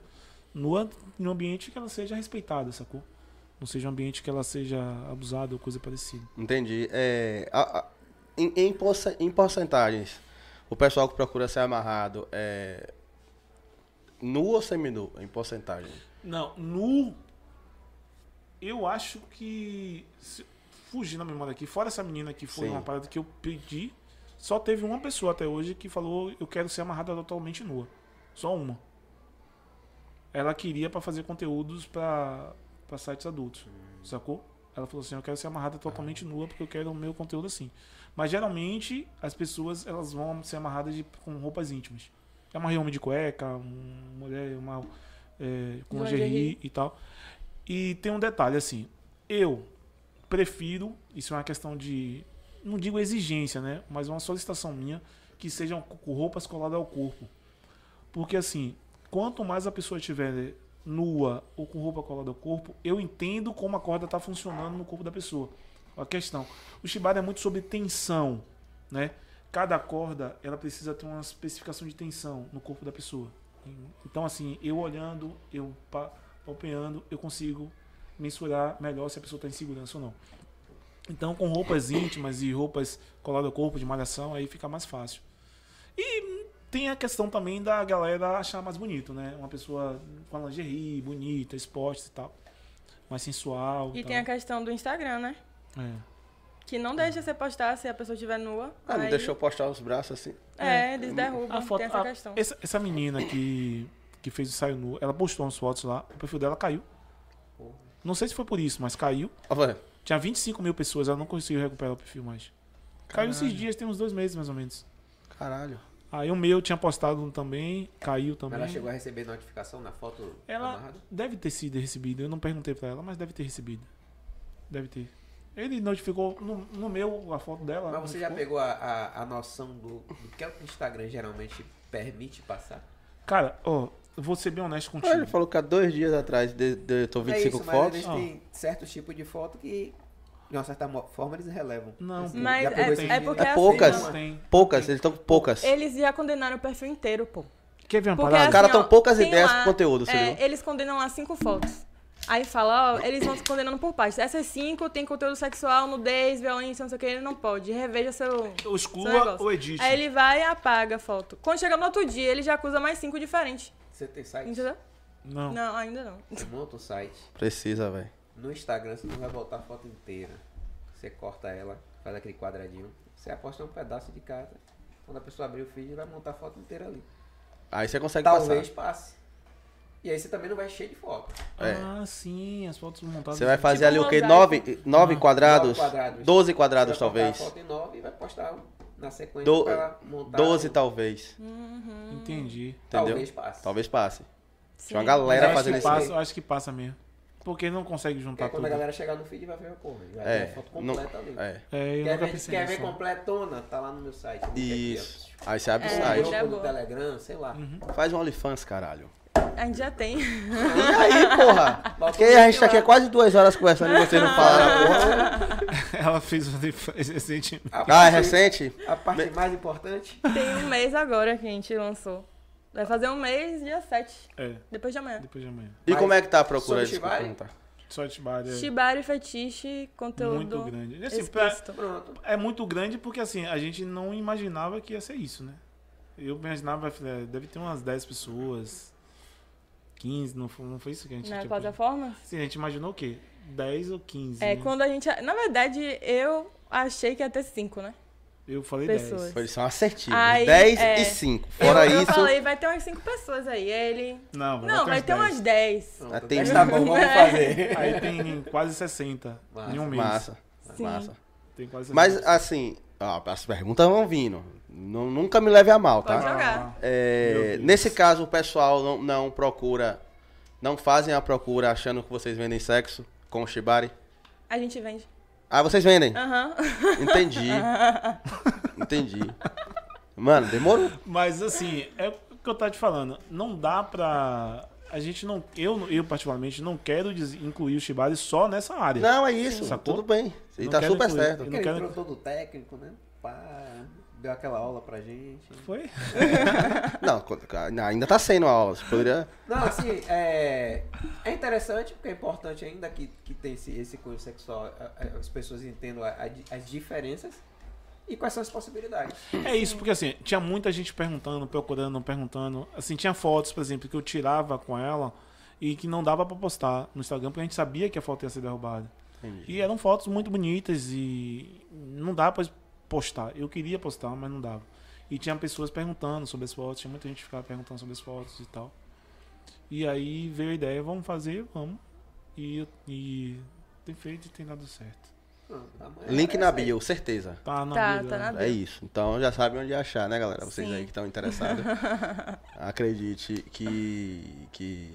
Nua em um ambiente que ela seja respeitada, sacou? Não seja um ambiente que ela seja abusada ou coisa parecida. Entendi. É, a- a- em, em porcentagens, o pessoal que procura ser amarrado é, Nu ou seminu, em porcentagem? Não, nu. Eu acho que. se- Fugindo a memória aqui, fora essa menina que foi Sim. uma parada que eu pedi, só teve uma pessoa até hoje que falou: Eu quero ser amarrada totalmente nua. Só uma. Ela queria pra fazer conteúdos pra sites adultos. Sacou? Ela falou assim: Eu quero ser amarrada totalmente nua porque eu quero o meu conteúdo assim. Mas geralmente as pessoas elas vão ser amarradas de- com roupas íntimas. É uma homem de cueca, um, mulher, uma. É, com Lingerie. e tal. E tem um detalhe assim: eu prefiro, isso é uma questão de. Não digo exigência, né? Mas uma solicitação minha que sejam com roupas coladas ao corpo. Porque assim, quanto mais a pessoa estiver nua ou com roupa colada ao corpo, eu entendo como a corda está funcionando no corpo da pessoa. A questão. O shibari é muito sobre tensão, né? Cada corda, ela precisa ter uma especificação de tensão no corpo da pessoa. Então assim, eu olhando, eu pa- palpeando, eu consigo mensurar melhor se a pessoa está em segurança ou não. Então, com roupas íntimas e roupas coladas ao corpo de malhação, aí fica mais fácil. E tem a questão também da galera achar mais bonito, né? Uma pessoa com lingerie, bonita, esporte e tal. Mais sensual. E tal. tem a questão do Instagram, né? É. Que não deixa você postar se a pessoa estiver nua. Ah, não aí- deixou postar os braços assim. É, eles derrubam. A foto, tem essa a- questão. essa, essa menina que, que fez o ensaio nu, ela postou umas fotos lá, o perfil dela caiu. Não sei se foi por isso, mas caiu. Ah. Tinha 25 mil pessoas, ela não conseguiu recuperar o perfil mais. Caiu esses Caralho. dias, tem uns dois meses mais ou menos. Caralho. Aí o meu tinha postado um também, caiu também. ela chegou a receber notificação na foto Ela amarrada? deve ter sido recebido. Eu não perguntei pra ela, mas deve ter recebido. Deve ter. Ele notificou no, no meu a foto dela. Mas você já notificou. pegou a, a, a noção do, do que é o que o Instagram geralmente permite passar? Cara, ó, eu vou ser bem honesto Ah, contigo. ele falou que há dois dias atrás de- deletou Não é 25 isso, mas fotos. eles Ah. têm certos tipos de foto que, de uma certa forma, eles relevam. Não, Assim, Mas já é- é porque É assim, poucas. Tem. Poucas, eles estão poucas. Eles já condenaram o perfil inteiro, pô. Quer ver uma Porque parada? Assim, ó, tão poucas tem ideias lá, pro conteúdo, você é, viu? Eles condenam lá cinco fotos. Aí fala, ó, eles vão se condenando por partes. Essas cinco tem conteúdo sexual, nudez, violência, não sei o que, ele não pode. Reveja seu. Exclua negócio. ou edite. Aí ele vai e apaga a foto. Quando chega no outro dia, ele já acusa mais cinco diferentes. Você tem site? Entendeu? Não. Não, ainda não. Você monta um site. Precisa, velho. No Instagram você não vai botar a foto inteira. Você corta ela, faz aquele quadradinho. Você aposta um pedaço de cada. Quando a pessoa abrir o feed, vai montar a foto inteira ali. Aí você consegue Talvez passar. passe. E aí você também não vai cheio de foto. É. Ah, sim, as fotos montadas. Você vai fazer Tipo ali um o quê? Nove, nove Ah. quadrados? Nove quadrados. Doze quadrados, vai talvez. foto em 9 e vai postar na sequência Do- pra montar. Doze, o- talvez. Entendi. Entendeu? Talvez passe. Talvez passe. Sim. Tinha uma galera fazendo isso. passa, aí. eu acho que passa mesmo. Porque não consegue Porque juntar quando tudo. a galera chegar no feed vai ver, pô, vai ver É, a foto não- completa ali. é. É, eu Quer nunca ver, pensei quer ver completona? Tá lá no meu site. Isso. Aí você abre o É, site. é boa. do Telegram, sei lá. Faz um OnlyFans, caralho. A gente já tem. E aí, porra? Porque a gente tá aqui há quase duas horas conversando e vocês não falaram, porra. Ela fez um recentemente. A Ah, é recente? A parte mais importante. Tem um mês agora que a gente lançou. Vai fazer um mês, dia 7. É, Depois de amanhã. depois de amanhã. E Mas como é que tá a procura eu Shibari? Só Atibaia é Shibari Fetiche, conteúdo muito grande. Assim. Pronto. é muito grande porque assim, a gente não imaginava que ia ser isso, né? Eu imaginava, é, deve ter umas 10 pessoas, 15, não foi, não foi isso que a gente Na tipo, plataforma? Sim, a gente imaginou o quê? 10 ou 15. É, né? quando a gente. Na verdade, eu achei que ia ter 5, né? Eu falei pessoas. 10. Foi, assertivos. Aí, 10 é. e 5. Fora eu, eu isso. falei, vai ter umas 5 pessoas aí. Ele. Não, Não, vai ter umas 10. Pronto. Ah, tem- Tá bom, vamos fazer. Aí tem quase 60 Massa, em um mês. Massa. Sim. Massa. Tem quase 60. Mas assim, ó, as perguntas vão vindo. Não- nunca me leve a mal, Pode tá? jogar. É, nesse caso, o pessoal não, não procura. Não fazem a procura achando que vocês vendem sexo com o Shibari. A gente vende. Ah, vocês vendem? Aham. Entendi. Entendi. Mano, demorou. Mas assim, é o que eu tava te falando. Não dá pra. A gente não. Eu, eu particularmente, não quero incluir o Shibari só nessa área. Não, é isso. Sacou? Tudo bem. E Não tá super incluir. certo. Eu não quero- todo técnico, né? Pá, deu aquela aula pra gente. Foi? Não, co- ainda tá sendo aula. Você poderia. Não, assim, é, é interessante porque é importante ainda que, que tem esse, esse cunho sexual, a- a- as pessoas entendam a- a as diferenças E quais são as possibilidades? É isso, porque assim, tinha muita gente perguntando, procurando, perguntando. Assim, tinha fotos, por exemplo, que eu tirava com ela e que não dava pra postar no Instagram, porque a gente sabia que a foto ia ser derrubada. Entendi. E eram fotos muito bonitas e não dá pra postar. Eu queria postar, mas não dava. E tinha pessoas perguntando sobre as fotos, tinha muita gente que ficava perguntando sobre as fotos e tal. E aí veio a ideia, vamos fazer, vamos. E, e tem feito e tem dado certo. Amanhã Link na bio, certeza. Tá na Tá, bio, tá né? na É isso. Então já sabem onde achar, né, galera? Vocês Sim. aí que estão interessados. Acredite que. que.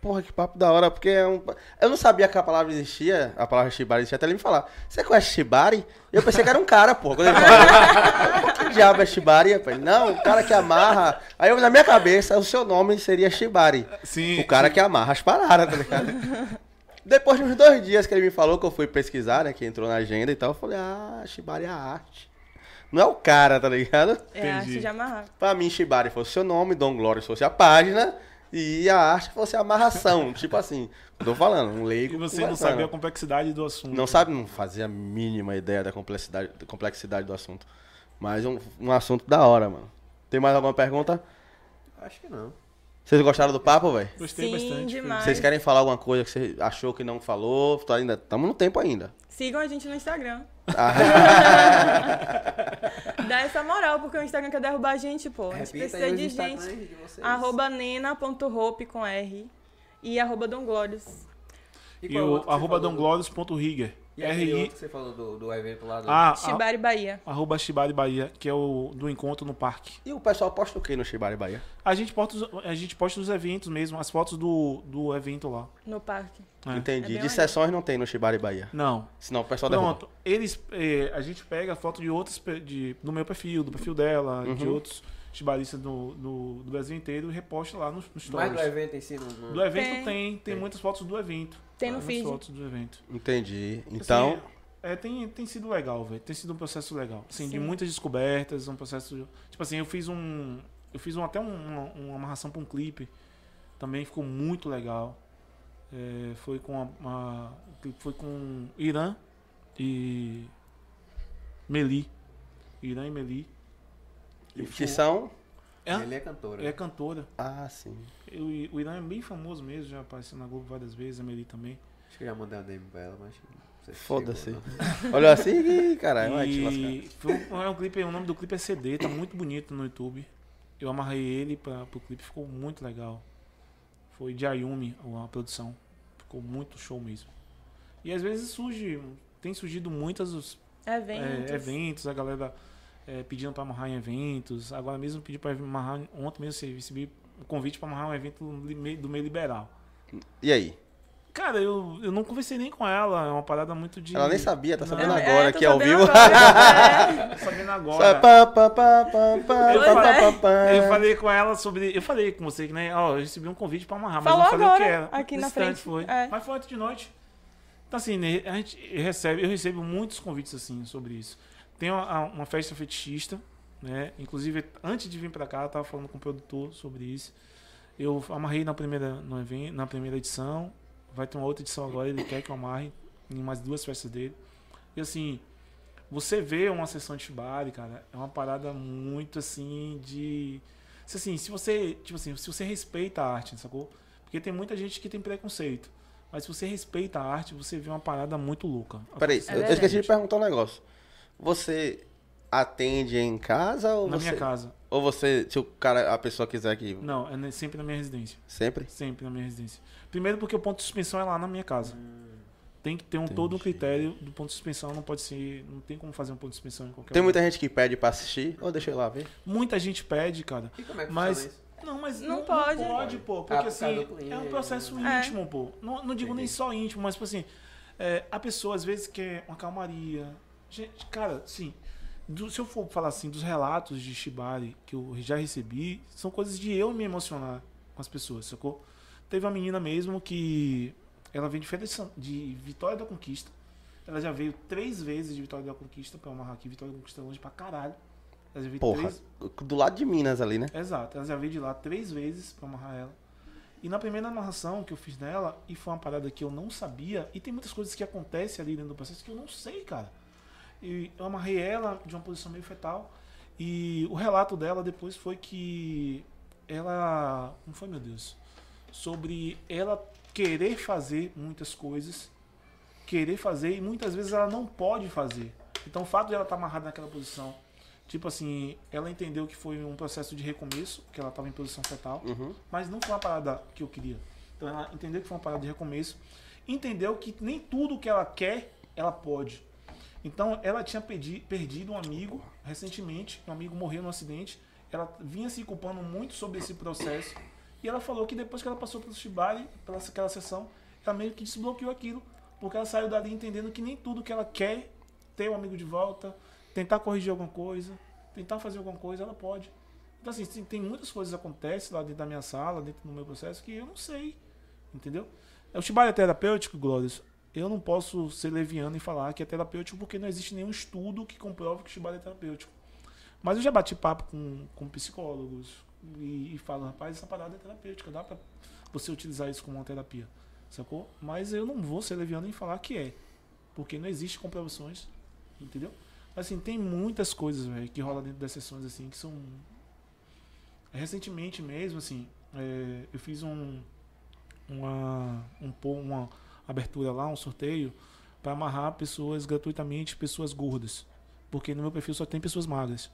Porra, que papo da hora, porque é um. Eu não sabia que a palavra existia, a palavra Shibari existia até ele me falar. Você conhece Shibari? Eu pensei que era um cara, porra. Quando ele falou, que diabo é Shibari? Eu falei, não, o cara que amarra. Aí eu, na minha cabeça, o seu nome seria Shibari. Sim, O cara que amarra as paradas, tá ligado? Depois de uns dois dias que ele me falou que eu fui pesquisar, né? Que entrou na agenda e tal, eu falei, ah, Shibari é a arte. Não é o cara, tá ligado? É a arte de amarrar. Pra mim, Shibari fosse seu nome, Dom Glória fosse a página e a arte fosse a amarração. tipo assim, tô falando, um leigo. E você não sabia a complexidade do assunto. Não sabe, não fazia a mínima ideia da complexidade, da complexidade do assunto. Mas um, um assunto da hora, mano. Tem mais alguma pergunta? Acho que não. Vocês gostaram do papo, velho? Gostei Sim, bastante. demais. Vocês querem falar alguma coisa que você achou que não falou? Tô ainda, estamos no tempo ainda. Sigam a gente no Instagram. Ah, Dá essa moral, porque o Instagram quer derrubar a gente, pô. A gente Repita precisa de gente. de. Arroba nena.hope com R. E arroba Dom Glórios. E qual o arroba do-. E R-I. outro que você falou do, do evento lá do... Ah, a- Shibari Bahia. arroba Shibari Bahia, que é o do encontro no parque. e o pessoal posta o que no Shibari Bahia? A gente posta os, a gente posta os eventos mesmo, as fotos do, do evento lá. No parque. É. É Entendi. bem de sessões não tem no Shibari Bahia. Não. Senão o pessoal derruba. Pronto. Eles, eh, a gente pega foto de outros, de, do meu perfil, do perfil dela, de Uhum. outros chibaristas do, do, do Brasil inteiro e reposta lá nos, nos stories. do evento em si, não... não- Do evento Tem. tem, tem, muitas fotos do evento. Tem no feed. fotos do evento. Entendi. Então, Assim, é, tem, tem sido legal, velho. Tem sido um processo legal. Assim, de Sim. muitas descobertas, um processo. Tipo assim, eu fiz um. Eu fiz um, até um- uma, uma amarração pra um clipe. Também ficou muito legal. É, foi com a, uma- o clipe foi com Irã e Meli. Irã e Meli. E que foi- são... É, Ele é cantora. é cantora. Ah, sim. Eu- o Irã é bem famoso mesmo, já apareceu na Globo várias vezes, a Meli também. Acho que eu já mandei uma DM pra ela, mas... Foda-se. Olha assim e, caralho, vai te lascar. Foi um, é um clipe, o nome do clipe é CD, tá muito bonito no YouTube. Eu amarrei ele pra, pro clipe, ficou muito legal. Foi de Ayumi a produção. Ficou muito show mesmo. E às vezes surge, tem surgido muitas os, é, Eventos. eventos, a galera é, pedindo pra amarrar em eventos. Agora mesmo pedi pra amarrar, ontem mesmo eu recebi um convite pra amarrar um evento do meio, liberal. E aí? Cara, eu, eu não conversei nem com ela, é uma parada muito de. Ela nem sabia, tá Não. sabendo É, agora tô aqui ao sabendo vivo. agora, Tô sabendo Só agora. pá, pá, pá, pá, pá, Eu falei-. Eu falei com ela sobre. Eu falei com você que, né? Ó, eu recebi um convite pra amarrar, mas Falou não falei o agora, que era. aqui na frente, Foi. é. Mas foi ontem de noite. Então, assim, né, a gente recebe, eu recebo muitos convites assim sobre isso. Tem uma, uma festa fetichista, né? Inclusive, antes de vir pra cá, eu tava falando com o produtor sobre isso. Eu amarrei na primeira, no evento, na primeira edição. Vai ter uma outra edição agora, ele quer que eu amarre em mais duas festas dele. E assim, você vê uma sessão de Shibari, cara, é uma parada muito assim de. se, Assim, se você. Tipo assim, se você respeita a arte, sacou? Porque tem muita gente que tem preconceito. Mas se você respeita a arte, você vê uma parada muito louca. Peraí, Acontece eu esqueci de perguntar um negócio. Você atende em casa ou Na você... minha casa. Ou você, se o cara, a pessoa quiser que... Não, é sempre na minha residência. Sempre? Sempre na minha residência. Primeiro porque o ponto de suspensão é lá na minha casa. Tem que ter um, todo um Entendi. critério do ponto de suspensão, não pode ser. Não tem como fazer um ponto de suspensão em qualquer Tem lugar. muita gente que pede pra assistir. Ou deixa eu ir lá ver. Muita gente pede, cara. E como é que Mas- isso? Não, mas Não não, pode. Não pode, pô. Ah, Porque por assim, cliente, é um processo É. íntimo, pô. Não, não digo nem Entendi. só íntimo, mas tipo assim, é, a pessoa às vezes quer uma calmaria. Gente, cara, sim. do- se eu for falar assim, dos relatos de Shibari que eu já recebi, são coisas de eu me emocionar com as pessoas, sacou? Teve uma menina mesmo que ela veio de, Feira de Vitória da Conquista. Ela já veio três vezes de Vitória da Conquista pra amarrar aqui. Vitória da Conquista é longe pra caralho. Ela já veio Porra, três, do lado de Minas ali, né? Exato, ela já veio de lá três vezes pra amarrar ela. E na primeira amarração que eu fiz nela, e foi uma parada que eu não sabia, e tem muitas coisas que acontecem ali dentro do processo que eu não sei, cara. E eu amarrei ela de uma posição meio fetal. E o relato dela depois foi que ela. Como foi, meu Deus? Sobre ela querer fazer muitas coisas, querer fazer e muitas vezes ela não pode fazer. Então o fato de ela estar amarrada naquela posição, tipo assim, ela entendeu que foi um processo de recomeço, que ela estava em posição fetal, Uhum. mas não foi uma parada que eu queria. Então ela entendeu que foi uma parada de recomeço, entendeu que nem tudo que ela quer, ela pode. Então ela tinha pedi- perdido um amigo recentemente, um amigo morreu num acidente, ela vinha se culpando muito sobre esse processo, e ela falou que depois que ela passou pelo Shibari, pela aquela sessão, ela meio que desbloqueou aquilo, porque ela saiu dali entendendo que nem tudo que ela quer ter um amigo de volta, tentar corrigir alguma coisa, tentar fazer alguma coisa, ela pode. Então, assim, tem- muitas coisas que acontecem lá dentro da minha sala, dentro do meu processo, que eu não sei. Entendeu? O Shibari é terapêutico, Glórias. Eu não posso ser leviano e falar que é terapêutico porque não existe nenhum estudo que comprove que Shibari é terapêutico. Mas eu já bati papo com, com psicólogos e, e falo, rapaz, essa parada é terapêutica, dá pra você utilizar isso como uma terapia, sacou? Mas eu não vou ser leviano em falar que é, porque não existe comprovações, entendeu? Assim, tem muitas coisas, velho, que rolam dentro das sessões, assim, que são... Recentemente mesmo, assim, é, eu fiz um, uma, um, uma abertura lá, um sorteio, para amarrar pessoas gratuitamente, pessoas gordas. Porque no meu perfil só tem pessoas magras.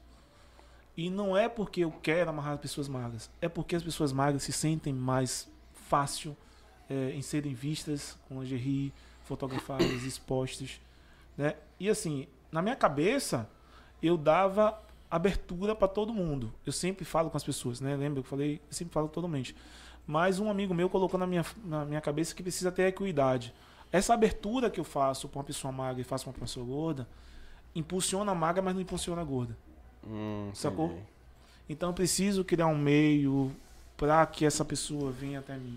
E não é porque eu quero amarrar pessoas magras, é porque as pessoas magras se sentem mais fácil é, em serem vistas com lingerie, fotografadas, expostas. Né? E assim, na minha cabeça, eu dava abertura para todo mundo. Eu sempre falo com as pessoas, né? Lembra que eu falei? Eu sempre falo mundo. Mas um amigo meu colocou na minha, na minha cabeça que precisa ter equidade. Essa abertura que eu faço para uma pessoa magra e faço para uma pessoa gorda, impulsiona a magra, mas não impulsiona a gorda. Hum, Sacou? entendi. Então eu preciso criar um meio para que essa pessoa venha até mim.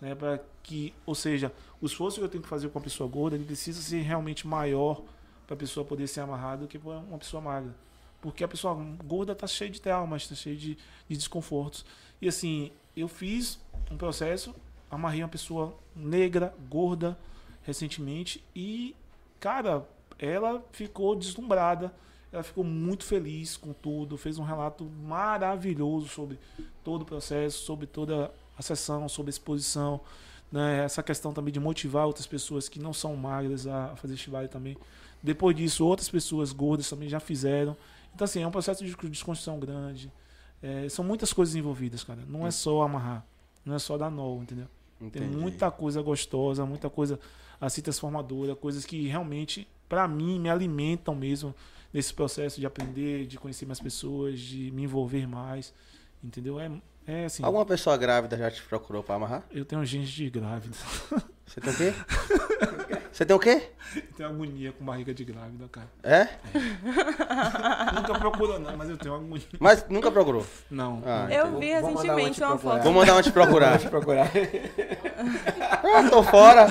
Né? Para que, ou seja, o esforço que eu tenho que fazer com a pessoa gorda, ele precisa ser realmente maior para a pessoa poder ser amarrada do que pra uma pessoa magra. Porque a pessoa gorda tá cheia de traumas, tá cheia de, de desconfortos. E assim, eu fiz um processo, amarrei uma pessoa negra, gorda, recentemente, e, cara, ela ficou deslumbrada, ela ficou muito feliz com tudo, fez um relato maravilhoso sobre todo o processo, sobre toda a sessão, sobre a exposição, né? essa questão também de motivar outras pessoas que não são magras a fazer shibari também. Depois disso, outras pessoas gordas também já fizeram. Então, assim, é um processo de desconstrução grande. É, são muitas coisas envolvidas, cara. Não é só amarrar, não é só dar nó, entendeu? Tem Entendi. muita coisa gostosa, muita coisa assim transformadora, coisas que realmente, pra mim, me alimentam mesmo nesse processo de aprender, de conhecer mais pessoas, de me envolver mais, entendeu? É, é assim, Alguma pessoa grávida já te procurou pra amarrar? eu tenho gente de grávida, Você tem o quê? Você tem o quê? eu tenho agonia com barriga de grávida, cara. É? Nunca procurou não, mas eu tenho agonia. Mas nunca procurou. Não. Ah. Eu Vou- vi vou uma recentemente te uma foto. Vou mandar uma te procurar. Deixa eu procurar. Ah, tô fora.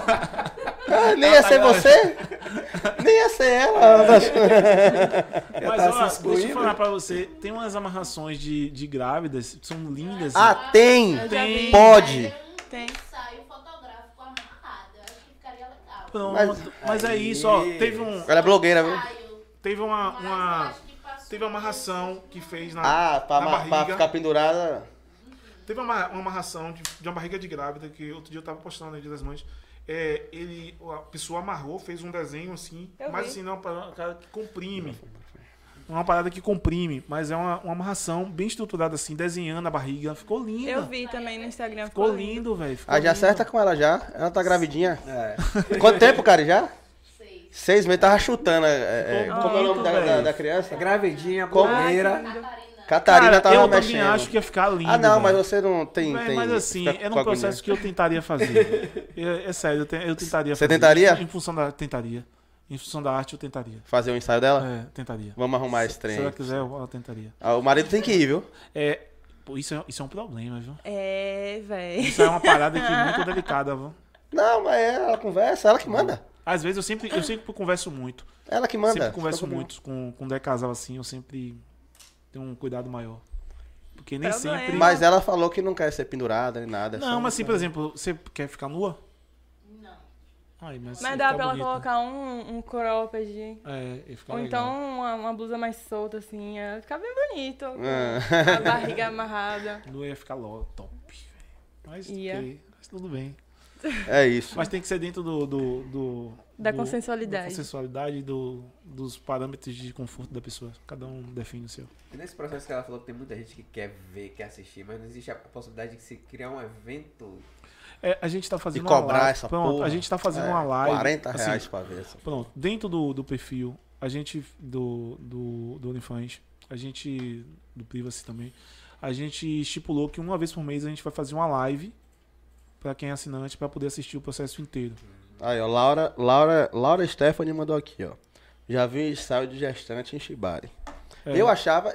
Ah, nem ia ser você? Nem ia ser ela. Mas tá se ó, deixa eu falar pra você, tem umas amarrações de, de grávidas, são lindas. Ah, tem. Vi. Pode. Tem. Ensaio fotográfico amarrado. Eu acho que ficaria legal. Pronto. Mas- Mas, é isso, ó. Teve um, Ela é blogueira, viu? Teve uma, uma teve uma amarração que fez na, Ah, pra, na ma- pra barriga. ficar pendurada. Teve uma, uma amarração de, de uma barriga de grávida que outro dia eu tava postando no Dia das Mães. É, ele, a pessoa amarrou, fez um desenho assim, Eu mas vi. assim, não uma parada que comprime. É uma parada que comprime, mas é uma, uma amarração bem estruturada assim, desenhando a barriga. Ficou linda. Eu vi também no Instagram. Ficou lindo, velho. ficou Ah, já lindo. acerta com ela já. Ela tá gravidinha. É. Quanto tempo, cara, já? Seis. Seis meses. Tava chutando. é, é, Ficou como é o nome da, da, da criança? Gravidinha, Como? blogueira. Catarina. Catarina Cara, tava eu também mexendo. acho que ia ficar lindo. Ah, não, mas você não tem. Mas, tem mas assim, era com um processo que eu tentaria fazer. é, é sério, eu, te- eu tentaria Você fazer. tentaria? Em função da. Tentaria. Em função da arte, eu tentaria. Fazer o ensaio dela? É, tentaria. Vamos arrumar esse Se trem. ela quiser, eu, eu tentaria. Ah, o marido tem que ir, viu? É, pô, isso, é, isso é um problema, viu? É, véi. Isso é uma parada aqui muito delicada, viu? Não, mas é, ela conversa, ela que manda. Às vezes eu sempre, eu sempre converso muito. Ela que manda. sempre converso com- muito com, com o casal assim, eu sempre tenho um cuidado maior. Porque nem Problema. sempre. Mas ela falou que não quer ser pendurada nem nada. Não, mas assim, por exemplo, você quer ficar nua? Ai, mas Mas dá pra ela colocar um, um cropped. É, ia ficar Ou legal. então uma, uma blusa mais solta, assim. Ia ficar bem bonito. com Ah. A barriga amarrada. Não ia ficar logo top. velho. Mas, Ia. ok, mas tudo bem. É isso. Mas tem que ser dentro do. do, do Da do- consensualidade. Da consensualidade do, dos parâmetros de conforto da pessoa. Cada um define o seu. E nesse processo que ela falou que tem muita gente que quer ver, quer assistir, mas não existe a possibilidade de se criar um evento. É, a gente tá E fazendo uma cobrar live. essa Pronto, porra. a gente tá fazendo É, uma live. 40 assim, reais pra ver essa. Pronto, dentro do, do perfil, a gente do, do, do OnlyFans, a gente, do Privacy também, a gente estipulou que uma vez por mês a gente vai fazer uma live pra quem é assinante pra poder assistir o processo inteiro. Aí, ó, Laura, Laura, Laura Stephanie mandou aqui, ó. Já vi ensaio de gestante em Shibari. É, Eu achava.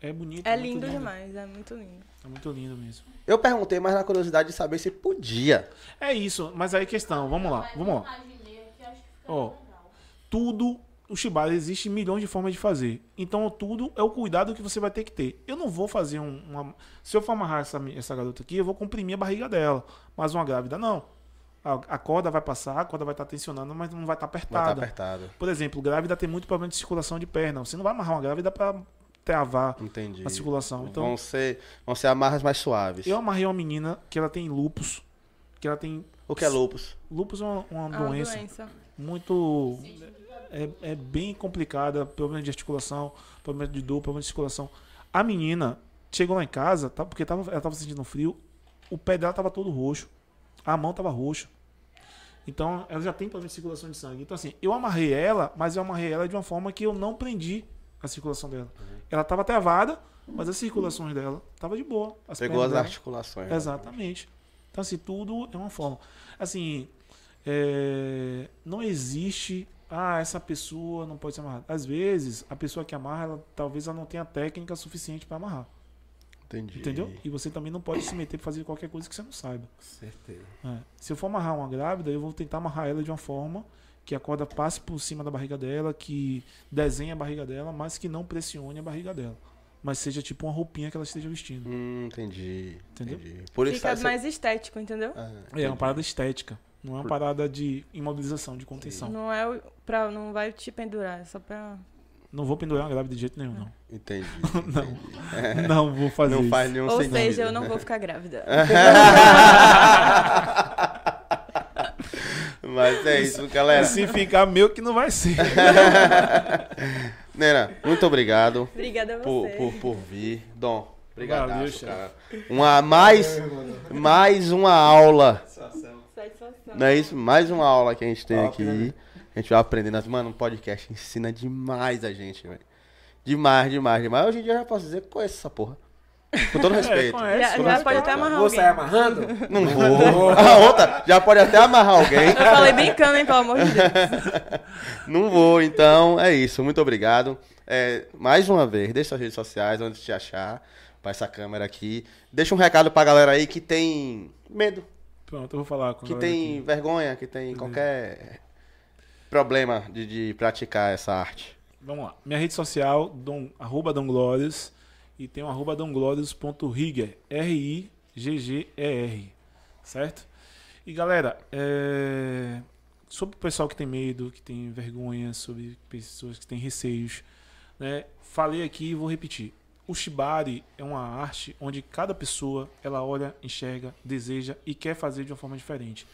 É bonito. É muito lindo demais, é muito lindo. É muito lindo mesmo. Eu perguntei mais na curiosidade de saber se podia. É isso, mas aí questão, vamos lá, Mas vamos lá. eu imaginei aqui, acho que ficaria Ó. tudo, o Shibari existe milhões de formas de fazer. Então tudo é o cuidado que você vai ter que ter. Eu não vou fazer um, uma. Se eu for amarrar essa, essa garota aqui, eu vou comprimir a barriga dela. Mas uma grávida, não. A, a corda vai passar, a corda vai estar tensionando, mas não vai estar Vai estar apertada. Por exemplo, grávida tem muito problema de circulação de perna. Você não vai amarrar uma grávida para travar Entendi. a circulação. Então, vão, ser, vão ser amarras mais suaves. eu amarrei uma menina que ela tem lupus, que ela tem O que é lupus? lupus é uma, uma É uma doença doença. muito. É, é bem complicada. Problema de articulação, problema de dor, problema de circulação. A menina chegou lá em casa, tá, porque tava, ela tava sentindo frio, o pé dela tava todo roxo, a mão tava roxa. Então, ela já tem problema de circulação de sangue. Então, assim, eu amarrei ela, mas eu amarrei ela de uma forma que eu não prendi a circulação dela. Ela tava travada, mas as circulações dela tava de boa. As Pegou as dela- articulações. Exatamente. Então, assim, tudo é uma forma. Assim, é, não existe. Ah, essa pessoa não pode ser amarrada. Às vezes, a pessoa que amarra, ela, talvez ela não tenha técnica suficiente para amarrar. Entendi. Entendeu? E você também não pode se meter pra fazer qualquer coisa que você não saiba. Certeza. É. Se eu for amarrar uma grávida, eu vou tentar amarrar ela de uma forma que a corda passe por cima da barriga dela, que desenhe a barriga dela, mas que não pressione a barriga dela. Mas seja tipo uma roupinha que ela esteja vestindo. Hum, entendi. Entendeu? Entendi. Por Fica essa- mais estético, entendeu? Ah, É entendi. uma parada estética. Não é uma parada de imobilização, de contenção. Não é o- pra. Não vai te pendurar, é só pra. Não vou pendurar uma grávida de jeito nenhum, não. Entendi. Não. Não vou fazer Não isso. faz nenhum Ou sentido. seja, eu não vou ficar grávida. Mas é isso, galera. Se ficar meu que não vai ser. Nena, muito obrigado Obrigada a por, você. por, por vir. Dom, obrigado, cara. Uma, mais, mais uma aula. Satisfação. Não é isso? Mais uma aula que a gente tem Top, aqui. né? A gente vai aprendendo. Mano, um podcast ensina demais a gente, velho. Demais, demais, demais. Hoje em dia eu já posso dizer que conheço essa porra. Com todo respeito. conhece. Já, Com já respeito. pode até amarrar Vou sair alguém. amarrando? Não vou. A outra já pode até amarrar alguém. Eu falei brincando, hein, pelo amor de Deus. Não vou, então é isso. Muito obrigado. É, mais uma vez, deixa suas redes sociais, onde te achar, pra essa câmera aqui. Deixa um recado pra galera aí que tem medo, Pronto, eu vou falar com que tem aqui. vergonha, que tem qualquer problema de, de praticar essa arte. Vamos lá. Minha rede social, dom, arroba Dom Glórias. E tem o arroba domglórias.rigger. R-I-G-G-E-R. Certo? E galera, é... sobre o pessoal que tem medo, que tem vergonha, sobre pessoas que têm receios, né? Falei aqui e vou repetir. O Shibari é uma arte onde cada pessoa ela olha, enxerga, deseja e quer fazer de uma forma diferente.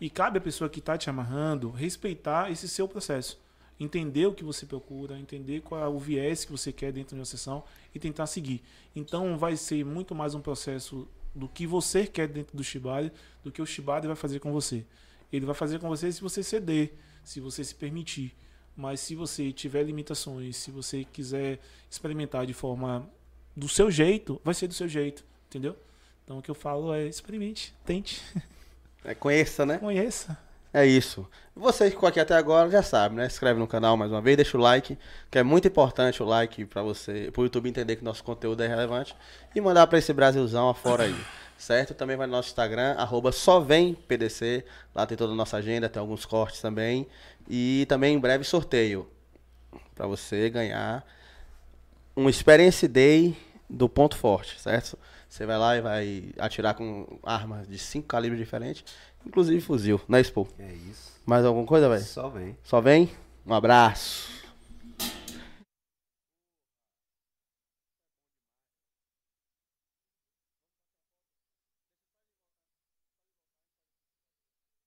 E cabe à pessoa que está te amarrando respeitar esse seu processo. Entender o que você procura, entender qual é o viés que você quer dentro de uma sessão e tentar seguir. Então vai ser muito mais um processo do que você quer dentro do Shibari do que o Shibari vai fazer com você. Ele vai fazer com você se você ceder, se você se permitir. Mas se você tiver limitações, se você quiser experimentar de forma do seu jeito, vai ser do seu jeito, entendeu? Então o que eu falo é experimente, tente, É, conheça, né? conheça. É isso. Você que ficou aqui até agora já sabe, né? Se inscreve no canal mais uma vez, deixa o like, que é muito importante o like para você, pro YouTube entender que nosso conteúdo é relevante e mandar para esse Brasilzão afora aí. Certo? Também vai no nosso Instagram, arroba só vem PDC. Lá tem toda a nossa agenda, tem alguns cortes também. E também em breve sorteio. para você ganhar um Experience Day do ponto forte, certo? Você vai lá e vai atirar com armas de cinco calibres diferentes, inclusive fuzil, na Expo. É isso. Mais alguma coisa, velho? Só vem. Só vem? Um abraço.